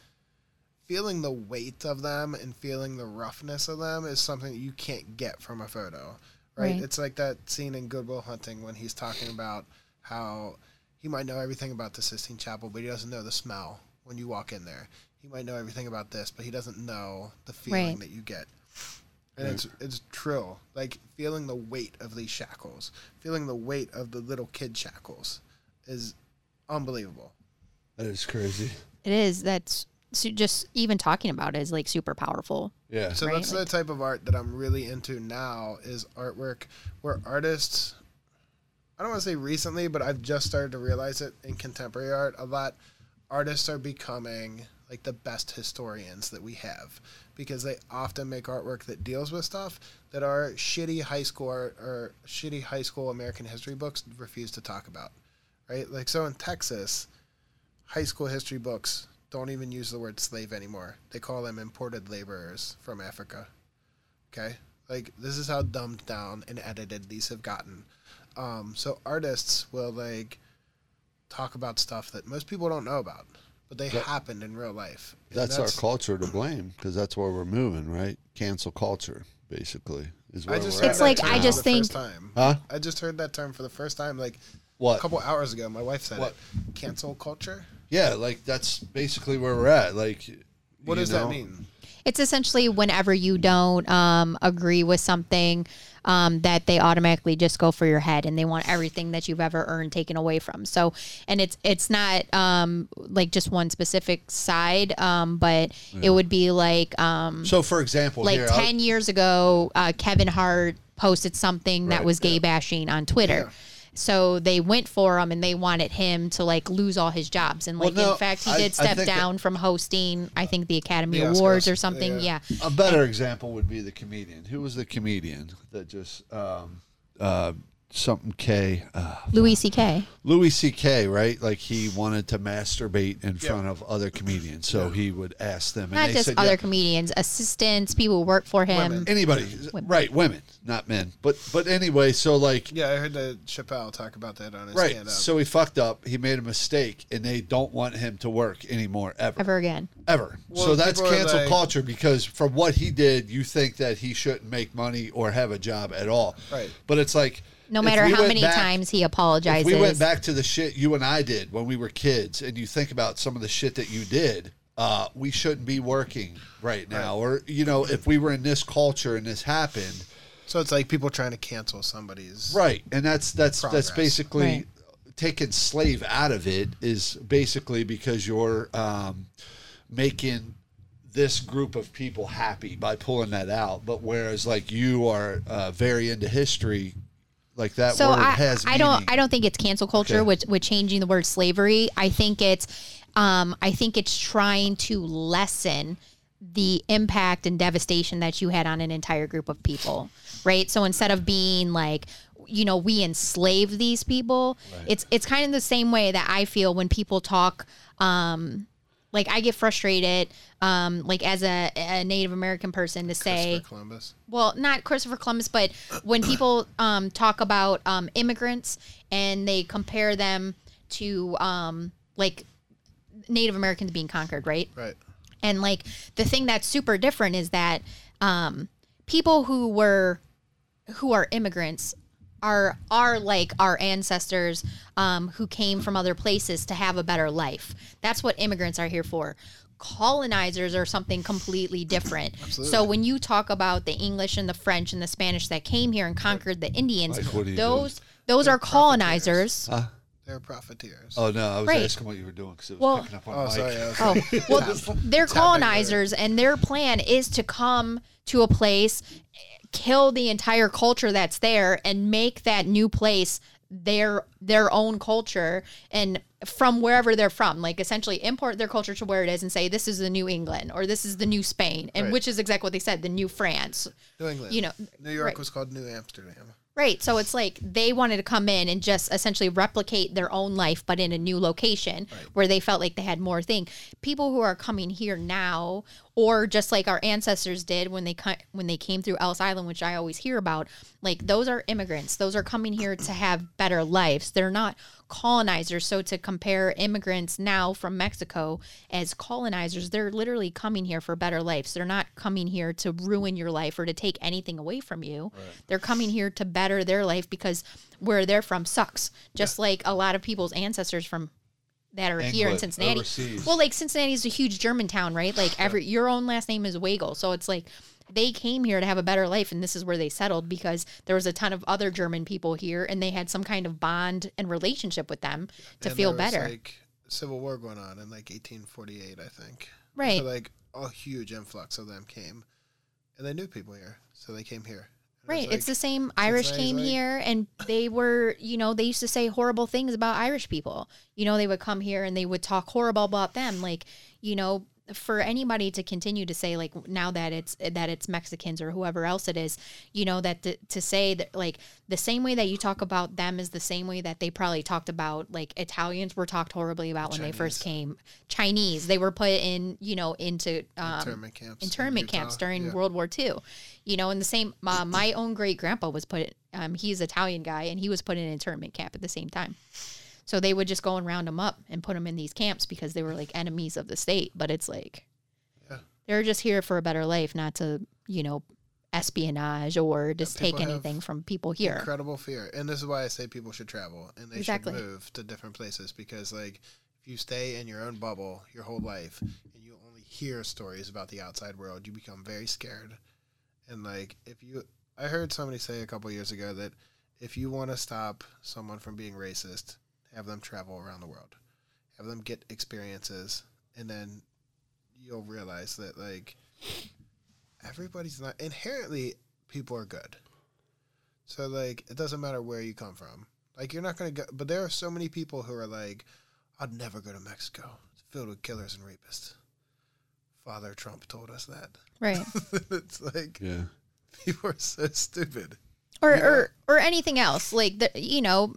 S3: feeling the weight of them and feeling the roughness of them is something that you can't get from a photo. Right?
S4: Right.
S3: It's like that scene in Goodwill Hunting when he's talking about how he might know everything about the Sistine Chapel, but he doesn't know the smell when you walk in there. He might know everything about this, but he doesn't know the feeling
S4: Right.
S3: that you get. And it's it's true. Like feeling the weight of these shackles, feeling the weight of the little kid shackles is unbelievable.
S2: that is crazy.
S4: it is. That's so just even talking about it is like super powerful.
S2: Yeah.
S3: So
S4: Right,
S3: that's the type of art that I'm really into now is artwork where artists I don't want to say recently, but I've just started to realize it in contemporary art a lot. Artists are becoming like the best historians that we have because they often make artwork that deals with stuff that our shitty high school art or shitty high school American history books refuse to talk about. Right? Like so in Texas, high school history books don't even use the word slave anymore. They call them imported laborers from Africa. Okay, like this is how dumbed down and edited these have gotten. Um, so artists will like talk about stuff that most people don't know about, but they happened in real life. And
S2: That's, our culture to blame because that's where we're moving, right? Cancel culture, basically, is where
S3: I just
S2: we're
S4: it's
S2: at.
S4: like, I just think-
S3: first time.
S2: Huh?
S3: I just heard that term for the first time like
S2: What?
S3: a couple hours ago. My wife said
S2: What?
S3: it. Cancel culture.
S2: Yeah, like that's basically where we're at. Like,
S3: What does
S2: know?
S3: that mean?
S4: It's essentially whenever you don't um, agree with something um, that they automatically just go for your head and they want everything that you've ever earned taken away from. So, and it's it's not um, like just one specific side, um, but it would be like um,
S2: So, for example,
S4: like
S2: here, I'll-
S4: 10 years ago, uh, Kevin Hart posted something that was gay bashing on Twitter. So they went for him and they wanted him to like lose all his jobs. And like,
S2: Well, no,
S4: in fact, he
S2: I-
S4: did step
S2: think that-
S4: down from hosting, I think, the Academy Awards or something.
S3: yeah.
S4: Yeah.
S2: a better example would be the comedian. Who was the comedian that just um, uh, something K? Uh,
S4: Louis C.K.
S2: Louis C.K. Right? Like he wanted to masturbate in front of other comedians, so he would ask them. And
S4: Not
S2: they
S4: just
S2: said,
S4: other
S2: yeah,
S4: comedians, assistants, people who work for him.
S3: Women.
S2: anybody, right? Women, not men. But but anyway, so like
S3: Yeah, I heard that Chappelle talk about that on his
S2: right.
S3: stand up.
S2: So he fucked up. He made a mistake, and they don't want him to work anymore ever.
S4: Ever again.
S2: ever.
S3: Well,
S2: so that's cancel
S3: like-
S2: culture because from what he did, you think that he shouldn't make money or have a job at all.
S3: Right.
S2: But it's like
S4: No matter
S2: we
S4: how many
S2: back-
S4: times he
S2: If
S4: apologizes.
S2: we went back to the shit you and I did when we were kids, and you think about some of the shit that you did, uh, we shouldn't be working right now. Or you know, if we were in this culture and this happened,
S3: so it's like people trying to cancel somebody's
S2: right? And that's that's
S3: Progress.
S2: that's basically
S4: Right.
S2: taking slave out of it is basically because you're um, making this group of people happy by pulling that out. But whereas like you are uh, very into history, like that
S4: so
S2: word
S4: I,
S2: has.
S4: I don't. I don't think it's cancel culture
S2: Okay.
S4: with with changing the word slavery. I think it's um, I think it's trying to lessen the impact and devastation that you had on an entire group of people, right? So instead of being like you know we enslave these people, it's it's kind of the same way that I feel when people talk um, like I get frustrated um, like as a, a Native American person to say
S3: Columbus.
S4: well, not Christopher Columbus, but when people um, talk about um, immigrants and they compare them to um, like Native Americans being conquered, right?
S3: Right.
S4: And like the thing that's super different is that um, people who were who are immigrants are are like our ancestors um, who came from other places to have a better life. That's what immigrants are here for. Colonizers are something completely different. So when you talk about the English and the French and the Spanish that came here and conquered the Indians,
S2: Like,
S4: those those are colonizers.
S3: They're profiteers.
S2: Oh no, I was
S4: Right.
S2: asking what you were doing because it was
S4: Well-
S2: picking up on
S3: Oh,
S2: mic.
S3: sorry. I was
S4: Oh, well, they're colonizers, and their plan is to come to a place, kill the entire culture that's there, and make that new place their their own culture and from wherever they're from like essentially import their culture to where it is and say this is the new england or this is the new spain and
S3: Right.
S4: which is exactly what they said the new france
S3: New England.
S4: you know,
S3: New York
S4: right.
S3: was called New Amsterdam.
S4: Right. So it's like they wanted to come in and just essentially replicate their own life, but in a new location where they felt like they had more thing. People who are coming here now, or just like our ancestors did when they when they came through Ellis Island, which I always hear about, like those are immigrants. Those are coming here to have better lives. They're not colonizers. So to compare immigrants now from Mexico as colonizers, they're literally coming here for better lives. They're not coming here to ruin your life or to take anything away from you. They're coming here to better their life because where they're from sucks. Just like a lot of people's ancestors from that are here in Cincinnati.
S2: overseas.
S4: Well, like Cincinnati is a huge German town, right? Like every your own last name is Weigel, so it's like they came here to have a better life, and this is where they settled because there was a ton of other German people here, and they had some kind of bond and relationship with them to
S3: And
S4: feel
S3: there was,
S4: better.
S3: Like Civil War going on in like 1848, I think.
S4: Right.
S3: So like a huge influx of them came, and they knew people here, so they came here.
S4: Right.
S3: like-
S4: it's the same. Irish
S3: Cincinnati's
S4: came
S3: like-
S4: here and they were, you know, they used to say horrible things about Irish people. You know, they would come here and they would talk horrible about them. Like, you know, for anybody to continue to say like now that it's that it's Mexicans or whoever else it is, you know that to, to say that like the same way that you talk about them is the same way that they probably talked about like Italians were talked horribly about when they first came. Chinese, they were put in, you know, into um,
S3: Internment camps
S4: internment
S3: Utah,
S4: camps during
S3: yeah.
S4: World War II. You know, and the same uh, my own great grandpa was put um, he's Italian guy and he was put in an internment camp at the same time. So they would just go and round them up and put them in these camps because they were like enemies of the state. But it's like
S3: Yeah.
S4: they're just here for a better life, not to you know espionage or just take anything from people here.
S3: Incredible fear, and this is why I say people should travel and they
S4: Exactly.
S3: should move to different places because, like, if you stay in your own bubble your whole life and you only hear stories about the outside world, you become very scared. And like, if you, I heard somebody say a couple years ago that if you want to stop someone from being racist, have them travel around the world, have them get experiences, and then you'll realize that like everybody's not inherently people are good. So like it doesn't matter where you come from. Like you're not gonna go but there are so many people who are like, I'd never go to Mexico. It's filled with killers and rapists. Father Trump told us that.
S4: Right.
S3: it's like
S2: Yeah.
S3: people are so stupid.
S4: or
S3: Yeah.
S4: or or anything else like the, you know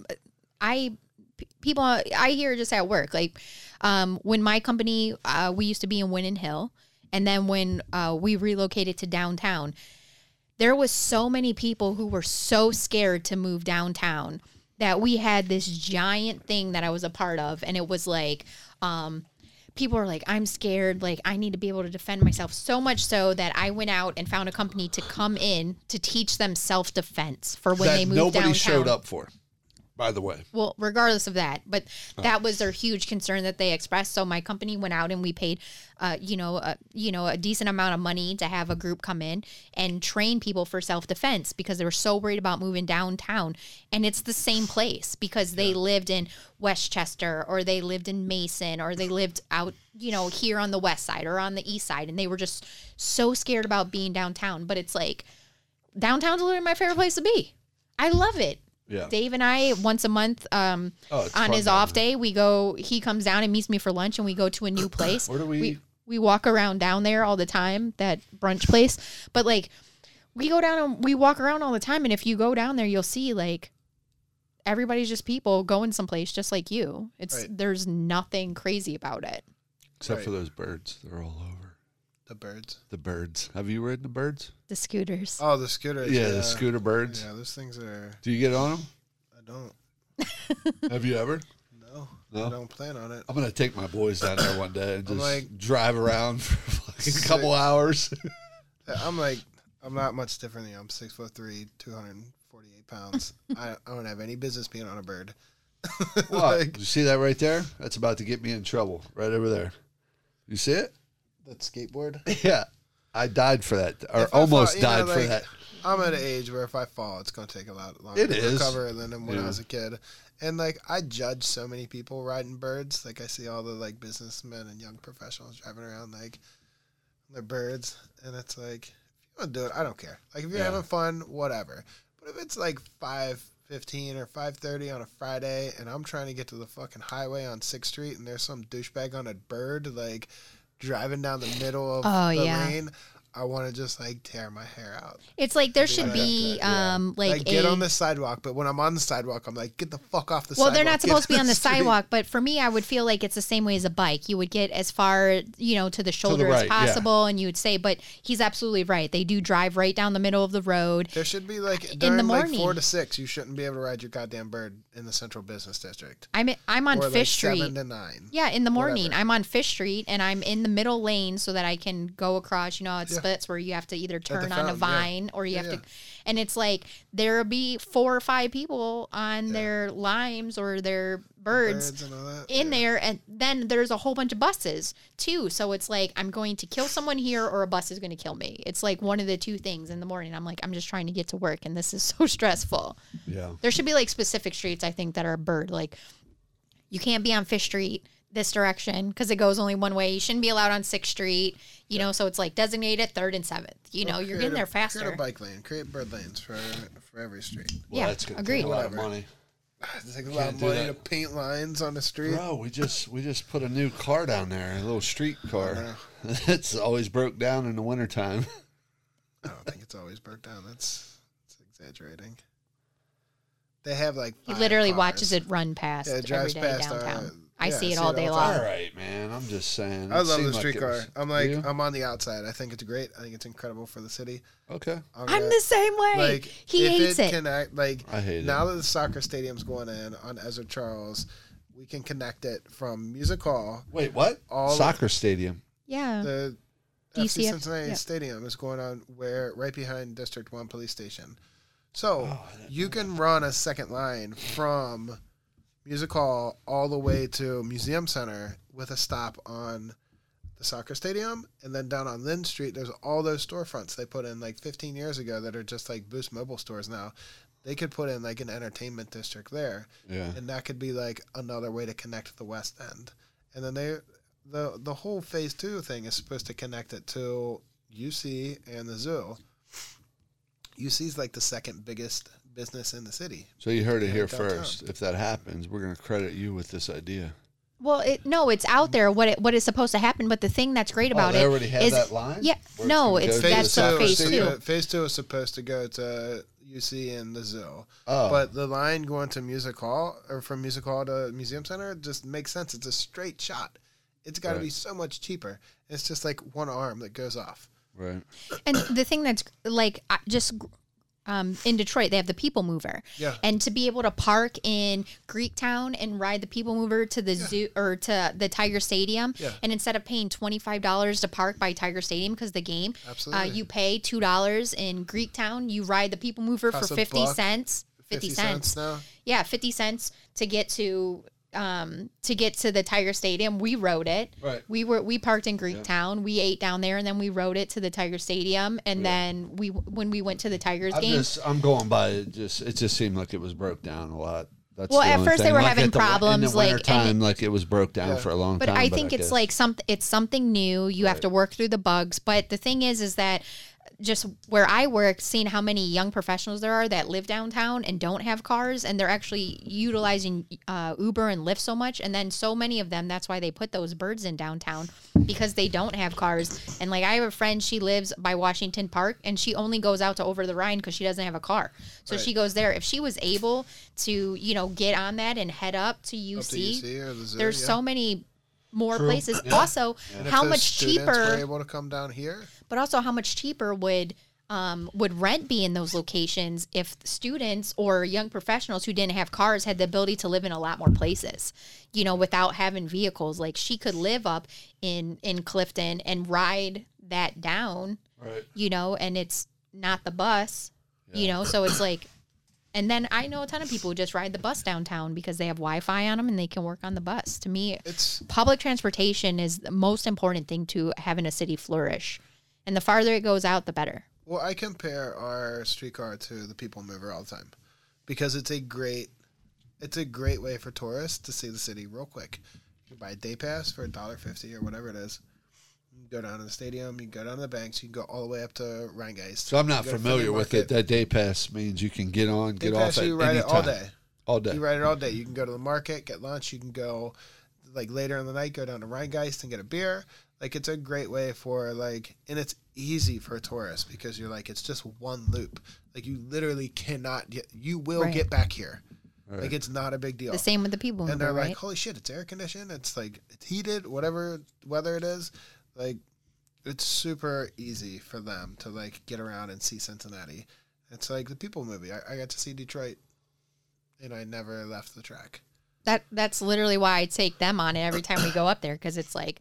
S4: i p- people i hear just at work like um when my company uh we used to be in Winton Hill and then when uh we relocated to downtown there was so many people who were so scared to move downtown that we had this giant thing that I was a part of and it was like um people were like I'm scared like I need to be able to defend myself so much so that I went out and found a company to come in to teach them self-defense for when
S2: that
S4: they moved
S2: nobody
S4: downtown.
S2: Nobody showed up for, by the way.
S4: well, regardless of that, but that was their huge concern that they expressed. So my company went out and we paid, uh, you know, a, you know, a decent amount of money to have a group come in and train people for self defense because they were so worried about moving downtown. And it's the same place because they lived in Westchester or they lived in Mason or they lived out, you know, here on the west side or on the east side, and they were just so scared about being downtown. But it's like downtown's literally my favorite place to be. I love it.
S2: Yeah.
S4: Dave and I once a month um,
S2: Oh,
S4: on his
S2: down
S4: off day we go he comes down and meets me for lunch and we go to a new place.
S2: Where do we-
S4: we we walk around down there all the time that brunch place. But like we go down and we walk around all the time and if you go down there you'll see like everybody's just people going someplace just like you. It's
S3: Right.
S4: there's nothing crazy about it.
S2: Except
S3: Right.
S2: for those birds. They're all over.
S3: The birds.
S2: The birds. Have you ridden the birds?
S4: The scooters.
S3: Oh, the scooters.
S2: Yeah, the scooter birds.
S3: Yeah, those things are.
S2: Do you get on them?
S3: I don't.
S2: Have you ever?
S3: No,
S2: No?
S3: I don't plan on it.
S2: I'm gonna take my boys down there one day and just
S3: like-
S2: drive around for fucking a
S3: Sick.
S2: couple hours.
S3: I'm like, I'm not much different than you. I'm six foot three, 248 pounds. I, I don't have any business being on a bird.
S2: What?
S3: like
S2: you see that right there? That's about to get me in trouble. Right over there. You see it?
S3: That skateboard.
S2: Yeah. I died for that, or
S3: If I
S2: almost
S3: fall- you know,
S2: died for
S3: like,
S2: that.
S3: I'm at an age where if I fall, it's going to take a lot longer
S2: It
S3: to
S2: is.
S3: recover than when
S2: Yeah.
S3: I was a kid. And like I judge so many people riding birds. Like I see all the like businessmen and young professionals driving around like their birds, and it's like if you want to do it, I don't care. Like if you're
S2: Yeah.
S3: having fun, whatever. But if it's like five fifteen or five thirty on a Friday, and I'm trying to get to the fucking highway on Sixth Street, and there's some douchebag on a bird like driving down the middle of
S4: Oh,
S3: the
S4: yeah.
S3: lane. I want to just like tear my hair out.
S4: It's like there should
S3: yeah,
S4: be
S2: yeah.
S4: um like,
S3: Like, get
S4: a,
S3: on the sidewalk, but when I'm on the sidewalk, I'm like, get the fuck off the sidewalk.
S4: well,
S3: sidewalk.
S4: they're not supposed to be on the
S3: street.
S4: sidewalk, but for me, I would feel like it's the same way as a bike. You would get as far, you know, to the shoulder
S2: right,
S4: as
S2: yeah.
S4: possible, and you would say, but he's absolutely right. They do drive right down the middle of the road.
S3: There should be like in
S4: the
S3: morning. like four to six, you shouldn't be able to ride your goddamn bird in the central business district.
S4: I'm I'm on
S3: or
S4: Fifth
S3: like
S4: Street.
S3: seven to nine.
S4: Yeah, in the morning.
S3: Whatever.
S4: I'm on Fifth Street and I'm in the middle lane so that I can go across. You know, it
S3: Yeah.
S4: splits where you have to either turn on a
S3: fountain, yeah.
S4: vine or you
S3: Yeah,
S4: have to. And it's like there'll be four or five people on their limes or their birds.
S3: Birds and all that.
S4: in
S3: yeah.
S4: there and then there's a whole bunch of buses too so it's like i'm going to kill someone here or a bus is going to kill me it's like one of the two things in the morning i'm like i'm just trying to get to work and this is so stressful
S2: Yeah.
S4: there should be like specific streets i think that are bird like you can't be on fifth street this direction because it goes only one way you shouldn't be allowed on sixth street you know so it's like designated third and seventh you know you're
S3: Create
S4: getting
S3: a-
S4: there
S3: Create
S4: faster
S3: a bike lane. Create bird lanes for for every street.
S2: Well,
S4: Yeah,
S2: that's gonna
S4: agreed.
S2: take a lot of
S3: Whatever.
S2: money.
S3: It's like a lot
S2: Can't
S3: of
S2: do
S3: money
S2: that.
S3: to paint lines on the street.
S2: Bro, we just we just put a new car down there, a little street car.
S3: know.
S2: it's always broke down in the wintertime.
S3: I don't think it's always broke down. That's, that's exaggerating. They have like
S4: He
S3: five
S4: literally
S3: cars.
S4: watches it run past
S3: Yeah, it drives
S4: day
S3: past our-
S4: downtown. I
S3: yeah,
S4: see
S3: I
S4: it
S3: see
S4: all
S3: it
S4: day
S3: all the
S4: long.
S2: All right, man. I'm just saying.
S3: I
S2: It
S3: love the
S2: seemed like it
S3: streetcar.
S2: was-
S3: I'm like,
S2: Do?
S3: I'm on the outside. I think it's great. I think it's incredible for the city.
S2: okay.
S3: I'm,
S4: I'm
S3: gonna-
S4: the same way.
S3: like
S4: he
S3: if
S4: hates it.
S3: Connect, like
S2: I hate it.
S3: now that the soccer stadium's going in on Ezzard Charles, we can connect it from Music Hall.
S2: Wait, what?
S3: All-
S2: Soccer stadium.
S4: yeah.
S3: The FC
S4: DCF,
S3: Cincinnati
S4: yeah.
S3: Stadium is going on where right behind District One Police Station. So
S2: Oh,
S3: you can run a second line from Music Hall all the way to Museum Center with a stop on the soccer stadium, and then down on Linn Street, there's all those storefronts they put in like 15 years ago that are just like Boost Mobile stores now. They could put in like an entertainment district there,
S2: Yeah.
S3: and that could be like another way to connect the West End. And then they, the the whole Phase Two thing is supposed to connect it to UC and the zoo. UC is like the second biggest business in the city.
S2: So you heard it here
S3: downtown.
S2: first. If that happens, we're gonna credit you with this idea.
S4: Well, it, no, it's out there. What it, what is supposed to happen? But the thing that's great oh, about
S2: oh, they
S4: it
S2: already have
S4: is-
S2: that line.
S4: yeah,
S2: Where
S4: no,
S2: gonna
S4: it's-
S2: go
S4: that's
S2: the
S4: the phase
S2: stadium?
S4: two.
S3: Phase two is supposed to go to UC and the zoo,
S2: Oh,
S3: but the line going to Music Hall or from Music Hall to Museum Center just makes sense. It's a straight shot. It's got to
S2: Right.
S3: be so much cheaper. It's just like one arm that goes off.
S2: right.
S4: And the thing that's like I- just um, in Detroit, they have the People Mover.
S3: Yeah.
S4: And to be able to park in Greektown and ride the People Mover to the zoo or to the Tiger Stadium,
S3: Yeah.
S4: and instead of paying twenty five dollars to park by Tiger Stadium because the game, uh, you pay two dollars in Greektown. You ride the People Mover
S3: Costs
S4: for fifty
S3: buck,
S4: cents. 50, cents.
S3: now.
S4: Yeah, fifty cents to get to um to get to the Tiger Stadium. We rode it.
S2: Right.
S4: We were we parked in Greektown. We ate down there, and then we rode it to the Tiger Stadium. And then we when we went to the Tigers
S2: I'm
S4: game.
S2: just I'm going by it. Just it just seemed like it was broke down a lot. That's
S4: Well,
S2: the
S4: at first they were
S2: Like,
S4: having
S2: the-
S4: problems,
S2: the
S4: like,
S2: time,
S4: and-
S2: like it was broke down
S3: Yeah.
S2: for a long time.
S4: but
S2: time.
S4: I think it's
S2: guess-
S4: like some it's something new. You have to work through the bugs. But the thing is, is that just where I work, seeing how many young professionals there are that live downtown and don't have cars, and they're actually utilizing uh, Uber and Lyft so much, and then so many of them. That's why they put those birds in downtown because they don't have cars. And like I have a friend, she lives by Washington Park, and she only goes out to over the Rhine because she doesn't have a car. So
S3: Right.
S4: she goes there. If she was able to, you know, get on that and head up to UC,
S3: Up to UC the zoo.
S4: there's
S3: yeah.
S4: so many more
S2: True.
S4: places.
S2: Yeah.
S4: Also,
S3: And if
S4: how
S3: those
S4: much
S3: students Were
S4: cheaper?
S3: able to come down here.
S4: But also, how much cheaper would um, would rent be in those locations if students or young professionals who didn't have cars had the ability to live in a lot more places? You know, without having vehicles, like she could live up in in Clifton and ride that down.
S2: Right.
S4: You know, and it's not the bus. You know, so it's like. And then I know a ton of people who just ride the bus downtown because they have Wi-Fi on them and they can work on the bus. To me,
S3: It's
S4: public transportation is the most important thing to having a city flourish. And the farther it goes out, the better.
S3: well, I compare our streetcar to the People Mover all the time because it's a great, it's a great way for tourists to see the city real quick. You buy a day pass for a dollar fifty or whatever it is. You can go down to the stadium. You can go down to the banks. You can go all the way up to Rheingeist.
S2: So I'm not
S3: You go to
S2: familiar with it. That day pass means you can get on,
S3: Day
S2: get
S3: pass,
S2: off at
S3: you ride
S2: any
S3: it all
S2: time.
S3: day.
S2: All day.
S3: You ride it all day. You can go to the market, get lunch. You can go, like later in the night, go down to Rheingeist and get a beer. Like it's a great way for like, and it's easy for a tourist because you're like, it's just one loop. Like you literally cannot get, you will
S4: Right.
S3: get back here.
S2: Right.
S3: Like it's not a big deal.
S4: The same with the people
S3: and they're
S4: right?
S3: like, holy shit, it's air conditioned. It's like it's heated, whatever weather it is. Like it's super easy for them to like get around and see Cincinnati. It's like the People Mover. I, I got to see Detroit, and I never left the track.
S4: that that's literally why I take them on it every time we go up there because it's like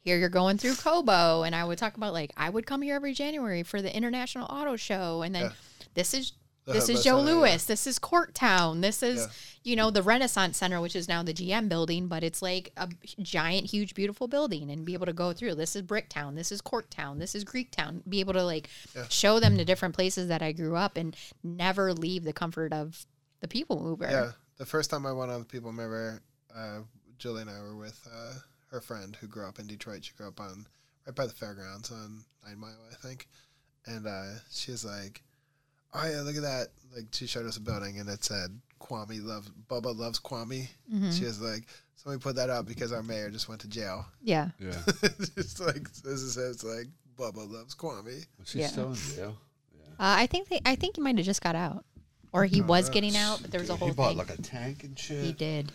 S4: here you're going through Cobo and I would talk about like I would come here every January for the International Auto Show and then
S3: Yeah.
S4: this is this is Joe
S3: Center, yeah.
S4: Louis, this is Corktown, this is
S3: Yeah.
S4: you know the Renaissance Center which is now the GM building but it's like a giant huge beautiful building and be able to go through this is Bricktown, this is Corktown, this is Greektown, be able to like
S3: Yeah.
S4: show them the different places that I grew up and never leave the comfort of the people mover.
S3: Yeah, the first time I went on the People Mover, uh, Julie and I were with uh, her friend who grew up in Detroit. She grew up on right by the fairgrounds on Nine Mile, I think. And uh, she's like, "Oh yeah, look at that!" Like she showed us a building, and it said Kwame loves Bubba loves Kwame.
S4: Mm-hmm.
S3: She was like, somebody put that up because our mayor just went to jail.
S4: Yeah.
S2: Yeah.
S3: it's like this is it's like Bubba loves Kwame.
S2: She's
S4: Yeah.
S2: still in jail.
S4: Uh, I think they, I think he might have just got out, or he was getting out, but there was a whole
S2: he bought
S4: thing.
S2: like a tank and shit.
S4: he did.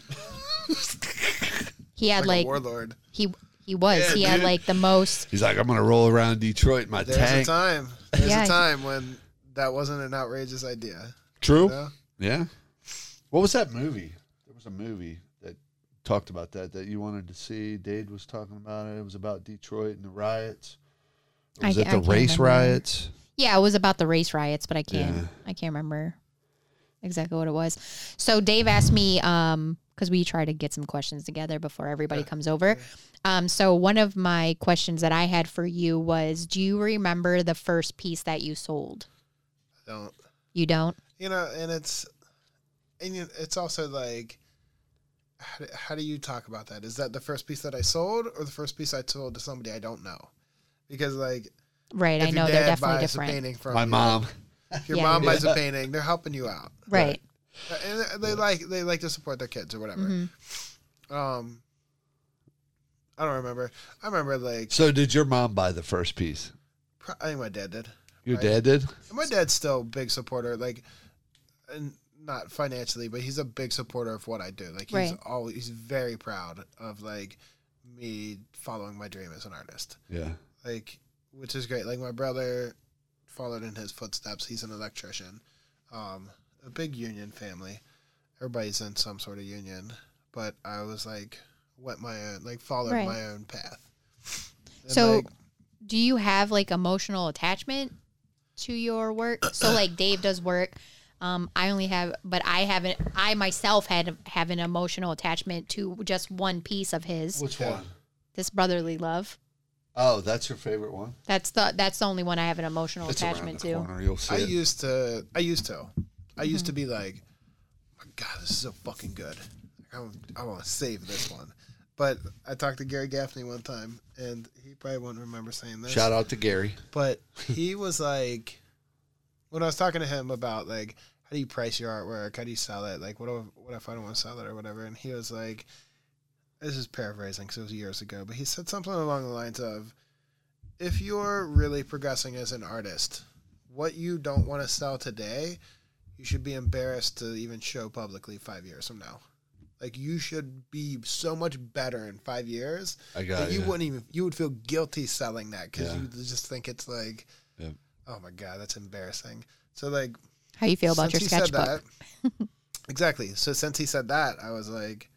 S4: he had
S3: Like,
S4: like,
S3: a warlord.
S4: he he was
S3: Yeah,
S4: he had like the most.
S2: He's like, I'm gonna roll around Detroit in my
S3: There's
S2: tank.
S3: There's a time. There's
S4: Yeah.
S3: a time when that wasn't an outrageous idea.
S2: True.
S3: You know?
S2: Yeah. What was that movie? There was a movie that talked about that that you wanted to see. Dave was talking about it. It was about Detroit and the riots. Or
S4: I
S2: was
S4: ca-
S2: it
S4: I
S2: the race
S4: remember.
S2: riots?
S4: Yeah, it was about the race riots, but I can't
S2: Yeah.
S4: I can't remember exactly what it was. So Dave asked me um because we try to get some questions together before everybody comes over. Um, so one of my questions that I had for you was, do you remember the first piece that you sold?
S3: Don't
S4: You don't.
S3: you know? And it's and you, it's also like. How do, how do you talk about that? Is that the first piece that I sold, or the first piece I sold to somebody I don't know? Because like,
S4: Right. I know
S3: your
S4: they're definitely
S3: buys
S4: different.
S3: a painting from
S2: My
S3: you,
S2: mom.
S3: if your
S4: Yeah,
S3: mom buys a painting, they're helping you out,
S4: Right.
S3: and they like they like to support their kids or whatever.
S4: Mhm.
S3: Um, I don't remember. I remember like
S2: So did your mom buy the first piece?
S3: I think my dad did.
S2: Your
S3: Right.
S2: dad did?
S3: And my dad's still a big supporter, like, and not financially, but he's a big supporter of what I do. Like, he's
S4: Right.
S3: always he's very proud of like me following my dream as an artist.
S2: Yeah.
S3: Like, which is great. Like my brother followed in his footsteps. He's an electrician. Um, a big union family. Everybody's in some sort of union, but I was like went my own, like followed
S4: Right.
S3: my own path. And,
S4: So,
S3: like,
S4: do you have like emotional attachment to your work? So, like Dave does work. Um, I only have, but I haven't. I myself had have an emotional attachment to just one piece of his.
S2: Which one?
S4: This brotherly love.
S2: Oh, that's your favorite one?
S4: That's the that's the only one I have an emotional
S2: It's
S4: attachment to.
S2: corner. You'll see
S3: I
S2: it.
S3: used to. I used to. I used to be like, my God, this is so fucking good. I want, I want to save this one. But I talked to Gary Gaffney one time, and he probably won't remember saying this.
S2: Shout out to Gary.
S3: But he was like, when I was talking to him about like, how do you price your artwork? How do you sell it? Like, what if, what if I don't want to sell it or whatever? And he was like, this is paraphrasing because it was years ago, but he said something along the lines of, if you're really progressing as an artist, what you don't want to sell today, you should be embarrassed to even show publicly five years from now. Like you should be so much better in five years
S2: I got
S3: that you
S2: ya.
S3: wouldn't even you would feel guilty selling that because
S2: Yeah.
S3: you just think it's like,
S2: Yep.
S3: oh my god, that's embarrassing. So like,
S4: How you feel about your
S3: since he said
S4: sketchbook?
S3: that- exactly. So since he said that, I was like,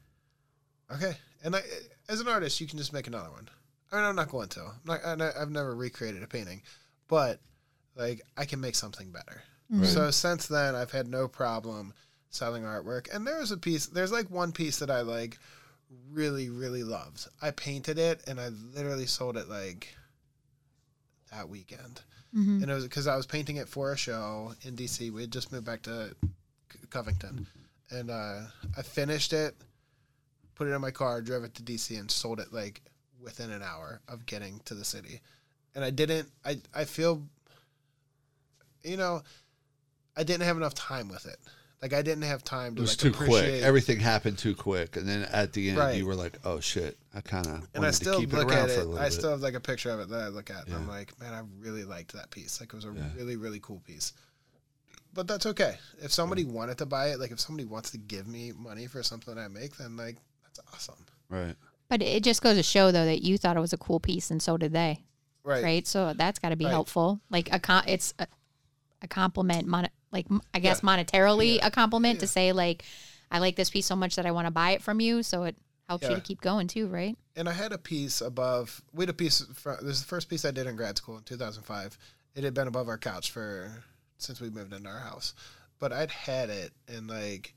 S3: okay. And I, as an artist, you can just make another one. I mean, I'm not going to. I'm not, I- I've never recreated a painting, but like I can make something better. Mm-hmm. So since then, I've had no problem selling artwork. And there was a piece. There's like one piece that I like really, really loved. I painted it, and I literally sold it like that weekend.
S4: Mhm.
S3: And it was because I was painting it for a show in DC. We had just moved back to Covington, and uh, I finished it, put it in my car, drove it to DC, and sold it like within an hour of getting to the city. And I didn't. I I feel, you know, I didn't have enough time with it. Like I didn't have time to.
S2: It was
S3: like
S2: too quick. Everything happened too quick, and then at the end,
S3: Right.
S2: you were like, "Oh shit!" I kind of
S3: and I still
S2: to keep it
S3: look
S2: around
S3: at it. I
S2: bit.
S3: still have like a picture of it that I look at, and I'm like, man, I really liked that piece. Like it was a
S2: Yeah.
S3: really, really cool piece. But that's okay. If somebody wanted to buy it, like if somebody wants to give me money for something I make, then like that's awesome.
S2: right.
S4: But it just goes to show though that you thought it was a cool piece, and so did they,
S3: Right.
S4: right? So that's got to be
S3: Right.
S4: helpful. Like a con- it's a, a compliment, mon- like I guess monetarily a compliment to say like, I like this piece so much that I want to buy it from you. So it helps you to keep going too, right?
S3: And I had a piece above. We had a piece. For, this is the first piece I did in grad school in 2005. It had been above our couch for since we moved into our house, but I'd had it and like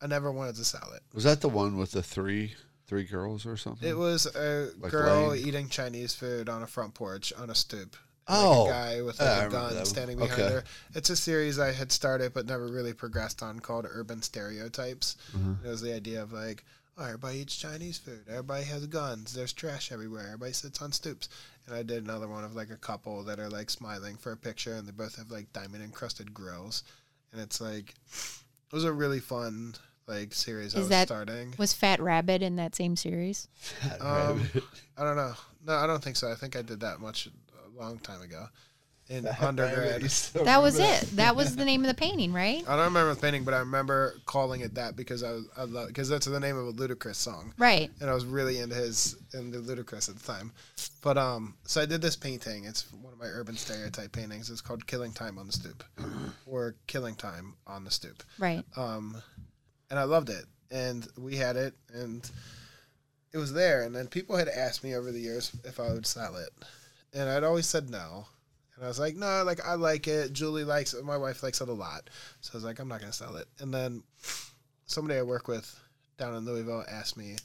S3: I never wanted to sell it.
S2: Was that the one with the three three girls or something?
S3: It was a
S2: Like
S3: girl
S2: laying-
S3: eating Chinese food on a front porch on a stoop.
S2: Oh.
S3: like a guy with
S2: Yeah, I
S3: like a gun standing behind
S2: Okay.
S3: her. It's a series I had started but never really progressed on called Urban Stereotypes.
S2: Mm-hmm.
S3: It was the idea of like, oh, everybody eats Chinese food. Everybody has guns. There's trash everywhere. Everybody sits on stoops. And I did another one of like a couple that are like smiling for a picture, and they both have like diamond encrusted grills. And it's like, it was a really fun like series I
S4: Is
S3: was
S4: that-
S3: starting.
S4: Was Fat Rabbit in that same series?
S3: Um, I don't know. No, I don't think so. I think I did that much a long time ago in undergrad.
S4: That was it. That was the name of the painting, right?
S3: I don't remember the painting, but I remember calling it that because I was I love because that's the name of a Ludacris song,
S4: Right.
S3: and I was really into his into Ludacris at the time. But um, so I did this painting. It's one of my urban stereotype paintings. It's called "Killing Time on the Stoop," or "Killing Time on the Stoop."
S4: Right.
S3: um, and I loved it. And we had it, and it was there. And then people had asked me over the years if I would sell it, and I'd always said no. And I was like, no, like I like it. Julie likes it. My wife likes it a lot, so I was like, I'm not gonna sell it. And then somebody I work with down in Louisville asked me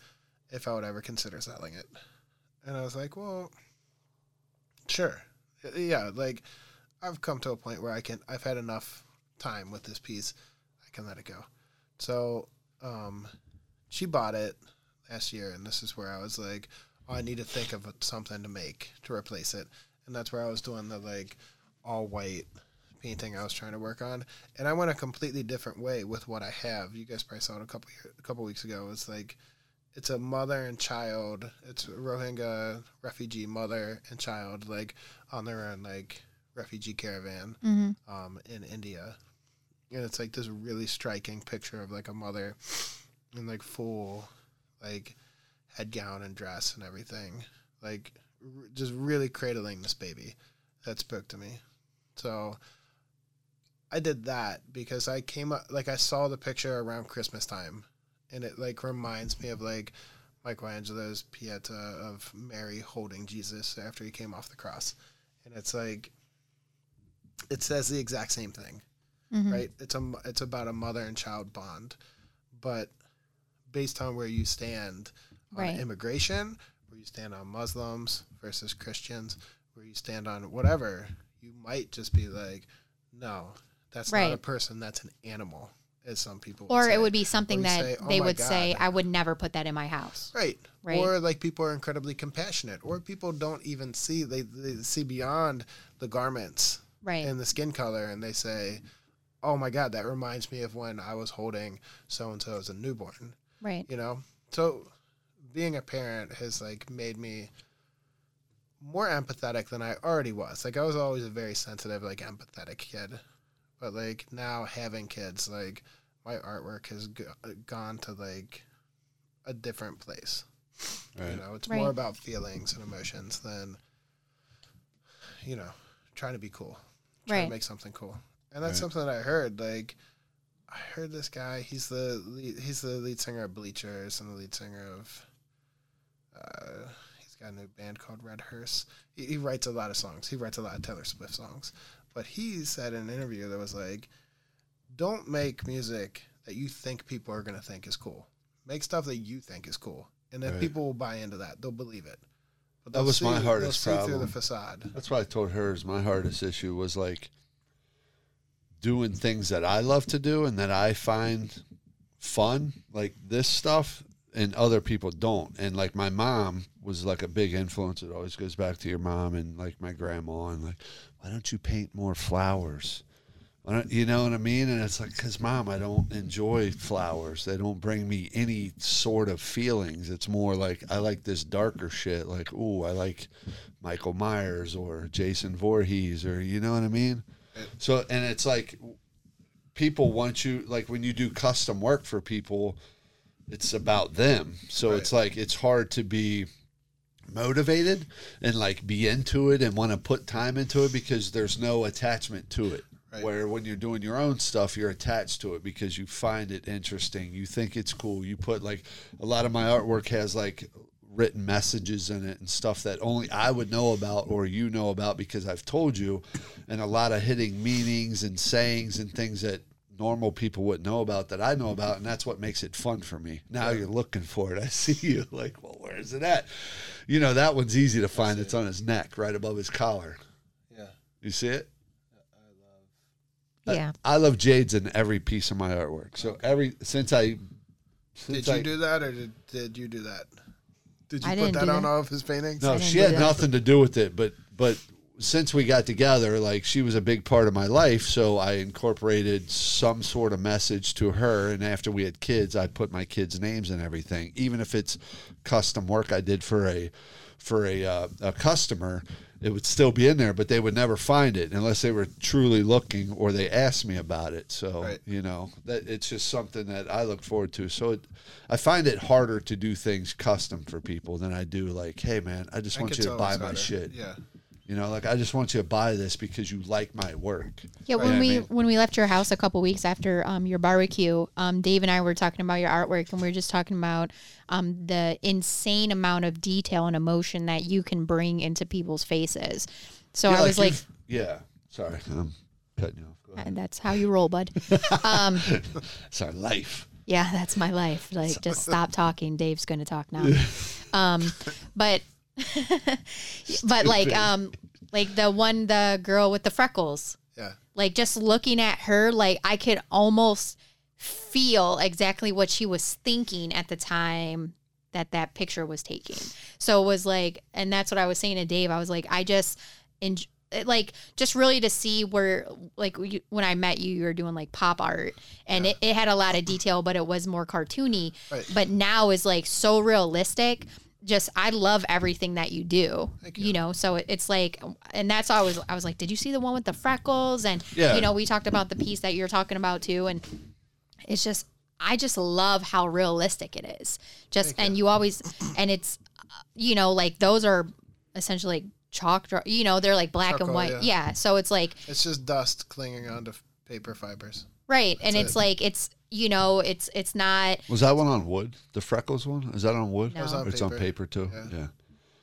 S3: if I would ever consider selling it, and I was like, well, sure, yeah. Like I've come to a point where I can. I've had enough time with this piece. I can let it go. So um, she bought it last year, and this is where I was like, I need to think of something to make to replace it, and that's where I was doing the like all white painting I was trying to work on, and I went a completely different way with what I have. You guys probably saw it a couple year, a couple weeks ago. It's like it's a mother and child. It's a Rohingya refugee mother and child like on their own like refugee caravan
S4: Mm-hmm.
S3: um, in India, and it's like this really striking picture of like a mother in like full like head gown and dress and everything, like r- just really cradling this baby. That spoke to me. So I did that because I came up like I saw the picture around Christmas time, and it like reminds me of like Michelangelo's Pieta of Mary holding Jesus after he came off the cross, and it's like it says the exact same thing
S4: Mhm.
S3: right? It's a it's about a mother and child bond, but based on where you stand on
S4: Right.
S3: immigration, where you stand on Muslims versus Christians, where you stand on whatever, you might just be like, no, that's not a person, that's an animal, as some people. would
S4: Or it would be something that
S3: say, "Oh
S4: they would say, I would never put that in my house.
S3: Right.
S4: Right.
S3: Or like people are incredibly compassionate, or people don't even see they, they see beyond the garments
S4: Right.
S3: and the skin color and they say oh my god that reminds me of when i was holding so and so as a newborn
S4: right.
S3: you know so being a parent has like made me more empathetic than i already was like i was always a very sensitive like empathetic kid but like now having kids like my artwork has go- uh, gone to like a different place you know it's
S4: Right.
S3: more about feelings and emotions than you know trying to be cool trying
S4: Right.
S3: to make something cool and that's
S2: Right.
S3: something that i heard like i heard this guy he's the lead, he's the lead singer of bleachers and the lead singer of uh, he's got a new band called red hearse. He, he writes a lot of songs. He writes a lot of taylor swift songs. But he said in an interview that was like don't make music that you think people are going to think is cool. Make stuff that you think is cool and then
S2: Right.
S3: people will buy into that. They'll believe it. But
S2: That was my hardest
S3: see through
S2: problem.
S3: the facade.
S2: That's what I told her is my hardest issue was like doing things that I love to do and that I find fun, like this stuff, and other people don't. And like my mom was like a big influence. It always goes back to your mom and like my grandma and like, why don't you paint more flowers? You know what I mean? And it's like, because mom, I don't enjoy flowers. They don't bring me any sort of feelings. It's more like I like this darker shit. Like, ooh, I like Michael Myers or Jason Voorhees or you know what I mean? So and it's like people want you like when you do custom work for people, it's about them. So it's like it's hard to be motivated and like be into it and want to put time into it because there's no attachment to it.
S3: Right.
S2: Where when you're doing your own stuff, you're attached to it because you find it interesting. You think it's cool. You put like a lot of my artwork has like written messages in it and stuff that only I would know about or you know about because I've told you, and a lot of hitting meanings and sayings and things that normal people wouldn't know about that I know about, and that's what makes it fun for me. Now you're looking for it. I see you like, well, where is it at? You know, that one's easy to find. It's on his neck, right above his collar.
S3: yeah
S2: You see it?
S4: Yeah.
S2: I love jades in every piece of my artwork. So every since I since
S3: Did you
S2: I-
S3: do that, or did, did you do that? Did you
S4: I
S3: put that on
S4: that.
S3: all of his paintings?
S2: No, she had
S4: that.
S2: nothing to do with it, but but since we got together, like she was a big part of my life, so I incorporated some sort of message to her. And after we had kids, I put my kids' names and everything, even if it's custom work I did for a for a uh, a customer. It would still be in there, but they would never find it unless they were truly looking or they asked me about it. So
S3: Right.
S2: you know that it's just something that I look forward to. So it, I find it harder to do things custom for people than I do like, hey man, I just
S3: I
S2: want you to buy my
S3: harder.
S2: shit.
S3: Yeah.
S2: You know, like I just want you to buy this because you like my work.
S4: Yeah, when
S2: I
S4: we
S2: mean-
S4: when we left your house a couple weeks after um, your barbecue, um, Dave and I were talking about your artwork, and we were just talking about um, the insane amount of detail and emotion that you can bring into people's faces. So
S2: Yeah,
S4: I was like,
S2: you've- yeah. Sorry, I'm cutting you off. Go ahead.
S4: "Uh, "That's how you roll, bud." um,
S2: Sorry, life.
S4: yeah, that's my life. Like, just stop talking. Dave's going to talk now. um, but but like um like the one the girl with the freckles.
S3: Yeah.
S4: like just looking at her like i could almost feel exactly what she was thinking at the time that that picture was taken. So it was like and that's what i was saying to dave. I was like i just it, like just really to see where like when i met you you were doing like pop art. And it, it had a lot of detail but it was more cartoony.
S3: Right.
S4: but now is like so realistic just i love everything that you do
S3: Thank
S4: you.
S3: you.
S4: know so it, it's like and that's always i was like did you see the one with the freckles and
S2: Yeah.
S4: you know we talked about the piece that you're talking about too and it's just i just love how realistic it is just and you always and it's you know like those are essentially like chalk draw you know they're like black and white
S3: yeah.
S4: yeah so it's like
S3: It's just dust clinging onto f- paper fibers.
S4: right and it's
S3: it.
S4: like it's you know it's it's not
S2: Was that one on wood? The freckles one? Is that on wood?
S4: No. It was
S3: on
S2: Or it's on
S3: paper.
S2: paper too.
S3: Yeah.
S2: Yeah.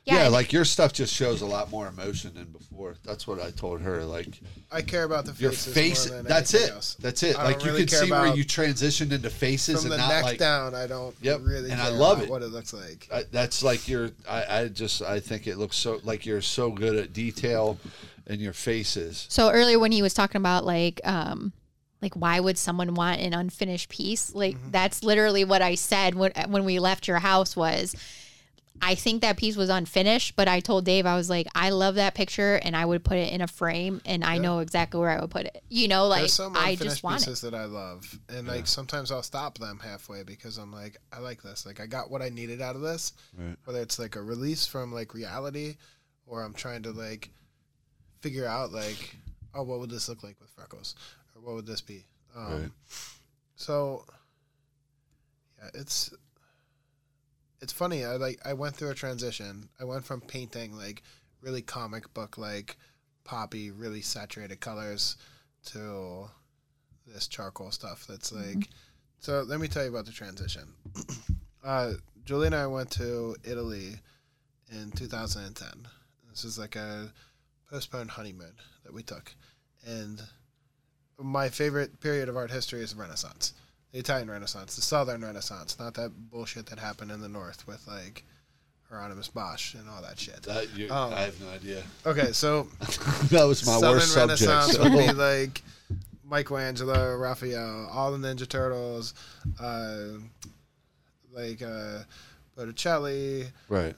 S4: yeah,
S2: Yeah, like your stuff just shows a lot more emotion than before. That's what I told her. Like
S3: I care about the
S2: your face.
S3: more than
S2: That's it.
S3: else.
S2: That's it.
S3: I
S2: Like you
S3: really
S2: can see where you transitioned into faces
S3: From
S2: and
S3: the
S2: not
S3: neck
S2: like.
S3: down, I don't
S2: Yep,
S3: really
S2: and
S3: care
S2: I love
S3: about
S2: it.
S3: what it looks like.
S2: I, that's like your. I, I just. I think it looks so like you're so good at detail in your faces.
S4: So earlier when he was talking about like um like why would someone want an unfinished piece? Like
S2: Mm-hmm.
S4: that's literally what I said when when we left your house was I think that piece was unfinished, but I told Dave I was like I love that picture and I would put it in a frame and I know exactly where I would put it. You know, like
S3: There's some
S4: I just want it.
S3: pieces that I love, and like sometimes I'll stop them halfway because I'm like, I like this. Like I got what I needed out of this.
S2: Right.
S3: Whether it's like a release from like reality, or I'm trying to like figure out like, oh, what would this look like with freckles, or what would this be? Um,
S2: Right.
S3: So, yeah, it's it's funny. I like I went through a transition. I went from painting like really comic book like poppy, really saturated colors to this charcoal stuff that's like so let me tell you about the transition. uh Julie and I went to Italy in 2010. This is like a postponed honeymoon that we took. And my favorite period of art history is the Renaissance. The Italian Renaissance, the Southern Renaissance, not that bullshit that happened in the North with like Hieronymus Bosch and all that shit.
S2: That you,
S3: Um,
S2: I have no idea.
S3: Okay, so
S2: that was my
S3: Southern
S2: worst subject.
S3: Renaissance
S2: so-
S3: would be like Michelangelo, Raphael, all the Ninja Turtles, uh, like uh, Botticelli,
S2: right.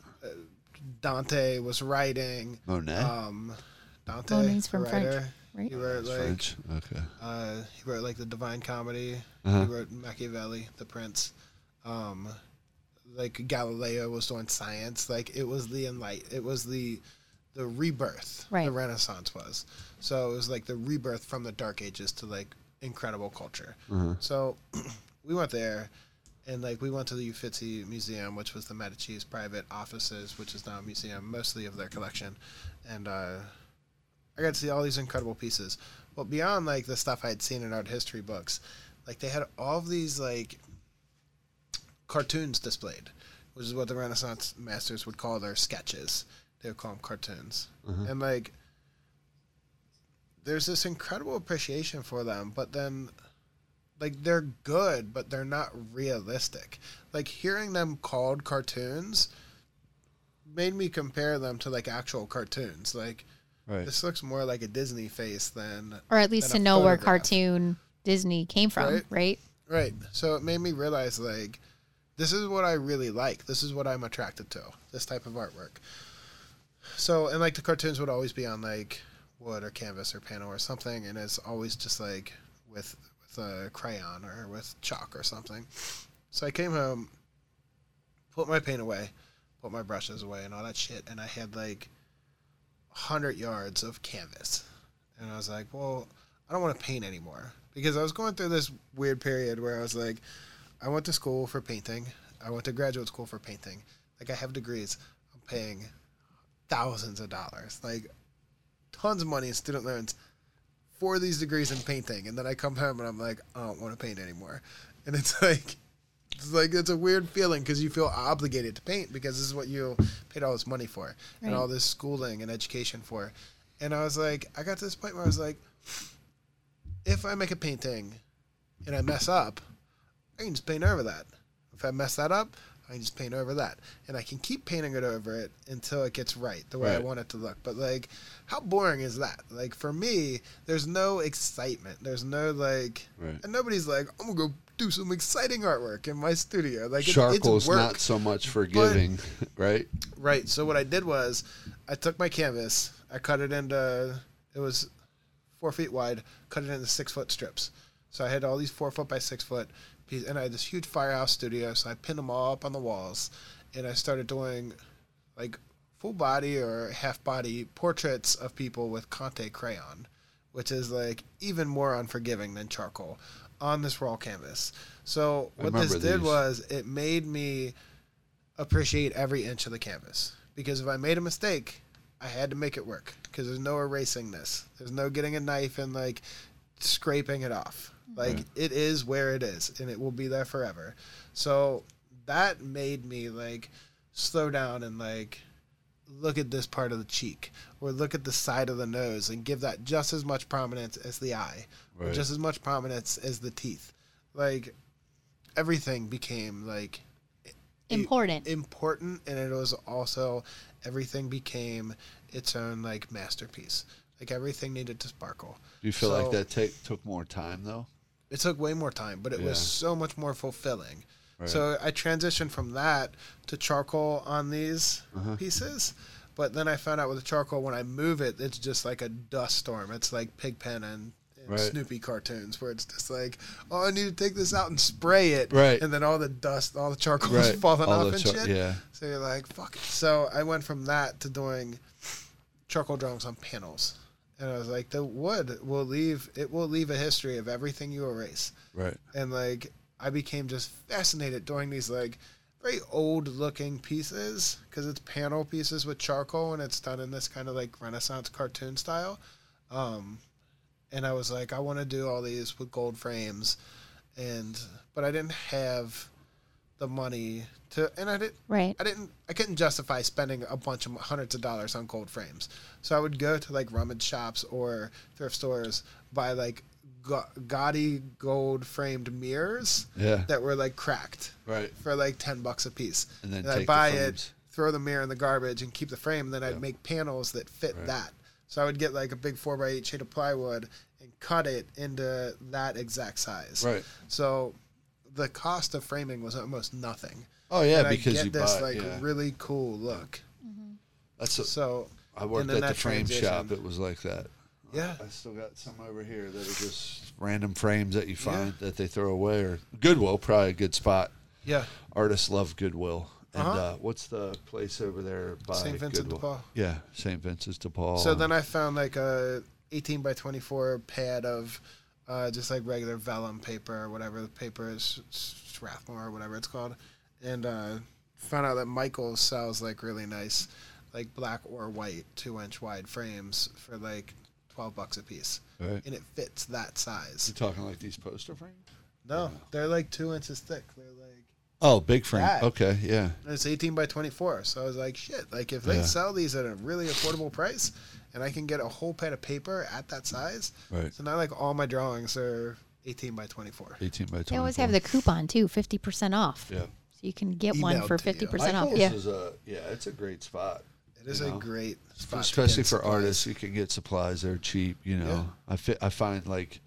S3: Dante was writing.
S2: Monet.
S3: Um, Dante,
S4: Monet's
S3: the
S4: from French,
S3: writer,
S4: right?
S3: He wrote like
S2: French. Okay.
S3: uh, he wrote like the Divine Comedy.
S2: Uh-huh.
S3: He wrote Machiavelli, The Prince. Um, like Galileo was doing science. Like it was the enlight. It was the the rebirth.
S4: Right.
S3: The Renaissance was. So it was like the rebirth from the Dark Ages to like incredible culture. So we went there. And like we went to the Uffizi Museum, which was the Medici's private offices, which is now a museum, mostly of their collection, and uh, I got to see all these incredible pieces. But beyond like the stuff I had seen in art history books, like they had all of these like cartoons displayed, which is what the Renaissance masters would call their sketches. They would call them cartoons, mm-hmm. and like there's this incredible appreciation for them, but then like they're good, but they're not realistic. Like hearing them called cartoons made me compare them to like actual cartoons. Like
S2: Right.
S3: this looks more like a Disney face than
S4: Or at least to
S3: than a
S4: know where cartoon Disney came from,
S3: Right.
S4: right?
S3: Right. So it made me realize like this is what I really like. This is what I'm attracted to. This type of artwork. so and like the cartoons would always be on like wood or canvas or panel or something, and it's always just like with with a crayon or with chalk or something. So I came home, put my paint away, put my brushes away, and all that shit, and I had like hundred yards of canvas, and I was like, well, I don't want to paint anymore. Because I was going through this weird period where I was like, I went to school for painting, I went to graduate school for painting, like I have degrees, I'm paying thousands of dollars, like tons of money in student loans for these degrees in painting, and then I come home and I'm like, I don't want to paint anymore, and it's like. It's like it's a weird feeling because you feel obligated to paint because this is what you paid all this money for and
S4: Right.
S3: all this schooling and education for. And I was like, I got to this point where I was like, if I make a painting and I mess up, I can just paint over that. If I mess that up, I can just paint over that. And I can keep painting it over it until it gets right, the way I want it to look. But like, how boring is that? Like for me, there's no excitement. There's no like
S2: Right.
S3: and nobody's like, I'm gonna go do some exciting artwork in my studio. Like it,
S2: Charcoal's
S3: it's work.
S2: not so much forgiving, right?
S3: Right. So what I did was, I took my canvas, I cut it into, it was four feet wide, cut it into six foot strips. So I had all these four foot by six foot and I had this huge firehouse studio. So I pinned them all up on the walls, and I started doing, like, full body or half body portraits of people with Conte crayon, which is like even more unforgiving than charcoal on this raw canvas. So what this
S2: remember
S3: did was it made me appreciate every inch of the canvas because if I made a mistake, I had to make it work because there's no erasing this. There's no getting a knife and like scraping it off. Like mm. it is where it is and it will be there forever. So that made me like slow down and like look at this part of the cheek or look at the side of the nose and give that just as much prominence as the eye or just as much prominence as the teeth. Like everything became like
S4: Important.
S3: important and it was also everything became its own like masterpiece like everything needed to sparkle
S2: Do you feel
S3: So-
S2: like that take, took more time though?
S3: It took way more time but it was so much more fulfilling
S2: Right.
S3: so i transitioned from that to charcoal on these
S2: Uh-huh.
S3: pieces but then i found out with the charcoal when i move it it's just like a dust storm it's like pigpen and, and
S2: Right.
S3: snoopy cartoons where it's just like oh i need to take this out and spray it
S2: Right.
S3: and then all the dust all the charcoal
S2: Right.
S3: is falling
S2: All
S3: off and
S2: char-
S3: shit
S2: yeah.
S3: so you're like, fuck it. So I went from that to doing charcoal drawings on panels. And I was like, the wood will leave, it will leave a history of everything you erase.
S2: Right.
S3: And like, I became just fascinated doing these like very old looking pieces because it's panel pieces with charcoal and it's done in this kind of like Renaissance cartoon style. Um, and I was like, I want to do all these with gold frames. And, but I didn't have the money to, and I didn't,
S4: Right.
S3: I didn't I couldn't justify spending a bunch of hundreds of dollars on gold frames. So I would go to like rummage shops or thrift stores buy like ga- gaudy gold framed mirrors
S2: Yeah.
S3: that were like cracked
S2: Right.
S3: for like 10 bucks a piece.
S2: And then
S3: I'd
S2: take the
S3: buy it, throw the mirror in the garbage and keep the frame and then I'd
S2: Yeah.
S3: make panels that fit
S2: Right.
S3: that. So I would get like a big 4 by 8 sheet of plywood and cut it into that exact size.
S2: Right.
S3: So the cost of framing was almost nothing
S2: Oh yeah,
S3: and
S2: because
S3: I get
S2: you
S3: this
S2: buy.
S3: like
S2: yeah.
S3: really cool look.
S2: That's a,
S3: So
S2: I worked at the frame
S3: transition-
S2: shop. It was like that.
S3: yeah,
S2: I still got some over here that are just random frames that you find that they throw away. Or Goodwill, probably a good spot.
S3: yeah,
S2: Artists love Goodwill. And
S3: Uh-huh.
S2: uh, what's the place over there by
S3: St. Vincent de? Paul.
S2: Yeah, St. Vincent's de Paul.
S3: So then I found like a 18 by 24 pad of uh, just like regular vellum paper or whatever the paper is, Strathmore or whatever it's called, and uh, found out that Michaels sells like really nice, like black or white two inch wide frames for like 12 bucks a piece,
S2: Right.
S3: and it fits that size.
S2: You're talking like these poster frames?
S3: No, they're like two inches thick. They're like
S2: Oh, big frame.
S3: That.
S2: Okay, yeah.
S3: And it's 18 by 24. So I was like, shit, like if they
S2: Yeah.
S3: sell these at a really affordable price and I can get a whole pad of paper at that size.
S2: Right.
S3: So now like all my drawings are 18 by 24.
S2: 18 by 24.
S4: They always have the coupon too, fifty percent off.
S2: Yeah.
S4: So you can get one for fifty percent off. Yeah.
S2: is a yeah, it's a great spot.
S3: It is
S2: You
S3: a great spot.
S2: especially for
S3: supplies.
S2: artists you can get supplies they're cheap you know i fi- i find like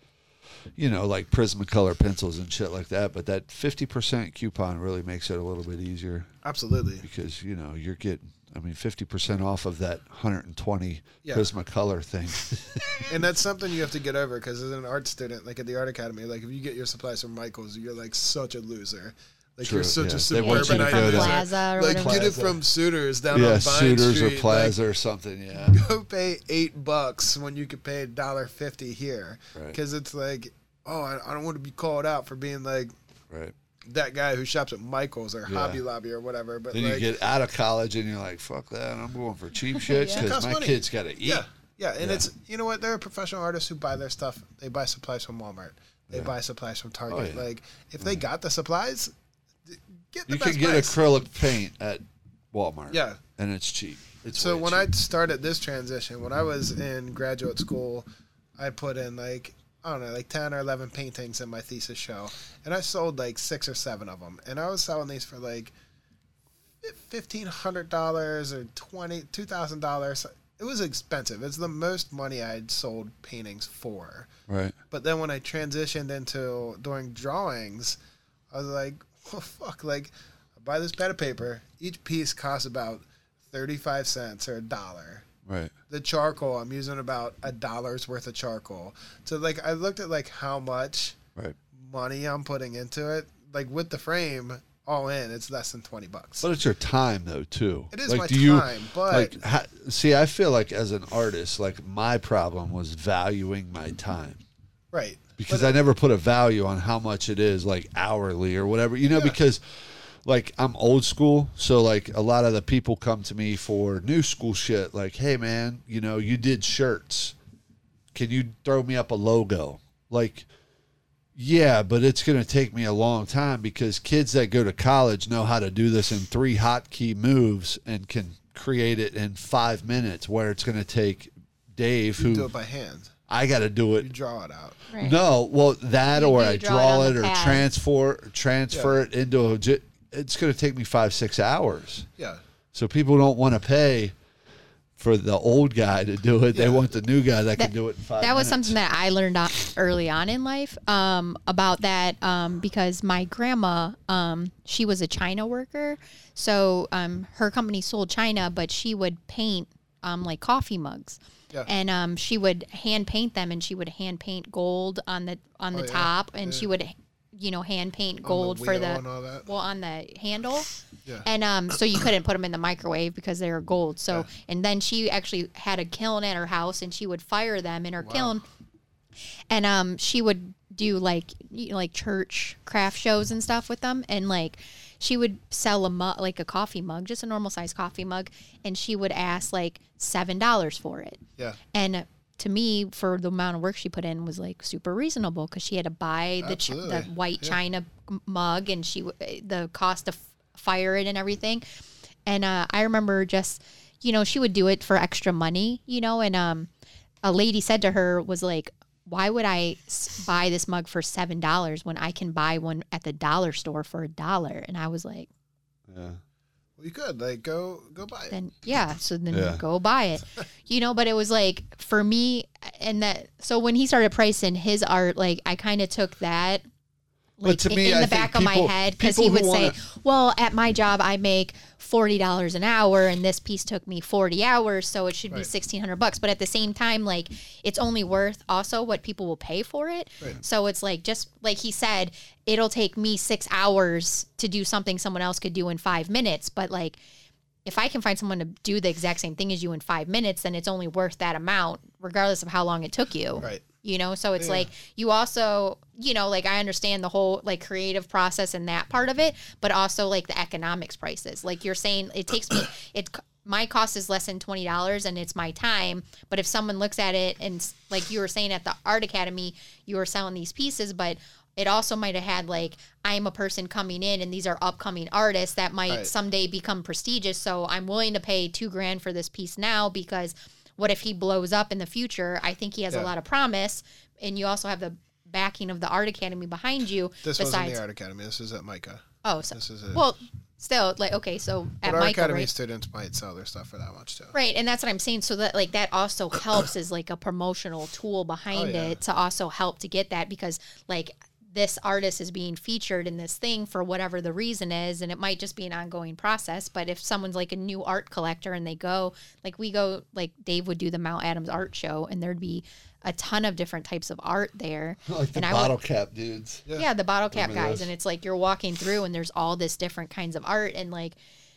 S2: you know, like Prismacolor pencils and shit like that. But that fifty percent coupon really makes it a little bit easier
S3: Absolutely.
S2: because you know you're getting. I mean, fifty percent off of that hundred and twenty
S3: Yeah.
S2: Prismacolor thing.
S3: And that's something you have to get over because as an art student, like at the art academy, like if you get your supplies from Michaels, you're like such a loser. Like
S2: True,
S3: you're such
S2: yeah.
S3: a
S2: They want you to
S3: suburbanite
S2: go to-
S3: loser.
S4: Plaza or
S3: Like
S4: whatever.
S3: get it from Suder's down
S2: yeah,
S3: on Vine
S2: Suder's
S3: Street.
S2: or
S3: like,
S2: Plaza or something. Yeah,
S3: go pay eight bucks when you could pay a dollar fifty here
S2: Right.
S3: because it's like oh I, I don't want to be called out for being like
S2: right.
S3: That guy who shops at Michaels or
S2: Yeah.
S3: Hobby Lobby or whatever but
S2: Then
S3: like
S2: you get out of college and you're like, fuck that. I'm going for cheap shit because
S3: Costs
S2: my
S3: money.
S2: kids got to eat.
S3: yeah yeah and
S2: Yeah.
S3: it's you know what there are professional artists who buy their stuff they buy supplies from Walmart they
S2: Yeah.
S3: buy supplies from Target
S2: Oh, yeah. Mm.
S3: like if they got the supplies get the
S2: You can get
S3: price.
S2: acrylic paint at Walmart.
S3: yeah
S2: and it's cheap. It's
S3: So when
S2: cheap.
S3: I started this transition, when I was in graduate school, I put in like I don't know, like ten or eleven paintings in my thesis show, and I sold like six or seven of them, and I was selling these for like fifteen hundred dollars or twenty two thousand dollars. It was expensive. It's the most money I'd sold paintings for.
S2: right,
S3: But then when I transitioned into doing drawings, I was like, well, fuck, like, I buy this pad of paper. Each piece costs about 35 cents or a dollar.
S2: Right,
S3: The charcoal, I'm using about a dollar's worth of charcoal. So, like, I looked at, like, how much
S2: right.
S3: money I'm putting into it. Like, with the frame, all in, it's less than 20 bucks.
S2: But it's your time though too.
S3: It is
S2: like,
S3: my
S2: do you,
S3: time, but-
S2: like, ha, see, I feel like as an artist, like my problem was valuing my time
S3: right.
S2: because
S3: But
S2: I never put a value on how much it is, like hourly or whatever. You know,
S3: Yeah.
S2: because like I'm old school, so like a lot of the people come to me for new school shit. Like, hey man, you know, you did shirts. Can you throw me up a logo? Like, yeah, but it's going to take me a long time because kids that go to college know how to do this in three hotkey moves and can create it in five minutes. Where it's going to take Dave, who.
S3: you do it by hand.
S2: I got to do it.
S3: You draw it out.
S4: Right.
S2: no, well, that
S4: You-
S2: or I
S4: draw
S2: draw,
S4: it
S2: it or
S4: pad.
S2: transfer transfer it into a. j- It's going to take me five six hours.
S3: Yeah.
S2: So people don't want to pay for the old guy to do it. They want the new guy that, can do it in five.
S4: that was
S2: minutes.
S4: something that I learned on, early on in life um, about that um, because my grandma, um, she was a China worker. So um, her company sold China, but she would paint um, like coffee mugs.
S3: Yeah.
S4: And um, she would hand paint them, and she would hand paint gold on the on the
S3: Oh, yeah.
S4: top, and
S3: Yeah.
S4: she would, you know, hand paint
S3: On the
S4: gold for the
S3: and all that.
S4: well on the handle.
S3: Yeah.
S4: And um, so you couldn't put them in the microwave because they were gold. So
S3: Yeah.
S4: and then she actually had a kiln at her house, and she would fire them in her kiln. And um, she would do like you know, like church craft shows and stuff with them, and like she would sell a mug, like a coffee mug, just a normal size coffee mug, and she would ask like seven dollars for it.
S3: Yeah.
S4: And to me, for the amount of work she put in, was like super reasonable because she had to buy the, ch- the white
S3: Yeah.
S4: china mug and she the cost of fire it and everything. And uh, I remember just, you know, she would do it for extra money, you know. And um, a lady said to her was like, "Why would i buy this mug for seven dollars when I can buy one at the dollar store for a dollar?" And I was like,
S2: Yeah.
S3: Well, you could like go go buy it.
S4: then yeah so then
S2: Yeah.
S4: go buy it you know but it was like for me and that so when he started pricing his art like i kind of took that
S2: But
S4: like
S2: to
S4: in,
S2: me,
S4: in
S2: I
S4: the
S2: think
S4: back of my
S2: people-
S4: head because
S2: people
S4: he
S2: who
S4: would
S2: wanna-
S4: say well at my job i make $40 an hour and this piece took me 40 hours so it should be 1600 bucks but at the same time like it's only worth also what people will pay for it
S3: Right.
S4: so it's like just like he said it'll take me 6 hours to do something someone else could do in 5 minutes but like if I can find someone to do the exact same thing as you in five minutes, then it's only worth that amount, regardless of how long it took you.
S3: Right.
S4: You know, so it's
S3: Yeah.
S4: like you also, you know, like I understand the whole like creative process and that part of it, but also like the economics prices. Like you're saying, it takes me, it my cost is less than twenty dollars and it's my time. But if someone looks at it and like you were saying at the art academy, you were selling these pieces, but it also might have had like I'm a person coming in and these are upcoming artists that might
S3: Right.
S4: someday become prestigious. So I'm willing to pay two grand for this piece now because what if he blows up in the future? I think he has a lot of promise, and you also have the backing of the art academy behind you.
S3: This wasn't the art academy. This is at MICA.
S4: oh, so,
S3: This is a
S4: well, still like okay, so at
S3: our
S4: Michael,
S3: academy
S4: right?
S3: students might sell their stuff for that much too.
S4: Right, and that's what I'm saying. So that like that also helps as like a promotional tool behind
S3: Oh, yeah.
S4: it to also help to get that because like this artist is being featured in this thing for whatever the reason is, and it might just be an ongoing process. But if someone's like a new art collector and they go, like we go, like Dave would do the Mount Adams art show, and there'd be a ton of different types of art there.
S2: like the
S4: and I
S2: bottle
S4: would,
S2: cap dudes.
S4: yeah. the bottle cap
S2: Remember
S4: guys,
S2: those?
S4: and it's like you're walking through, and there's all this different kinds of art, and like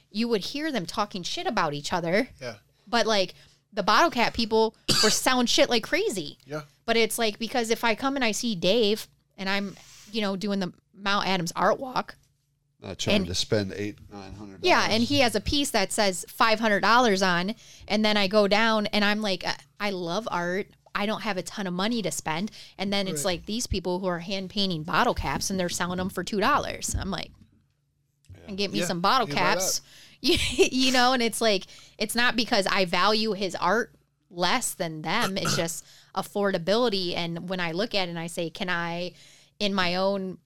S4: you would hear them talking shit about each other.
S3: Yeah.
S4: But like the bottle cap people were sound shit like crazy.
S3: Yeah.
S4: But it's like because if I come and I see Dave and I'm, you know, doing the Mount Adams art walk,
S2: Not trying
S4: And-
S2: to spend eight, nine hundred.
S4: yeah, and he has a piece that says five hundred dollars on, and then I go down and I'm like, uh, I love art. I don't have a ton of money to spend, and then it's like these people who are hand painting bottle caps and they're selling them for two dollars. I'm like, and get me
S3: Yeah,
S4: some bottle
S3: you
S4: caps, you, you know, and it's like it's not because I value his art less than them. It's just affordability, and when I look at it and I say, can I, in my own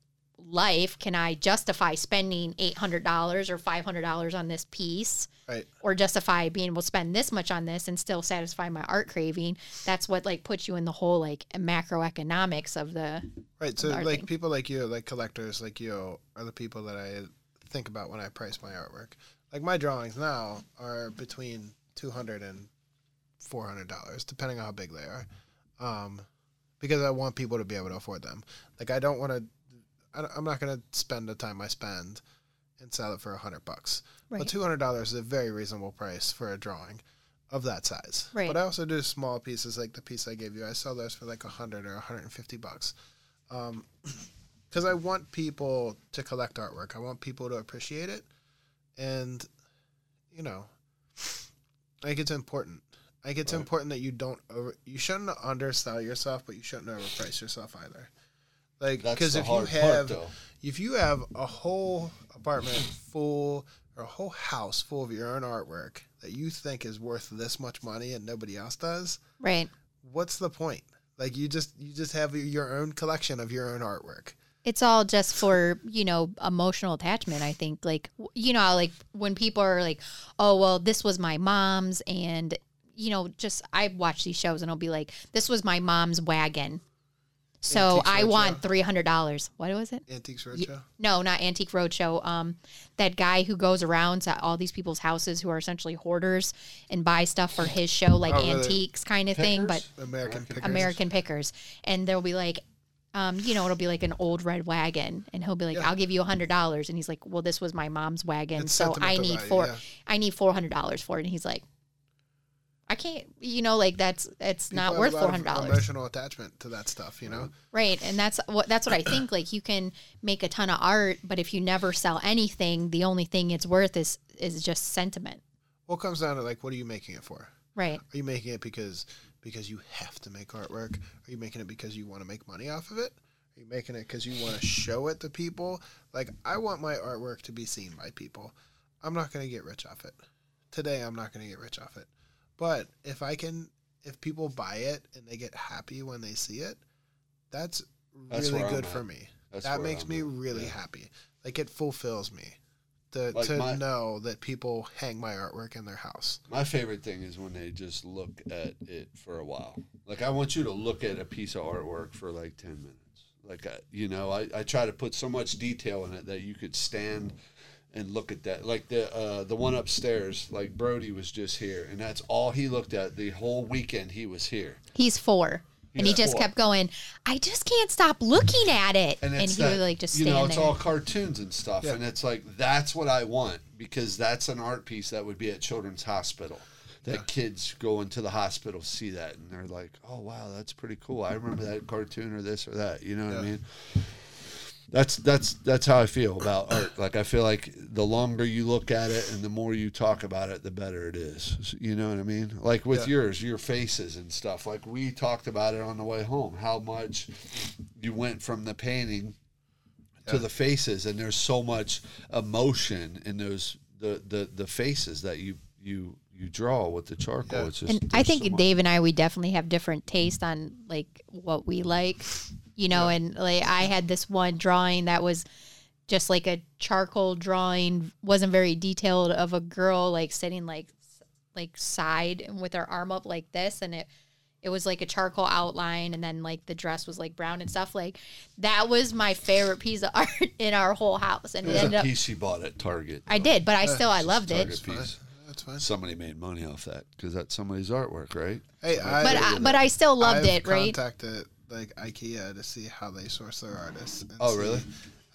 S4: life, can I justify spending eight hundred dollars or five hundred dollars on this piece?
S3: Right.
S4: or justify being able to spend this much on this and still satisfy my art craving that's what like puts you in the whole like macroeconomics of the
S3: Right. So like
S4: thing.
S3: people like you, like collectors like you, are the people that I think about when I price my artwork. Like my drawings now are between two hundred and four hundred dollars, depending on how big they are, um, because I want people to be able to afford them. Like I don't want to. I'm not going to spend the time I spend and sell it for a hundred bucks.
S4: Right.
S3: But two hundred dollars is a very reasonable price for a drawing of that size.
S4: Right.
S3: But I also do small pieces like the piece I gave you. I sell those for like a hundred or a hundred and fifty bucks. Um, because I want people to collect artwork. I want people to appreciate it, and you know, like it's important. Like it's
S2: Right.
S3: important that you don't over. You shouldn't undersell yourself, but you shouldn't overprice yourself either. Like because
S2: the
S3: if you have
S2: part,
S3: if you have a whole apartment full or a whole house full of your own artwork that you think is worth this much money and nobody else does,
S4: right
S3: what's the point? Like you just you just have your own collection of your own artwork.
S4: it's all just for you know emotional attachment i think like you know like when people are like oh well this was my mom's and you know just i watch these shows and i'll be like this was my mom's wagon so
S3: Antiques
S4: i
S3: Roadshow?
S4: want $300 what was it
S3: Antiques
S4: Ye-
S3: Roadshow.
S4: No, not Antique Roadshow. Um, that guy who goes around to all these people's houses who are essentially hoarders and buy stuff for his show, like
S3: Oh, really?
S4: antiques kind of thing, but
S3: American Pickers.
S4: American pickers. And they'll be like, um, you know, it'll be like an old red wagon, and he'll be like,
S3: Yeah.
S4: "I'll give you a hundred dollars," and he's like, "Well, this was my mom's wagon,
S3: It's
S4: so I need
S3: value,
S4: four,
S3: yeah.
S4: I need four hundred dollars for it." And he's like, "I can't, you know, like that's it's
S3: People
S4: not worth four hundred dollars."
S3: Emotional attachment to that stuff, you know.
S4: Right, and that's what that's what I think. Like you can make a ton of art, but if you never sell anything, the only thing it's worth is is just sentiment.
S3: What comes down to like, what are you making it for?
S4: Right.
S3: Are you making it because because you have to make artwork? Are you making it because you want to make money off of it? Are you making it because you want to show it to people? Like I want my artwork to be seen by people. I'm not going to get rich off it. Today I'm not going to get rich off it. But if I can if people buy it and they get happy when they see it, that's
S2: That's
S3: really good for me.
S2: That's
S3: that makes
S2: I'm
S3: me
S2: at.
S3: really
S2: Yeah.
S3: happy. Like it fulfills me. To,
S2: Like
S3: to
S2: my-
S3: know that people hang my artwork in their house.
S2: My favorite thing is when they just look at it for a while. Like I want you to look at a piece of artwork for like ten minutes. Like I, you know, I, I try to put so much detail in it that you could stand and look at that. Like the uh, the one upstairs, like Brody was just here, and that's all he looked at the whole weekend he was here.
S4: He's four. And he just
S2: four.
S4: kept going, I just can't stop looking at it.
S2: and
S4: And,
S2: it's
S4: he
S2: that,
S4: would like just
S2: you know it's
S4: there.
S2: all cartoons and stuff
S3: Yeah.
S2: and it's like that's what i want because that's an art piece that would be at children's hospital that kids go into the hospital see that and they're like oh wow that's pretty cool i remember that cartoon or this or that you know what i mean that's that's that's how i feel about art like i feel like the longer you look at it and the more you talk about it the better it is you know what i mean like with
S3: Yeah.
S2: yours your faces and stuff like we talked about it on the way home how much you went from the painting to
S3: Yeah.
S2: the faces and there's so much emotion in those the the the faces that you you you draw with the charcoal
S3: Yeah.
S2: it's just
S4: and I think
S2: so
S4: Dave and I we definitely have different taste on like what we like, you know. And like I had this one drawing that was just like a charcoal drawing, wasn't very detailed of a girl like sitting like like side and with her arm up like this, and it it was like a charcoal outline, and then like the dress was like brown and stuff. Like that was my favorite piece of art in our whole house, and
S2: It
S4: it ended
S2: a
S4: up.
S2: piece she bought at Target.
S4: I did, but I still I loved it.
S2: Piece.
S3: That's fine.
S2: Somebody made money off that because that's somebody's artwork, right?
S3: Hey, I,
S4: But I, but I still loved
S3: I've
S4: it, right?
S3: contacted like IKEA to see how they source their artists. and
S2: Oh,
S3: see-
S2: really?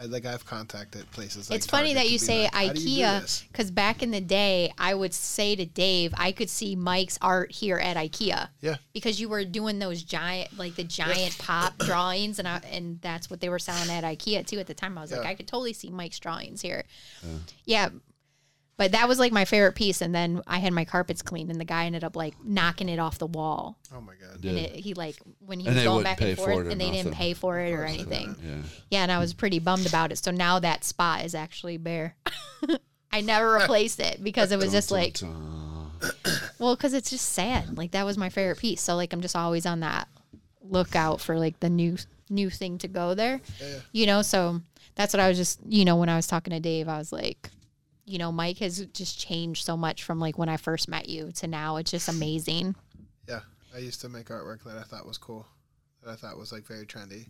S3: I, like I've contacted places. Like
S4: it's funny
S3: Target
S4: that you say
S3: like, "How do you do
S4: IKEA because back in the day, I would say to Dave, I could see Mike's art here at IKEA.
S3: Yeah.
S4: Because you were doing those giant, like the giant pop drawings, and I, and that's what they were selling at IKEA too. At the time, I was like, I could totally see Mike's drawings here. Yeah. But that was like my favorite piece, and then I had my carpets cleaned, and the guy ended up like knocking it off the wall.
S3: Oh my god.
S2: Yeah.
S4: And it, he like when he
S2: And
S4: was
S2: they
S4: going
S2: wouldn't
S4: back
S2: pay
S4: and
S2: for
S4: forth,
S2: it or
S4: and they didn't
S2: nothing.
S4: pay for it or anything.
S2: Yeah.
S4: Yeah, and I was pretty bummed about it. So now that spot is actually bare. I never replaced it because it was just like,
S2: Dun,
S4: well, because it's just sad. Like that was my favorite piece. So like I'm just always on that lookout for like the new new thing to go there. You know, so that's what I was just you know when I was talking to Dave, I was like, you know, Mike has just changed so much from like when I first met you to now. It's just amazing.
S3: Yeah, I used to make artwork that I thought was cool, that I thought was like very trendy,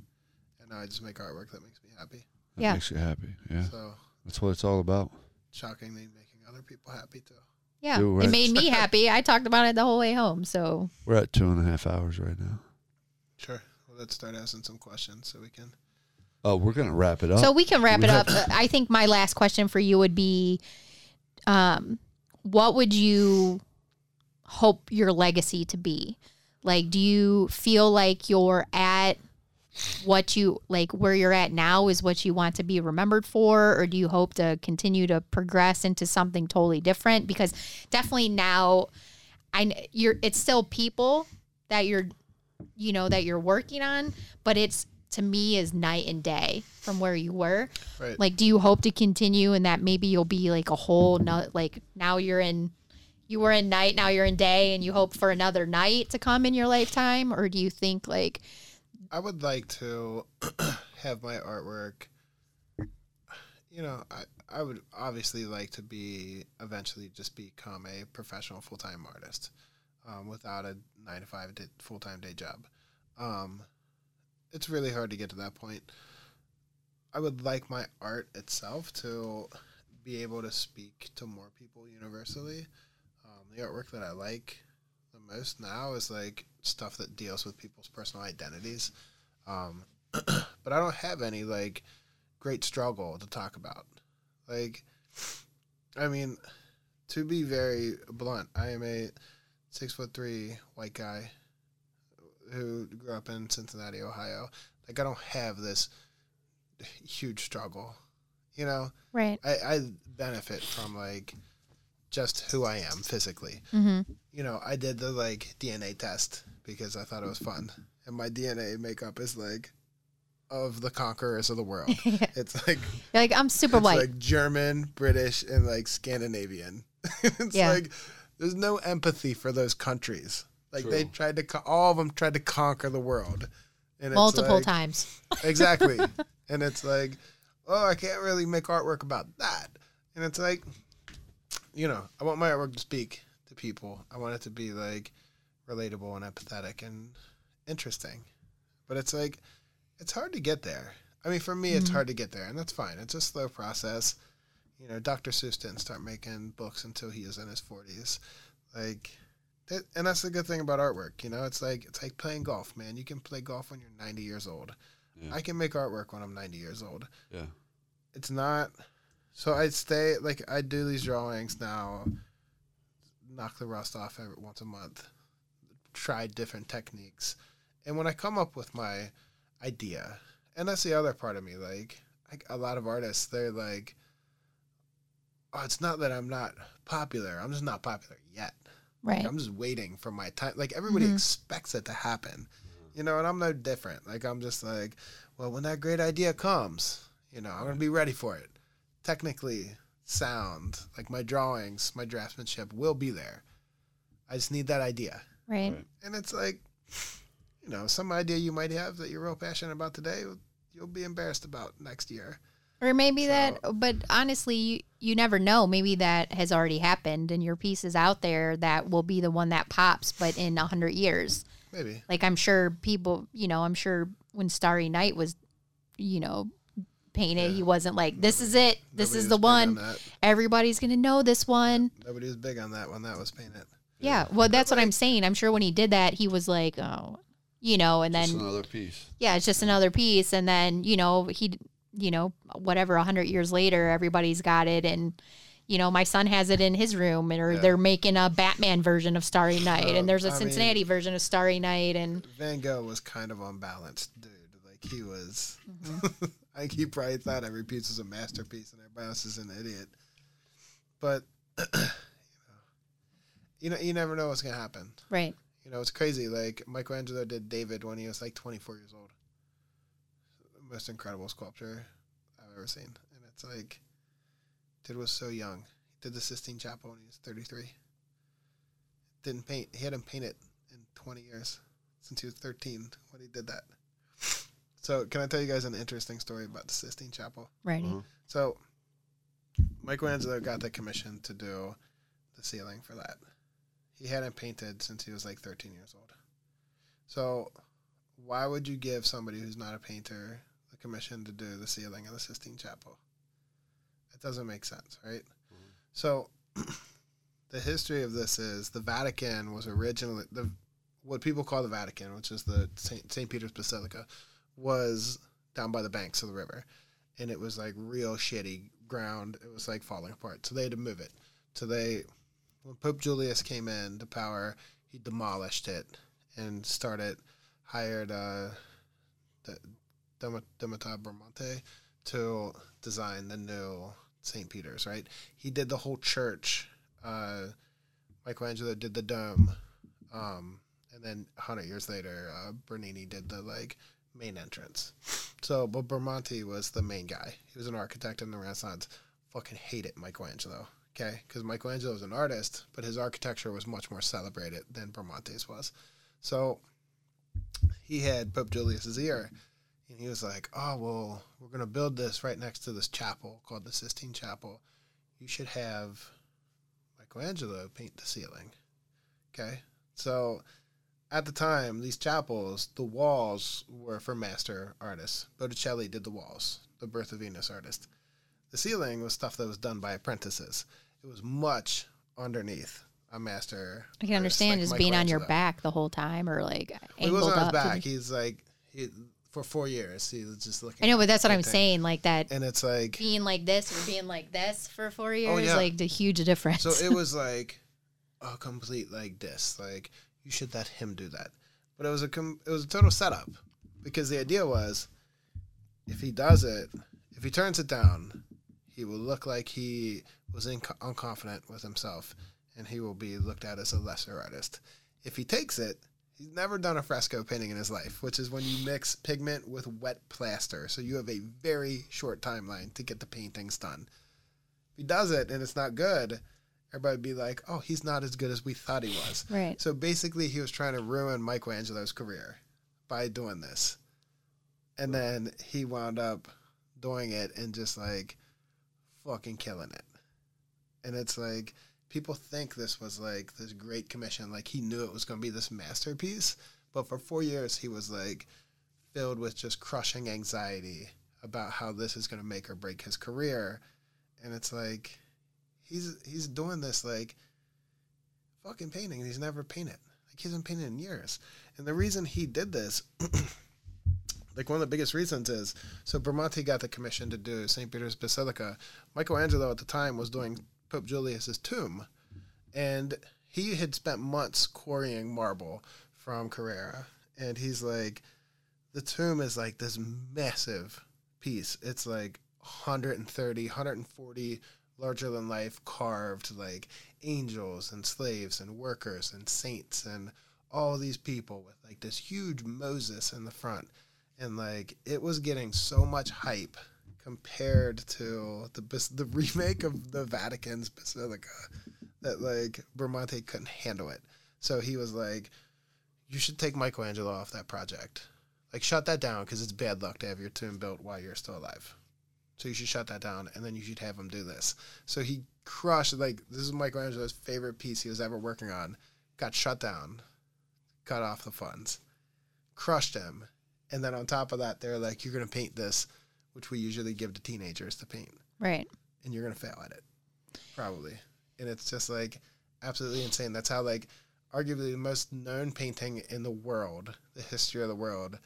S3: and now I just make artwork that makes me happy.
S2: That
S4: Yeah.
S2: makes you happy. Yeah.
S3: So
S2: That's what it's all about.
S3: shockingly, making other people happy too.
S4: Yeah,
S2: Do
S4: it
S2: it.
S4: made me happy. I talked about it the whole way home. So
S2: We're at two and a half hours right now.
S3: Sure. Well, let's start asking some questions so we can.
S2: Oh, we're gonna wrap it up.
S4: So we can wrap
S2: We
S4: it
S2: have-
S4: up. I think my last question for you would be, um, what would you hope your legacy to be? Like, do you feel like you're at what you like where you're at now is what you want to be remembered for, or do you hope to continue to progress into something totally different? Because definitely now, I you're it's still people that you're, you know, that you're working on, but it's to me is night and day from where you were.
S3: Right.
S4: Like, do you hope to continue and that maybe you'll be like a whole no, like now you're in, you were in night, now you're in day, and you hope for another night to come in your lifetime, or do you think like,
S3: I would like to have my artwork. You know, I I would obviously like to be eventually just become a professional full time artist, um, without a nine to five full time day job. Um, it's really hard to get to that point. I would like my art itself to be able to speak to more people universally. Um, the artwork that I like the most now is like stuff that deals with people's personal identities. Um, but I don't have any like great struggle to talk about. Like, I mean, to be very blunt, I am a six foot three white guy who grew up in Cincinnati, Ohio. Like, I don't have this huge struggle. You know,
S4: right?
S3: I, I benefit from like just who I am physically
S4: Mm-hmm.
S3: you know, I did the like DNA test because I thought it was fun. And my DNA makeup is like of the conquerors of the world. It's like
S4: You're like I'm super
S3: it's
S4: white.
S3: like German, British, and like Scandinavian. it's
S4: Yeah.
S3: like there's no empathy for those countries. Like they tried to, co- all of them tried to conquer the world, and
S4: multiple
S3: like-
S4: times.
S3: exactly. and it's like, oh, I can't really make artwork about that. And it's like, you know, I want my artwork to speak to people. I want it to be like relatable and empathetic and interesting. But it's like, it's hard to get there. I mean, for me, it's mm-hmm. hard to get there, and that's fine. It's a slow process. You know, Dr. Seuss didn't start making books until he was in his 40s. Like, that, and that's the good thing about artwork. You know, it's like it's like playing golf, man. You can play golf when you're 90 years old.
S2: Yeah.
S3: I can make artwork when I'm 90 years old.
S2: Yeah.
S3: It's not. So I stay like I do these drawings now. Knock the rust off every once a month. Try different techniques, and when I come up with my idea, and that's the other part of me. Like, like a lot of artists, they're like, "Oh, it's not that I'm not popular. I'm just not popular yet."
S4: Right.
S3: I'm just waiting for my time. Like everybody
S4: Mhm.
S3: expects it to happen, you know, and I'm no different. Like I'm just like, well, when that great idea comes, you know, I'm gonna be ready for it. Technically sound, like my drawings, my draftsmanship will be there. I just need that idea,
S4: Right.
S2: Right.
S3: and it's like, you know, some idea you might have that you're real passionate about today, you'll be embarrassed about next year.
S4: Or maybe that, but honestly, you, you never know. Maybe that has already happened and your piece is out there that will be the one that pops, but in a hundred years.
S3: Maybe.
S4: Like I'm sure people, you know, I'm sure when Starry Night was, you know, painted, he wasn't like, this is it. This is the
S3: big on
S4: one. Everybody's going to know this one.
S3: Nobody was big on that when that was painted.
S4: Yeah. Well, that's what I'm saying. I'm sure when he did that, he was like, oh, you know, and then
S2: another piece.
S4: yeah, it's just another piece. And then, you know, he, you know, whatever, a hundred years later, everybody's got it. And, you know, my son has it in his room and or they're making a Batman version of Starry Night and there's a
S3: I mean-
S4: Cincinnati version of Starry Night. And
S3: Van Gogh was kind of unbalanced, dude. Like he was.
S4: Mm-hmm.
S3: I think he probably thought every piece was a masterpiece, and everybody else is an idiot. But you know, you never know what's gonna happen.
S4: right.
S3: You know, it's crazy. Like Michelangelo did David when he was like 24 years old. Most incredible sculpture I've ever seen, and it's like, dude was so young. He did the Sistine Chapel when he was 33. Didn't paint. He hadn't painted in 20 years since he was 13 when he did that. So, can I tell you guys an interesting story about the Sistine Chapel?
S4: Right.
S2: Mhm.
S3: So, Michelangelo got the commission to do the ceiling for that. He hadn't painted since he was like 13 years old. So, why would you give somebody who's not a painter the commission to do the ceiling of the Sistine Chapel? It doesn't make sense, right? So, the history of this is the Vatican was originally the what people call the Vatican, which is the Saint, St. Peter's Basilica, was down by the banks of the river, and it was like real shitty ground. It was like falling apart, so they had to move it. So they, when Pope Julius came in to power, he demolished it and started hired uh, the Dem- Demeter Bramante to design the new St. Peter's. Right, he did the whole church. Uh, Michelangelo did the dome, um, and then hundred years later, uh, Bernini did the like main entrance. So, but Bramante was the main guy. He was an architect in the Renaissance. Fucking hated Michelangelo. Okay, because Michelangelo was an artist, but his architecture was much more celebrated than Bramante's was. So he had Pope Julius's ear, and he was like, "Oh well, we're gonna build this right next to this chapel called the Sistine Chapel. You should have Michelangelo paint the ceiling." Okay, so at the time, these chapels, the walls were for master artists. Botticelli did the walls, the Birth of Venus artist. The ceiling was stuff that was done by apprentices. It was much underneath a master.
S4: I can understand just being on your back the whole time or like
S3: He wasn't on his back. He's like, he, for four years, he was just looking.
S4: I know, but that's what I'm
S3: painting.
S4: saying. Like that
S3: And it's like,
S4: being like this or being like this for four oh, years,
S3: yeah.
S4: like the huge difference.
S3: so it was like a complete like this. Like you should let him do that. But it was a com- it was a total setup because the idea was if he does it, if he turns it down, he will look like he was inc- unconfident with himself, and he will be looked at as a lesser artist. If he takes it, he's never done a fresco painting in his life, which is when you mix pigment with wet plaster, so you have a very short timeline to get the paintings done. If he does it and it's not good, everybody would be like, "Oh, he's not as good as we thought he was."
S4: right.
S3: So basically, he was trying to ruin Michelangelo's career by doing this. And then he wound up doing it and just like fucking killing it. And it's like, people think this was like this great commission. Like, he knew it was going to be this masterpiece. But for four years, he was like filled with just crushing anxiety about how this is going to make or break his career. And it's like, he's he's doing this like fucking painting he's never painted. Like he hasn't painted in years. And the reason he did this, like one of the biggest reasons is so Bramante got the commission to do St. Peter's Basilica. Michelangelo at the time was doing Pope Julius's tomb. And he had spent months quarrying marble from Carrara. And he's like, the tomb is like this massive piece. It's like 130, 140 larger than life carved like angels and slaves and workers and saints and all these people with like this huge Moses in the front. And like it was getting so much hype compared to the the remake of the Vatican's basilica that like Bramante couldn't handle it. So he was like, "You should take Michelangelo off that project. Like shut that down because it's bad luck to have your tomb built while you're still alive." So you should shut that down, and then you should have him do this. So he crushed like this is Michelangelo's favorite piece he was ever working on. Got shut down, cut off the funds, crushed him, and then on top of that, they're like, "You're gonna paint this," which we usually give to teenagers to paint,
S4: Right.
S3: and you're gonna fail at it, probably. And it's just like absolutely insane. That's how like arguably the most known painting in the world, the history of the world,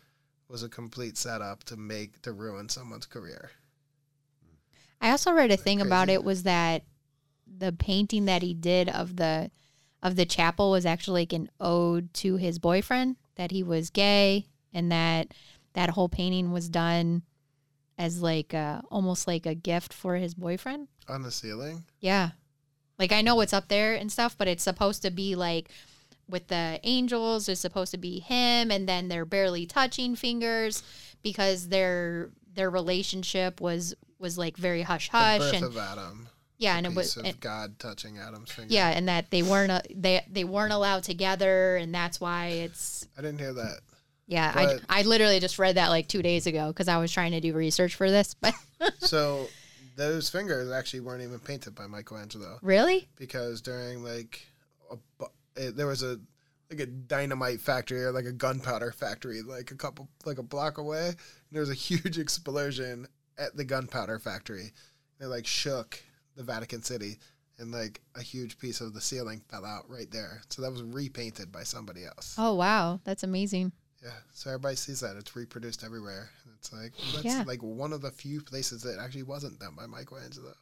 S3: was a complete setup to make to ruin someone's career.
S4: I also read a thing about it was that the painting that he did of the of the chapel was actually like an ode to his boyfriend that he was gay and that that whole painting was done as like a, almost like a gift for his boyfriend.
S3: On the ceiling,
S4: Yeah. Like I know it's up there and stuff, but it's supposed to be like with the angels, it's supposed to be him and then they're barely touching fingers because their their relationship was was like very hush hush and
S3: of Adam.
S4: yeah, and it was
S3: of
S4: and,
S3: God touching Adam's finger.
S4: yeah, and that they weren't uh, they they weren't allowed together and that's why it's
S3: I didn't hear that.
S4: Yeah,
S3: But-
S4: I I literally just read that like 2 days ago cuz I was trying to do research for this, but
S3: so those fingers actually weren't even painted by Michelangelo.
S4: Really?
S3: because during like a, it, there was a like a dynamite factory or like a gunpowder factory like a couple like a block away and there was a huge explosion at the gunpowder factory. It like shook the Vatican City and like a huge piece of the ceiling fell out right there. So that was repainted by somebody else.
S4: Oh wow, that's amazing.
S3: Yeah so everybody sees that it's reproduced everywhere it's like that's
S4: Yeah.
S3: like one of the few places that actually wasn't done by Michelangelo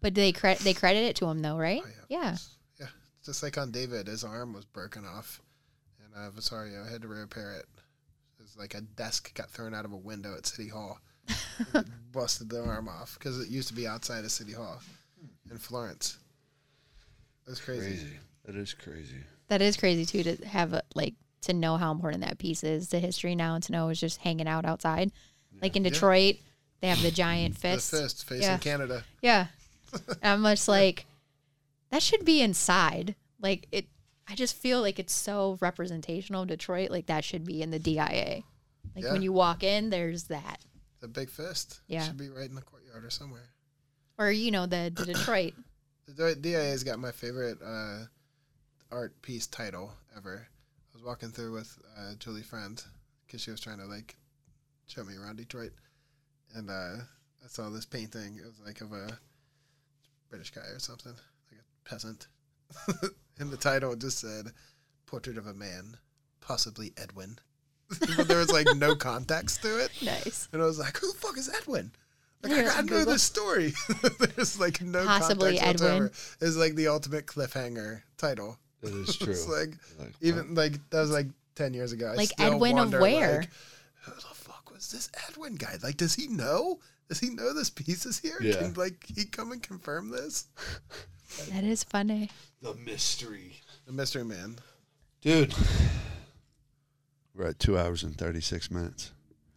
S4: But they cre- they credit it to him though, right?
S3: Oh,
S4: yeah.
S3: Yeah, just like on David, his arm was broken off, and uh, Vasario had to repair it. It was like a desk got thrown out of a window at City Hall, It busted the arm off because it used to be outside of City Hall in Florence. That's crazy.
S2: Crazy. That is crazy.
S4: That is crazy too to have a, like to know how important that piece is to history now and to know it's just hanging out outside. Like in
S3: Yeah.
S4: Detroit, they have the giant
S3: The
S4: fist.
S3: fist facing
S4: Yeah.
S3: Canada.
S4: Yeah. I'm just like that should be inside. Like it I just feel like it's so representational of Detroit. Like that should be in the DIA. Like
S3: Yeah.
S4: when you walk in, there's that.
S3: The big fist.
S4: Yeah.
S3: should be right in the courtyard or somewhere.
S4: Or you know the, the Detroit.
S3: The DIA's got my favorite uh, art piece title ever. I was walking through with uh, Julie Friend because she was trying to like show me around Detroit, and uh, I saw this painting. It was like of a British guy or something, like a peasant, and the title just said "Portrait of a Man, possibly Edwin," but there was like no context to it.
S4: nice.
S3: And I was like, "Who the fuck is Edwin?" Like,
S4: Here,
S3: I gotta know this story. There's like no
S4: Possibly
S3: context
S4: Edwin.
S3: It's like the ultimate cliffhanger title.
S2: That is true.
S3: It's like
S2: Like,
S3: even like that was like ten years ago. I
S4: Like
S3: still
S4: Edwin of where?
S3: like, Who the fuck was this Edwin guy? Like, does he know? Does he know this piece is here?
S2: Yeah.
S3: Can like he come and confirm this?
S4: That is funny.
S2: the mystery.
S3: The mystery man.
S2: Dude. We're at two hours and 36 minutes.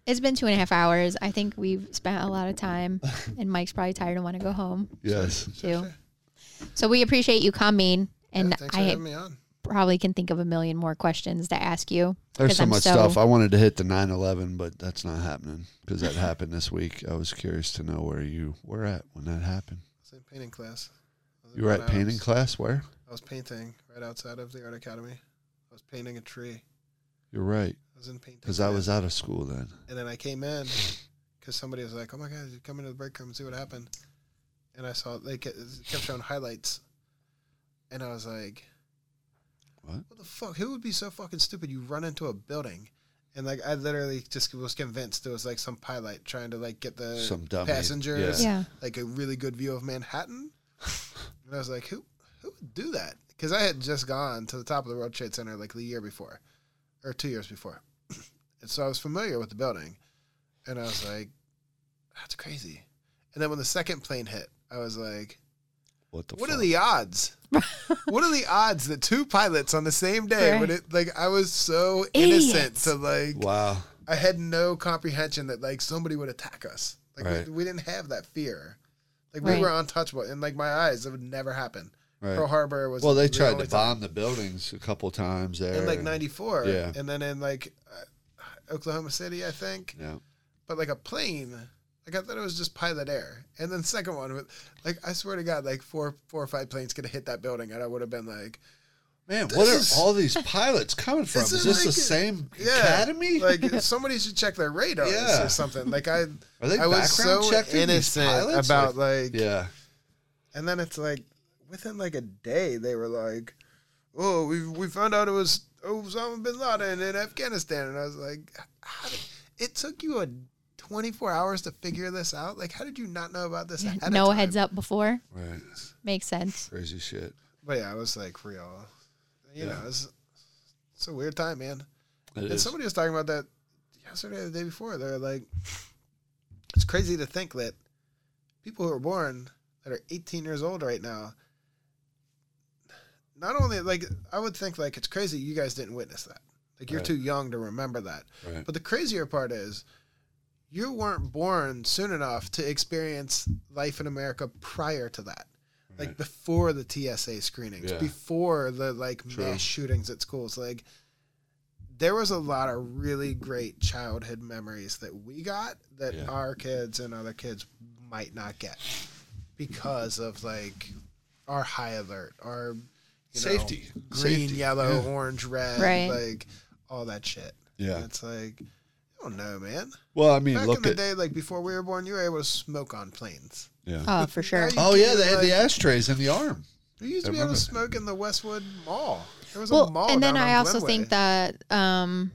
S4: It's been two and a half hours. I think we've spent a lot of time, and Mike's probably tired and want to go home
S2: Yes.
S4: too. So we appreciate you coming, and
S3: yeah, thanks for
S4: I
S3: having me on.
S4: probably can think of a million more questions to ask you.
S2: There's so
S4: I'm
S2: much stuff. I wanted to hit the 9 11, but that's not happening because that happened this week. I was curious to know where you were at when that happened.
S3: I was in painting class. In
S2: You were at
S3: Mount
S2: painting
S3: Adams.
S2: class? Where?
S3: I was painting right outside of the art academy. I was painting a tree.
S2: You're right.
S3: I was in painting.
S2: Because I was out of school then.
S3: And then I came in because somebody was like, "Oh my god, you come into the break room and see what happened." And I saw they kept showing highlights, and I was like,
S2: What?
S3: What the fuck? Who would be so fucking stupid? You run into a building." And like I literally just was convinced it was like some pilot trying to like get the
S2: Some dummy.
S3: passengers
S2: Yeah.
S4: Yeah.
S3: like a really good view of Manhattan. and I was like, who who would do that? Because I had just gone to the top of the World Trade Center like the year before, or two years before, and so I was familiar with the building, and I was like, that's crazy. And then when the second plane hit, I was like,
S2: What the
S3: what
S2: fuck?
S3: are the odds? what are the odds that two pilots on the same day
S4: Right.
S3: would it like I was so innocent
S4: Idiots.
S3: to like
S2: Wow.
S3: I had no comprehension that like somebody would attack us. Like
S2: Right.
S3: we, we didn't have that fear. Like
S4: Right.
S3: we were untouchable, and like my eyes, it would never happen.
S2: Right.
S3: Pearl Harbor was
S2: Well, they
S3: the
S2: tried to
S3: time-
S2: bomb the buildings a couple times there.
S3: in like '94,
S2: Yeah.
S3: and then in like uh, Oklahoma City, I think.
S2: Yeah.
S3: But like a plane, Like I thought it was just pilot air. And then second one, with like I swear to God, like four four or five planes could have hit that building, and I would have been like,
S2: Man, what
S3: is-
S2: are all these pilots coming from?
S3: Is
S2: Is this the
S3: like-
S2: same
S3: yeah,
S2: academy?
S3: Like somebody should check their radars
S2: Yeah.
S3: or something. Like I,
S2: Are they
S3: I was so innocent about like,
S2: yeah.
S3: and then it's like within like a day they were like, oh, we we found out it was Osama bin Laden in Afghanistan, and I was like, how did, it took you a 24 hours to figure this out? Like, how did you not know about this? ahead of
S4: no
S3: time?
S4: heads up before.
S2: Right.
S4: Makes sense.
S2: Crazy shit.
S3: But yeah, I was like, for real. You
S2: Yeah.
S3: know, it's, it's a weird time, man.
S2: It
S3: and
S2: is.
S3: somebody was talking about that yesterday or the day before. They're like, it's crazy to think that people who are born that are 18 years old right now, not only like, I would think like it's crazy you guys didn't witness that. Like, you're
S2: Right.
S3: too young to remember that.
S2: Right.
S3: But the crazier part is, you weren't born soon enough to experience life in America prior to that. Like before the TSA screenings,
S2: Yeah.
S3: before the like
S2: True.
S3: mass shootings at schools. Like there was a lot of really great childhood memories that we got that
S2: Yeah.
S3: our kids and other kids might not get because of like our high alert, our you know,
S2: Safety.
S3: green,
S2: Safety.
S3: yellow,
S2: Yeah.
S3: orange, red,
S4: Right.
S3: like all that shit.
S2: Yeah.
S3: And it's like, I don't know, man.
S2: Well, I mean,
S3: Back in
S2: look
S3: the
S2: at
S3: day, like before we were born, you were able to smoke on planes.
S2: yeah.
S4: Oh, for sure.
S3: Now you
S2: oh yeah,
S3: can't,
S2: they had the ashtrays in the arm.
S3: We used to be able to
S2: remember.
S3: smoke in the Westwood Mall. There was a
S4: Well,
S3: mall.
S4: and then
S3: down
S4: I
S3: on
S4: also
S3: Glenway.
S4: think that um,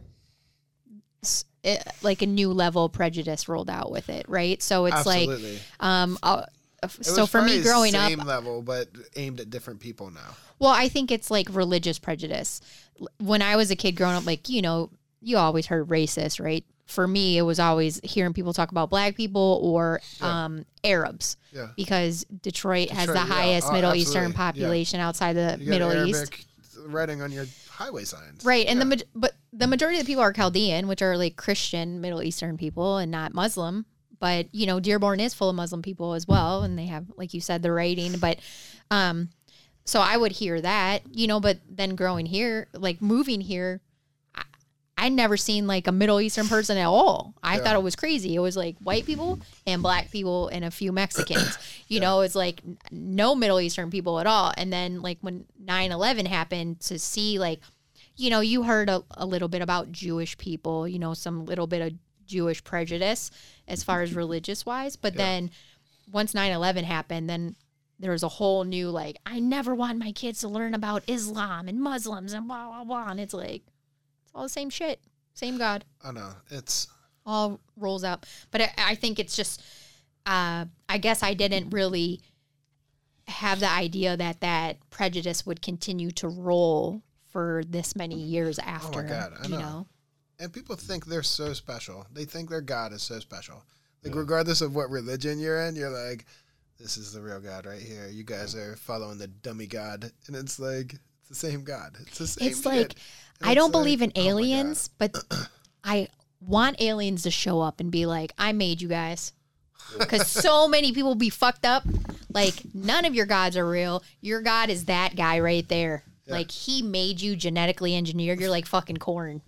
S4: s- it, like a new level of prejudice rolled out with it, right? So it's
S3: Absolutely.
S4: like um, uh,
S3: It
S4: so
S3: was
S4: for me
S3: probably
S4: growing up,
S3: same level, but aimed at different people now.
S4: Well, I think it's like religious prejudice. L- When I was a kid growing up, like, you know, you always heard racist, right? For me, it was always hearing people talk about black people or um, Arabs
S3: Yeah.
S4: because Detroit, has the
S3: yeah.
S4: highest
S3: Oh,
S4: Middle
S3: absolutely.
S4: Eastern
S3: Yeah.
S4: population outside the Middle
S3: Arabic
S4: East.
S3: writing on your highway signs.
S4: Right. And the
S3: Yeah.
S4: but the majority of the people are Chaldean, which are like Christian Middle Eastern people and not Muslim. But, you know, Dearborn is full of Muslim people as well. And they have, like you said, the writing. But um so I would hear that, you know, but then growing here, like moving here, I'd never seen like a Middle Eastern person at all. I
S3: Yeah.
S4: thought it was crazy. It was like white people and black people and a few Mexicans. You know, it's like no Middle Eastern people at all. And then like when 9-11 happened to see like, you know, you heard a, a little bit about Jewish people, you know, some little bit of Jewish prejudice as far as religious wise. But then once 9 11 happened, then there was a whole new, like, I never want my kids to learn about Islam and Muslims and blah, blah, blah. And it's like, it's all the same shit, same God,
S3: I know. It's
S4: all rolls up. But I, I think it's just, uh, I guess I didn't really have the idea that that prejudice would continue to roll for this many years after.
S3: Oh my God, I
S4: you
S3: know.
S4: know?
S3: and people think they're so special. They think their God is so special. Like regardless of what religion you're in, you're like, this is the real God right here. You guys are following the dummy God, and it's like it's the same God. It's the same.
S4: It's
S3: shit.
S4: like
S3: And
S4: I don't
S3: like,
S4: believe in
S3: oh
S4: aliens, but I want aliens to show up and be like, "I made you guys." Because so many people be fucked up. Like none of your gods are real. Your god is that guy right there. Like he made you genetically engineered. You're like fucking corn.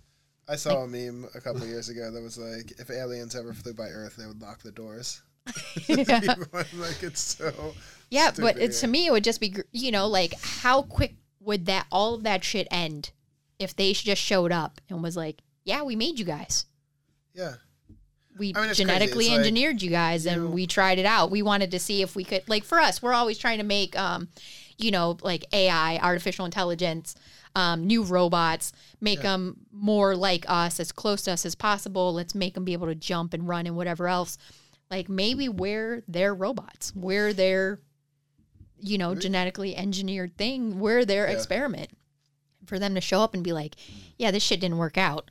S3: I saw a meme a couple years ago that was like, if aliens ever flew by Earth, they would lock the doors. like it's so.
S4: Yeah, but
S3: stupid,
S4: it's to me, it would just be, you know, like how quick would that all of that shit end if they just showed up and was like, "Yeah, we made you guys.
S3: Yeah.
S4: We
S3: I mean,
S4: genetically
S3: like
S4: engineered you guys,
S3: you-
S4: and we tried it out. We wanted to see if we could, like, for us, we're always trying to make, um, you know, like AI, artificial intelligence." Um, new robots, make them more like us, as close to us as possible. Let's make them be able to jump and run and whatever else. Like maybe we're their robots, we're their you know, genetically engineered thing. We're their
S3: Yeah.
S4: experiment. For them to show up and be like, yeah, this shit didn't work out.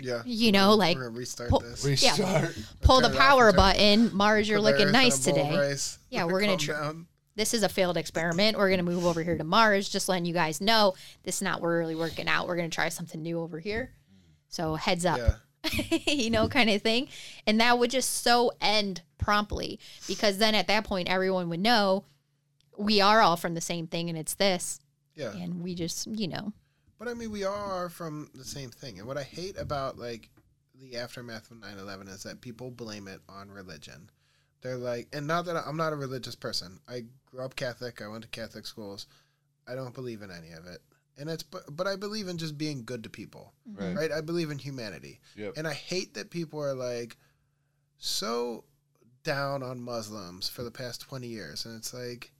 S3: Yeah.
S4: You know, like
S3: We're restart
S4: pull-
S3: this.
S2: Restart.
S4: pull the
S3: turn it off
S4: power button. Mars, you're looking nice
S3: in a bowl of
S4: today.
S3: rice.
S4: Yeah, we're gonna
S3: Calm
S4: tr- This is a failed experiment. We're gonna move over here to Mars. Just letting you guys know this is not really working out. We're gonna try something new over here. So heads up.
S3: Yeah.
S4: you know, kind of thing. And that would just so end promptly because then at that point, everyone would know we are all from the same thing and it's this.
S3: Yeah.
S4: And we just, you know,
S3: But I mean, we are from the same thing. And what I hate about like the aftermath of 9/11 is that people blame it on religion. They're like, and not that I- I'm not a religious person. I grew up Catholic. I went to Catholic schools. I don't believe in any of it, and it's but but I believe in just being good to people, mm-hmm.
S2: Right.
S3: right? I believe in humanity,
S2: Yep.
S3: and I hate that people are like so down on Muslims for the past twenty years, and it's like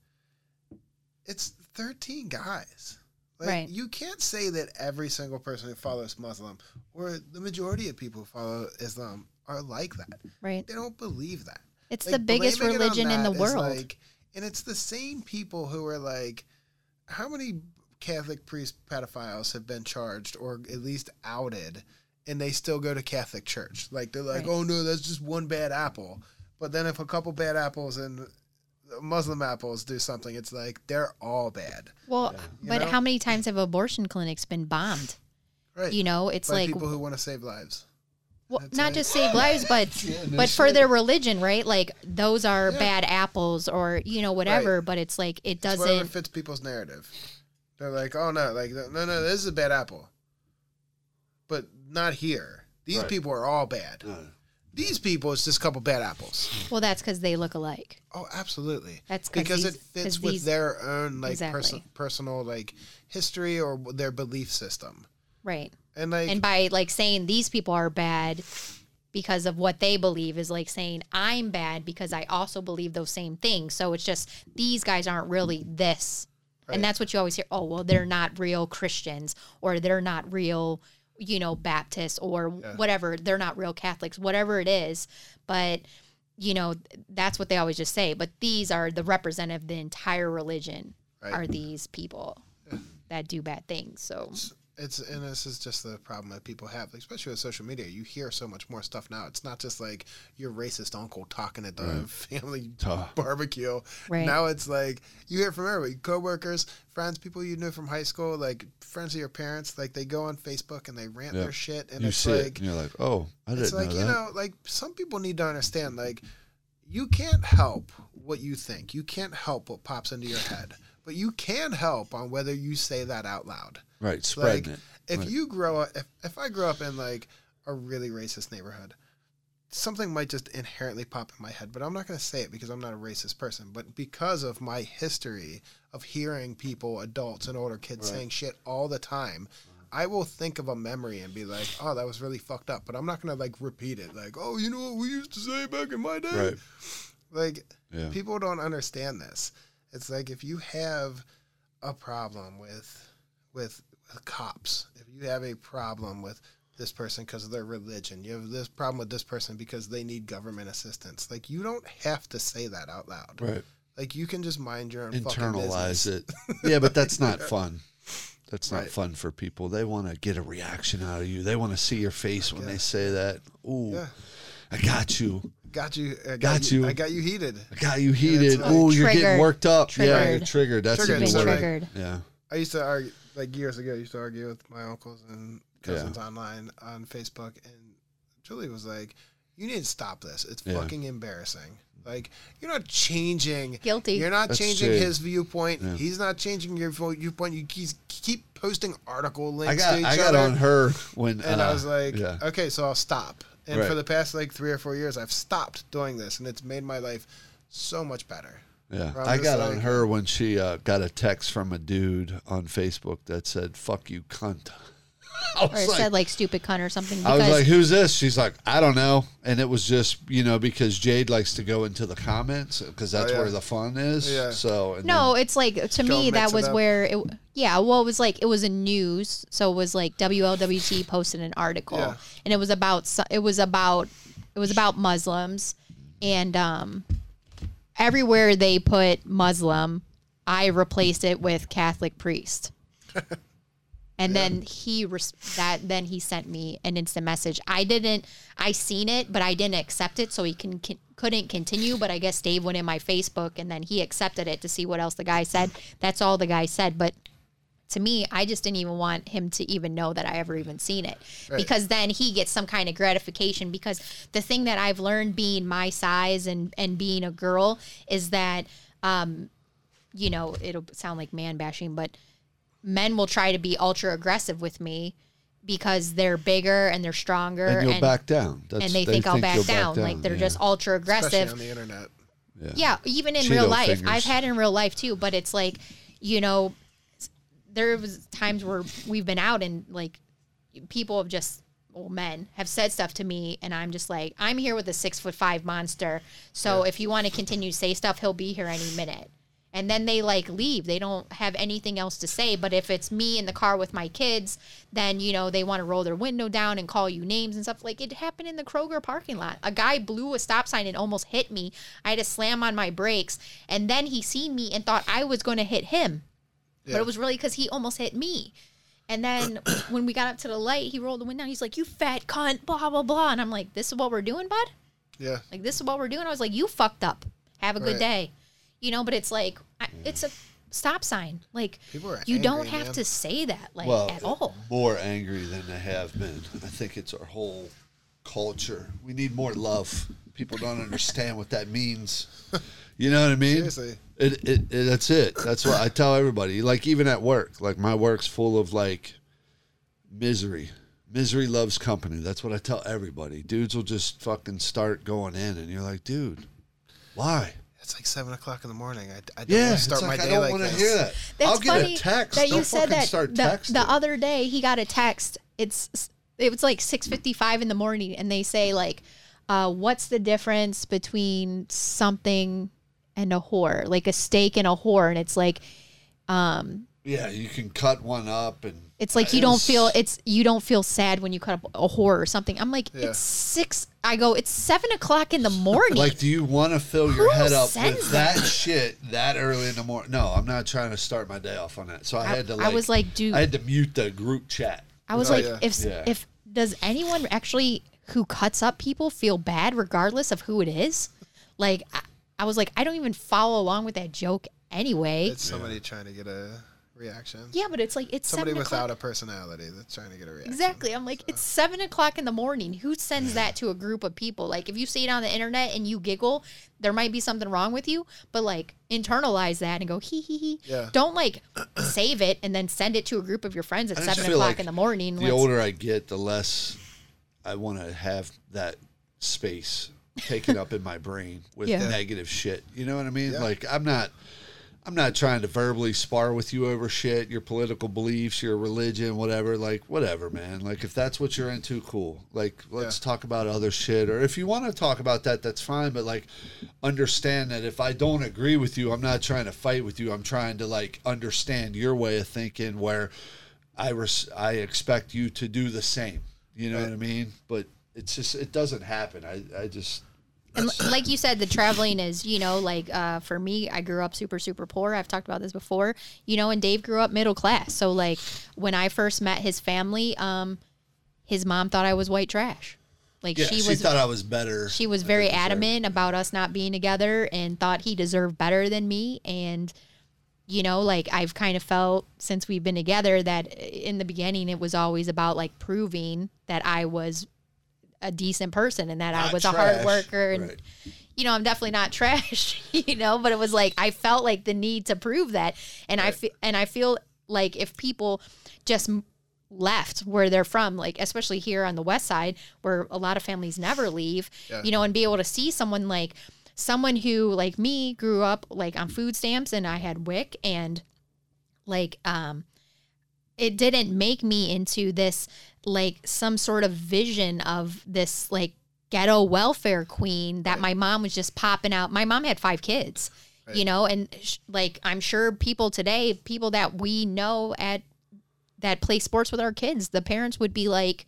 S3: it's thirteen guys. Like,
S4: Right.
S3: You can't say that every single person who follows Muslim or the majority of people who follow Islam are like that.
S4: Right.
S3: They don't believe that.
S4: It's
S3: Like,
S4: the biggest
S3: blaming it on
S4: religion in the world.
S3: like- and it's the same people who are like, how many Catholic priest pedophiles have been charged or at least outed, and they still go to Catholic church? Like they're like,
S4: Right.
S3: oh no, that's just one bad apple. But then if a couple bad apples and Muslim apples do something, it's like they're all bad.
S4: well,
S3: You
S4: but
S3: know?
S4: how many times have abortion clinics been bombed?
S3: Right.
S4: You know, it's
S3: By
S4: like
S3: people who want to save lives.
S4: well,
S3: That's
S4: not
S3: it.
S4: just save lives, but
S2: Yeah, no
S4: but for their religion, right? Like those are
S3: Yeah.
S4: bad apples, or you know whatever.
S3: Right.
S4: But it's like it doesn't.
S3: fits people's narrative. They're like, oh no, like no, no, this is a bad apple, but not here. These
S2: Right.
S3: people are all bad. These people, it's just a couple bad apples.
S4: Well, that's because they look alike.
S3: Oh, absolutely.
S4: That's 'cause
S3: because
S4: these-
S3: it fits with
S4: these-
S3: their own like
S4: Exactly.
S3: perso- personal like history or their belief system.
S4: Right.
S3: And like,
S4: and by like saying these people are bad because of what they believe is like saying I'm bad because I also believe those same things. So it's just these guys aren't really this.
S3: Right.
S4: And that's what you always hear. Oh, well, they're not real Christians or they're not real, you know, Baptists or
S3: Yeah.
S4: whatever. They're not real Catholics, whatever it is. But, you know, that's what they always just say. But these are the representative of the entire religion
S3: Right.
S4: are these people that do bad things. So
S3: it's and this is just the problem that people have, like, especially with social media. You hear so much more stuff now. It's not just like your racist uncle talking at the family
S2: Duh.
S3: barbecue.
S4: Right.
S3: Now it's like you hear from everybody, coworkers, friends, people you knew from high school, like friends of your parents. Like they go on Facebook and they rant
S2: Yeah.
S3: their shit, and
S2: you
S3: it's
S2: see
S3: like
S2: it, and you're like, oh, I didn't
S3: it's like
S2: know
S3: you know, like some people need to understand, like you can't help what you think. You can't help what pops into your head, but you can help on whether you say that out loud
S2: right, spreading
S3: like
S2: it.
S3: if
S2: Right.
S3: you grow up if, if i grow up in like a really racist neighborhood something might just inherently pop in my head but i'm not going to say it because i'm not a racist person but because of my history of hearing people adults and older kids saying shit all the time I will think of a memory and be like, "Oh, that was really fucked up," but I'm not gonna like repeat it. Like, "Oh, you know what we used to say back in my day."
S2: Right.
S3: Like,
S2: Yeah.
S3: people don't understand this. It's like if you have a problem with with, with cops, if you have a problem with this person because of their religion, you have this problem with this person because they need government assistance. Like you don't have to say that out loud.
S2: Right.
S3: Like you can just mind your own fucking
S2: Internalize
S3: business.
S2: it. Yeah, but that's not fun. That's not
S3: Right.
S2: fun for people. They want to get a reaction out of you. They want to see your face when they say that. Ooh,
S3: Yeah.
S2: I got you.
S3: Got you. I got,
S2: Got
S3: you.
S2: you.
S3: I got you heated.
S2: I got you heated.
S3: like
S2: Ooh, you're getting worked up. Triggered. Yeah, you're
S4: Triggered.
S2: triggered. That's
S3: Triggered.
S4: been
S3: So,
S2: word.
S3: like-
S4: triggered.
S2: Yeah.
S3: I used to argue like years ago. I used to argue with my uncles and cousins online on Facebook, and Julie was like, "You need to stop this. It's
S2: Yeah.
S3: fucking embarrassing. Like you're not changing.
S4: Guilty.
S3: You're not
S2: That's
S3: changing
S2: true.
S3: his viewpoint.
S2: Yeah.
S3: He's not changing your vo- viewpoint. You keep, keep posting article links
S2: I got
S3: to each
S2: I got
S3: other.
S2: on her when
S3: and
S2: uh,
S3: I was like,
S2: yeah.
S3: okay, so I'll stop. And
S2: Right.
S3: for the past like three or four years, I've stopped doing this, and it's made my life so much better.
S2: Yeah,
S3: Where I'm
S2: I
S3: just
S2: got on her when she uh, got a text from a dude on Facebook that said "fuck you, cunt." I
S4: Or it
S2: like,
S4: said like stupid cunt or something.
S2: I was like, "Who's this?" She's like, "I don't know," and it was just you know because Jade likes to go into the comments because that's
S3: Oh, yeah.
S2: where the fun is.
S3: Yeah.
S2: So and
S4: no, it's like to me that was
S3: up.
S4: where it. Yeah, well, it was like it was a news, so it was like WLWT posted an article,
S3: Yeah.
S4: and it was about it was about it was about Muslims, and um, everywhere they put Muslim, I replaced it with Catholic priest. And then he res- that then he sent me an instant message. I didn't I seen it, but I didn't accept it, so he can, can couldn't continue. But I guess Dave went in my Facebook and then he accepted it to see what else the guy said. That's all the guy said. But to me, I just didn't even want him to even know that I ever even seen it
S3: Right.
S4: because then he gets some kind of gratification. Because the thing that I've learned being my size and and being a girl is that, um, you know, it'll sound like man bashing, but men will try to be ultra aggressive with me because they're bigger and they're stronger
S2: and you'll back down. That's,
S4: and they, think I'll back
S2: you'll
S4: down. Like they're
S2: yeah.
S4: just ultra
S3: Especially
S4: aggressive.
S3: on the internet.
S4: Yeah, even in
S2: Cheeto
S4: real life.
S2: fingers.
S4: I've had in real life too, but it's like, you know, there was times where we've been out and like people have just well, men have said stuff to me and I'm just like, I'm here with a six foot five monster. So if you want to continue to say stuff, he'll be here any minute. And then they like leave. They don't have anything else to say. But if it's me in the car with my kids, then you know they want to roll their window down and call you names and stuff. Like it happened in the Kroger parking lot. A guy blew a stop sign and almost hit me. I had to slam on my brakes, and then he seen me and thought I was going to hit him,
S3: Yeah.
S4: but it was really because he almost hit me. And then when we got up to the light, he rolled the window down. He's like, "You fat cunt," blah blah blah. And I'm like, "This is what we're doing, bud."
S3: Yeah.
S4: Like this is what we're doing. I was like, you fucked up. Have a good
S3: Right.
S4: day. You know, but it's like I, it's a stop sign. Like
S3: People are
S4: you don't have
S3: man.
S4: to say that like
S2: well,
S4: at all.
S2: more angry than they have been. I think it's our whole culture. We need more love. People don't understand what that means. You know what I mean?
S3: Seriously.
S2: It, it, it that's it. That's what I tell everybody. Like even at work, like my work's full of like misery. Misery loves company. That's what I tell everybody. Dudes will just fucking start going in, and you're like, dude, why?
S3: It's like seven o'clock in the morning. I, I don't
S2: Yeah,
S3: want to start
S2: it's
S3: my day
S2: I don't
S3: like
S2: want to
S3: this.
S2: hear that.
S4: That's
S2: I'll get
S4: funny
S2: a text.
S4: that you
S2: don't
S4: said
S2: fucking
S4: that
S2: start
S4: the,
S2: texting.
S4: the other day he got a text. It's it was like six fifty five in the morning, and they say like, uh, "What's the difference between something and a whore? Like a steak and a whore?" And it's like,
S2: yeah, you can cut one up and
S4: It's like you don't feel it's you don't feel sad when you cut up a whore or something. I'm like,
S3: Yeah.
S4: it's six. I go, it's seven o'clock in the morning.
S2: Like, do you want to fill your
S4: Who
S2: head up
S4: sends
S2: with that shit that early in the morning? No, I'm not trying to start my day off on that. So I, had to.
S4: I
S2: Like,
S4: was like, dude-
S2: I had to mute the group chat.
S4: I was
S3: Oh,
S4: like,
S3: yeah.
S4: if
S2: Yeah.
S4: if does anyone actually who cuts up people feel bad regardless of who it is? Like, I, I was like, I don't even follow along with that joke anyway.
S3: It's somebody trying to get a reaction.
S4: yeah, but it's like it's
S3: Somebody
S4: seven
S3: without
S4: o'clock.
S3: a personality that's trying to get a reaction.
S4: Exactly. I'm like, it's seven o'clock in the morning. Who sends that to a group of people? Like, if you see it on the internet and you giggle, there might be something wrong with you. But like, internalize that and go hee hee hee.
S3: Yeah.
S4: Don't like save it and then send it to a group of your friends at seven o'clock
S2: like
S4: in the morning.
S2: The
S4: Let's-
S2: older I get, the less I want to have that space taken up in my brain with
S4: Yeah.
S2: negative shit. You know what I mean?
S3: Yeah.
S2: Like I'm not. I'm not trying to verbally spar with you over shit, your political beliefs, your religion, whatever. Like, whatever, man. Like, if that's what you're into, cool. Like, let's
S3: Yeah.
S2: talk about other shit. Or if you want to talk about that, that's fine. But, like, understand that if I don't agree with you, I'm not trying to fight with you. I'm trying to, like, understand your way of thinking where I, res- I expect you to do the same. You know what I mean? But it's just, it doesn't happen. I, I just,
S4: And like you said, the traveling is, you know, like uh, for me, I grew up super, super poor. I've talked about this before, you know, and Dave grew up middle class. So, like, when I first met his family, um, his mom thought I was white trash. Like,
S2: yeah,
S4: she
S2: she,
S4: was.
S2: thought I was better.
S4: she was very adamant about us not being together and thought he deserved better than me and you know like i've kind of felt since we've been together that in the beginning it was always about like proving that i was a decent person and that i
S2: Not
S4: was a hard worker and
S2: Right.
S4: you know i'm definitely not trash you know but it was like i felt like the need to prove that and i feel and i feel like if people just left where they're from like especially here on the west side where a lot of families never leave
S3: Yeah.
S4: you know and be able to see someone like someone who like me grew up like on food stamps and i had wic and like um it didn't make me into this like some sort of vision of this like ghetto welfare queen that my mom was just popping out. My mom had five kids you know and sh- like i'm sure people today people that we know at that play sports with our kids the parents would be like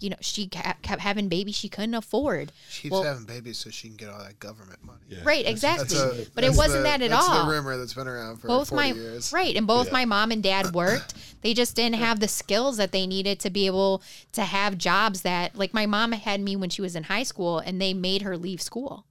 S4: you know she kept, kept having babies she couldn't afford
S3: She keeps
S4: Well-
S3: having babies so she can get all that government money.
S4: right exactly
S3: That's a-
S4: but it wasn't
S3: the-
S4: that at
S3: that's
S4: all
S3: the rumor that's been around for
S4: both
S3: 40
S4: my
S3: years.
S4: right and both
S2: Yeah.
S4: my mom and dad worked they just didn't have the skills that they needed to be able to have jobs that like my mom had me when she was in high school and they made her leave school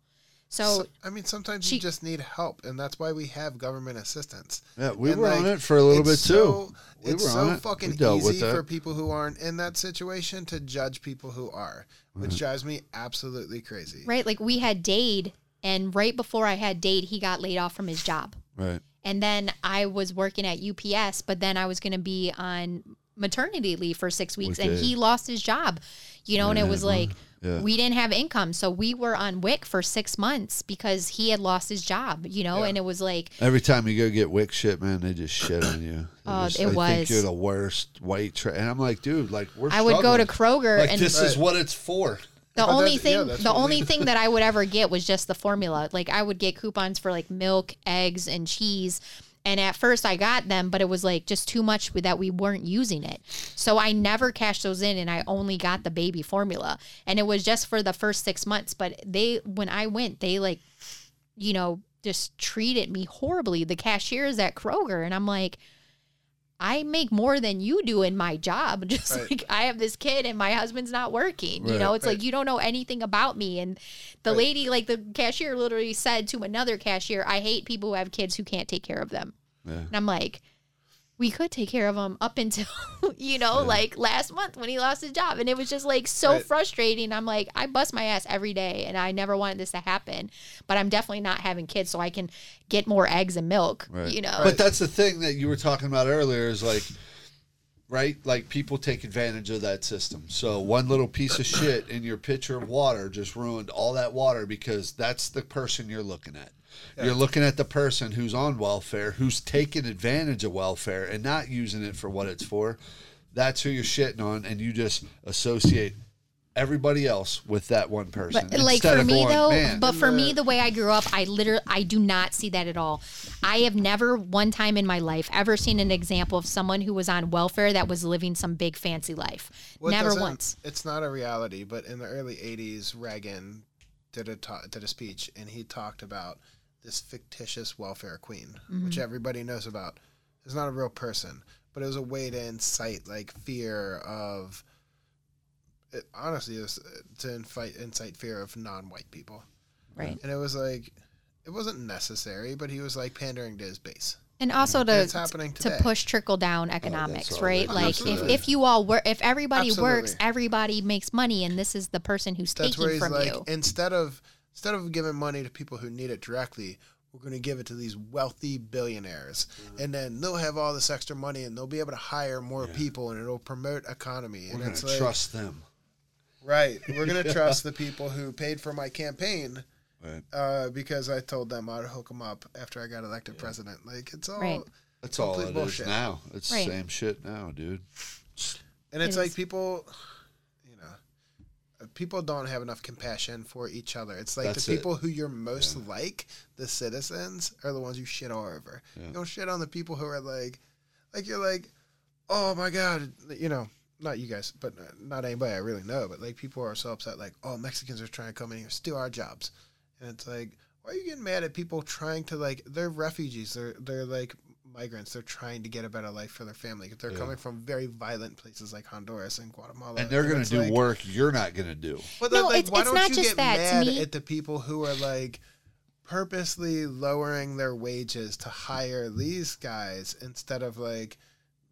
S4: so
S3: So, I mean, sometimes
S4: she-
S3: you just need help, and that's why we have government assistance.
S2: Yeah, we
S3: And,
S2: were
S3: like,
S2: on it for a little bit
S3: it's
S2: too.
S3: So-
S2: We
S3: it's so
S2: it.
S3: fucking
S2: We dealt with
S3: easy for people who aren't in that situation to judge people who are, which mm-hmm. drives me absolutely crazy.
S4: right like we had dade and right before i had dade he got laid off from his job
S2: Right.
S4: and then I was working at UPS, but then I was going to be on maternity leave for six weeks,
S2: With
S4: and he lost his job. You know, and it was
S2: Yeah,
S4: like
S2: yeah.
S4: we didn't have income, so we were on WIC for six months because he had lost his job. You know,
S3: Yeah.
S4: and it was like
S2: Every time you go get WIC shit, man, they just shit on you. They
S4: Oh,
S2: just-
S4: it was.
S2: think you're the worst white trash. And I'm like, dude, like we're.
S4: I would go to. Kroger
S2: Like
S4: and
S2: this is what it's for.
S4: The
S3: But
S4: only
S3: that's- yeah,
S4: thing, the only thing that I would ever get was just the formula. Like I would get coupons for like milk, eggs, and cheese. And at first I got them, but it was like just too much that we weren't using it. So I never cashed those in and I only got the baby formula. And it was just for the first six months. But they when I went, they like, you know, just treated me horribly. The cashiers at Kroger. And I'm like, I make more than you do in my job. Just
S3: Right.
S4: like I have this kid and my husband's not working. You know, it's like you don't know anything about me. And the
S3: Right.
S4: lady, like the cashier, literally said to another cashier, "I hate people who have kids who can't take care of them."
S2: Yeah.
S4: And I'm like, we could take care of him up until you know, like last month when he lost his job, and it was just like so
S3: Right.
S4: frustrating. I'm like, I bust my ass every day, and I never wanted this to happen, but I'm definitely not having kids, so I can get more eggs and milk.
S2: Right.
S4: You know,
S2: But that's the thing that you were talking about earlier is like, right? Like people take advantage of that system. So one little piece of shit in your pitcher of water just ruined all that water because that's the person you're looking at. You're looking at the person who's on welfare, who's taking advantage of welfare and not using it for what it's for. That's who you're shitting on, and you just associate everybody else with that one person.
S4: But like for me
S2: going,
S4: though, but for me the way I grew up, I literally I do not see that at all. I have never one time in my life ever seen an example of someone who was on welfare that was living some big fancy life.
S3: Well,
S4: never
S3: doesn't-
S4: once.
S3: It's not a reality, but in the early '80s, Reagan did a ta- did a speech, and he talked about this fictitious welfare queen,
S4: Mm-hmm.
S3: which everybody knows about. It's not a real person, but it was a way to incite like fear of. It, honestly, it was uh, to incite incite fear of non-white people,
S4: Right.
S3: and it was like, it wasn't necessary, but he was like pandering to his base.
S4: And also to
S3: it's happening
S4: to push trickle down economics,
S2: all
S4: right?
S2: that
S4: Like if,
S3: Absolutely.
S4: if you all work if everybody works, everybody makes money and this is the person who's
S3: That's where
S4: taking
S3: he's
S4: from
S3: like,
S4: you.
S3: instead of instead of giving money to people who need it directly, we're going to give it to these wealthy billionaires, and then they'll have all this extra money, and they'll be able to hire more people, and it'll promote economy.
S2: we're
S3: and
S2: going
S3: it's
S2: to
S3: like,
S2: trust them.
S3: right, we're going to trust the people who paid for my campaign.
S2: Right.
S3: Uh, because I told them I'd hook them up after I got elected president. Like it's all,
S4: Right.
S2: That's all
S3: complete
S2: it is
S3: bullshit.
S2: now. It's
S4: Right.
S2: the same shit now, dude.
S3: and it's
S4: It
S3: like people, you know, people don't have enough compassion for each other. It's like
S2: That's
S3: the
S2: it.
S3: people who you're most like, the citizens, are the ones you shit all over. You don't shit on the people who are like, like you're like, oh my god, you know, not you guys, but not anybody I really know, but like people are so upset, like, oh Mexicans are trying to come in here, steal our jobs, and it's like, why are you getting mad at people trying to like, they're refugees, they're they're like migrants, they're trying to get a better life for their family. They're coming from very violent places like Honduras and Guatemala,
S2: And they're going to do
S3: like-
S2: work you're not going to do.
S3: but
S4: No,
S3: like,
S4: it's-
S3: why
S4: it's
S3: don't
S4: not
S3: you
S4: just
S3: get
S4: that.
S3: Mad at the people who are like purposely lowering their wages to hire these guys instead of like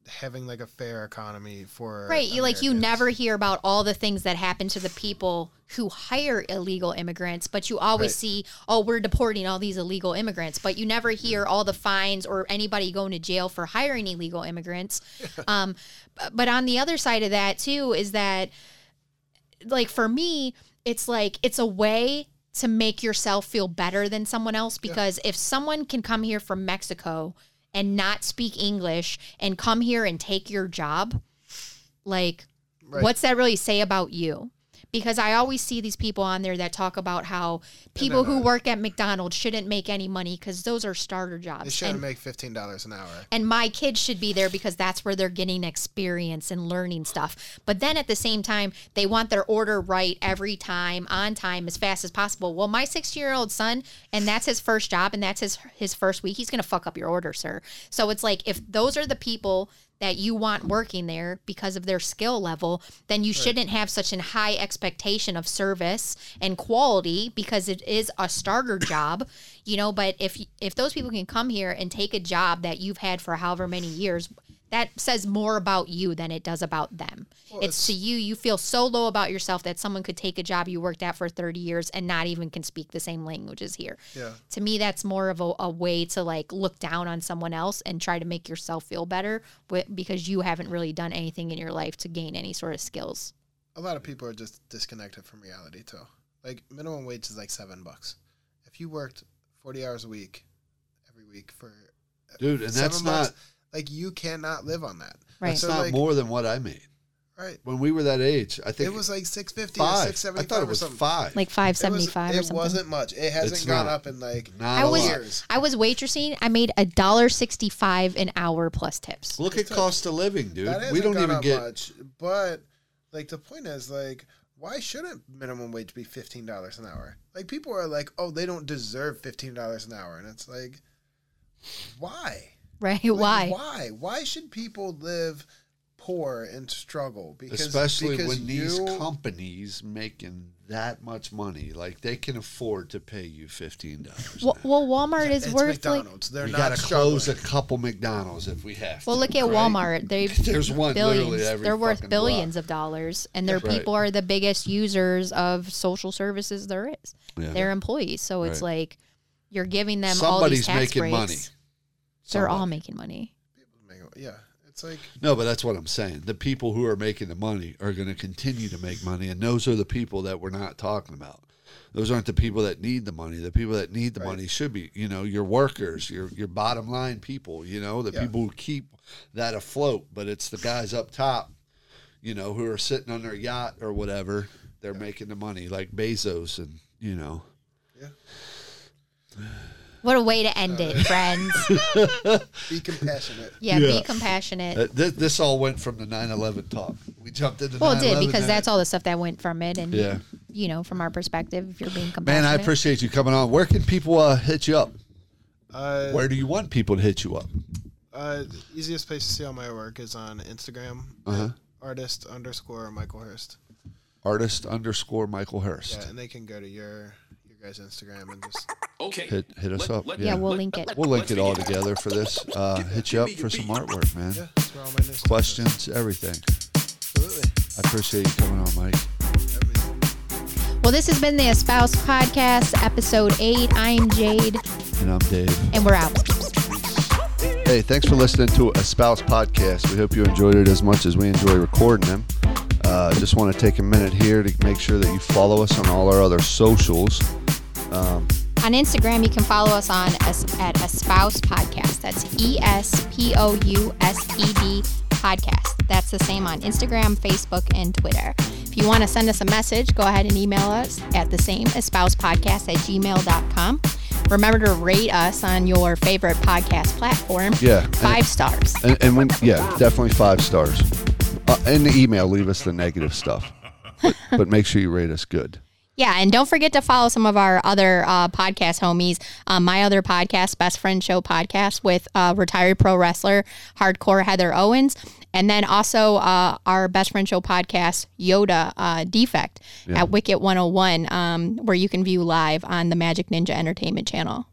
S3: having like a fair economy for
S4: Right, you like you never hear about all the things that happen to the people who hire illegal immigrants, but you always
S3: Right.
S4: see, oh, we're deporting all these illegal immigrants, but you never hear all the fines or anybody going to jail for hiring illegal immigrants. um, but on the other side of that too is that, like for me, it's like it's a way to make yourself feel better than someone else because if someone can come here from Mexico and not speak English and come here and take your job, like
S3: Right.
S4: what's that really say about you? Because I always see these people on there that talk about how people who work at McDonald's shouldn't make any money because those are starter jobs.
S3: They shouldn't
S4: And,
S3: make fifteen dollars an hour.
S4: and my kids should be there because that's where they're getting experience and learning stuff. But then at the same time, they want their order right every time, on time, as fast as possible. Well, my 60 year old son, and that's his first job, and that's his his first week. He's gonna fuck up your order, sir. So it's like if those are the people that you want working there because of their skill level, then you shouldn't have such a high expectation of service and quality because it is a starter job, you know. But if if those people can come here and take a job that you've had for however many years, that says more about you than it does about them. it's, to you, you feel so low about yourself that someone could take a job you worked at for 30 years and not even can speak the same languages here.
S3: Yeah.
S4: To me, that's more of a, a way to like look down on someone else and try to make yourself feel better wi- because you haven't really done anything in your life to gain any sort of skills.
S3: a lot of people are just disconnected from reality too. Like minimum wage is like seven bucks. If you worked forty hours a week, every week for uh,
S2: dude, and
S3: seven
S2: that's
S3: bucks,
S2: not
S3: like you cannot live on that.
S4: Right.
S2: that's
S3: So,
S2: not
S3: like-
S2: more than what I made
S3: Right.
S2: when we were that age. I think
S3: It was like six fifty or
S2: five.
S3: six
S2: I thought it was
S3: something.
S2: five.
S4: Like
S3: It, was,
S4: 575 or
S3: it
S4: something.
S3: wasn't much. It hasn't
S2: It's
S3: gone
S2: not.
S3: up in like
S2: Not
S4: I
S2: a
S4: was
S3: years.
S4: I was waitressing. I made a dollar sixty five an hour plus tips.
S2: Look at cost of living, dude.
S3: That
S2: We don't
S3: gone
S2: even
S3: up
S2: get.
S3: much. But like the point is like why shouldn't minimum wage be fifteen dollars an hour? Like people are like, oh, they don't deserve fifteen dollars an hour, and it's like, why?
S4: Right?
S3: Like,
S4: Why?
S3: Why? Why should people live poor and struggle? Because
S2: Especially
S3: because
S2: when these companies making that much money, like they can afford to pay you fifteen dollars.
S4: Well, well Walmart is
S3: it's
S4: worth like.
S3: McDonald's. They're
S2: we
S3: not
S2: got to close a couple McDonald's if we have.
S4: Well,
S2: to,
S4: look at
S2: right?
S4: Walmart. They
S2: There's one literally
S4: billions.
S2: every
S4: They're worth billions
S2: block.
S4: of dollars, and their
S2: Right.
S4: people are the biggest users of social services there is.
S2: Yeah.
S4: They're employees, so it's
S2: Right.
S4: like you're giving them all these
S2: Somebody's
S4: tax
S2: making
S4: breaks.
S2: money.
S4: They're all making money.
S3: Yeah, it's like
S2: No, but that's what I'm saying. The people who are making the money are going to continue to make money, and those are the people that we're not talking about. Those aren't the people that need the money. The people that need the
S3: Right.
S2: money should be, you know, your workers, your your bottom line people. You know, the
S3: Yeah.
S2: people who keep that afloat. But it's the guys up top, you know, who are sitting on their yacht or whatever. They're making the money, like Bezos, and you know.
S4: What a way to end it, friends.
S3: be compassionate.
S4: Yeah,
S2: Yeah.
S4: be compassionate.
S2: Uh, This, this all went from the 9/11 talk. We jumped into.
S4: well, it did
S2: 9/11
S4: because
S2: then.
S4: that's all the stuff that went from it, and
S2: Yeah.
S4: you know, from our perspective, if you're being compassionate.
S2: Man, I appreciate you coming on. Where can people uh, hit you up?
S3: Uh,
S2: Where do you want people to hit you up?
S3: uh, the easiest place to see all my work is on Instagram.
S2: Uh-huh.
S3: Artist underscore Michael Hurst.
S2: Artist underscore Michael Hurst.
S3: Yeah, and they can go to your your guys' Instagram and just
S1: Okay.
S2: Hit hit us
S1: Let-
S2: up.
S1: let-
S2: yeah,
S4: Yeah, we'll
S1: let-
S4: link it.
S2: we'll link it all together for this. Uh, hit you up for some artwork, man.
S3: yeah, that's where all my new stuff.
S2: Questions, everything.
S3: Absolutely.
S2: I appreciate you coming on, Mike.
S4: Well, this has been the Espoused Podcast, episode eight. I'm Jade,
S2: And I'm Dave.
S4: and we're out.
S2: Hey, thanks for listening to a Spouse podcast. We hope you enjoyed it as much as we enjoy recording them. Uh, just want to take a minute here to make sure that you follow us on all our other socials. Um,
S4: On Instagram, you can follow us on at Espoused Podcast. That's E S P O U S E D Podcast. That's the same on Instagram, Facebook, and Twitter. If you want to send us a message, go ahead and email us at the same Espoused Podcast at gmail.com. Remember to rate us on your favorite podcast platform.
S2: Yeah.
S4: Five stars.
S2: and, and when, yeah, definitely five stars. Uh, in the email, leave us the negative stuff, but, but make sure you rate us good.
S4: Yeah, and don't forget to follow some of our other uh, podcast homies. Um, my other podcast, Best Friend Show podcast, with uh, retired pro wrestler, hardcore Heather Owens, and then also uh, our Best Friend Show podcast, Yoda uh, Defect at Wicket 101, um, where you can view live on the Magic Ninja Entertainment channel.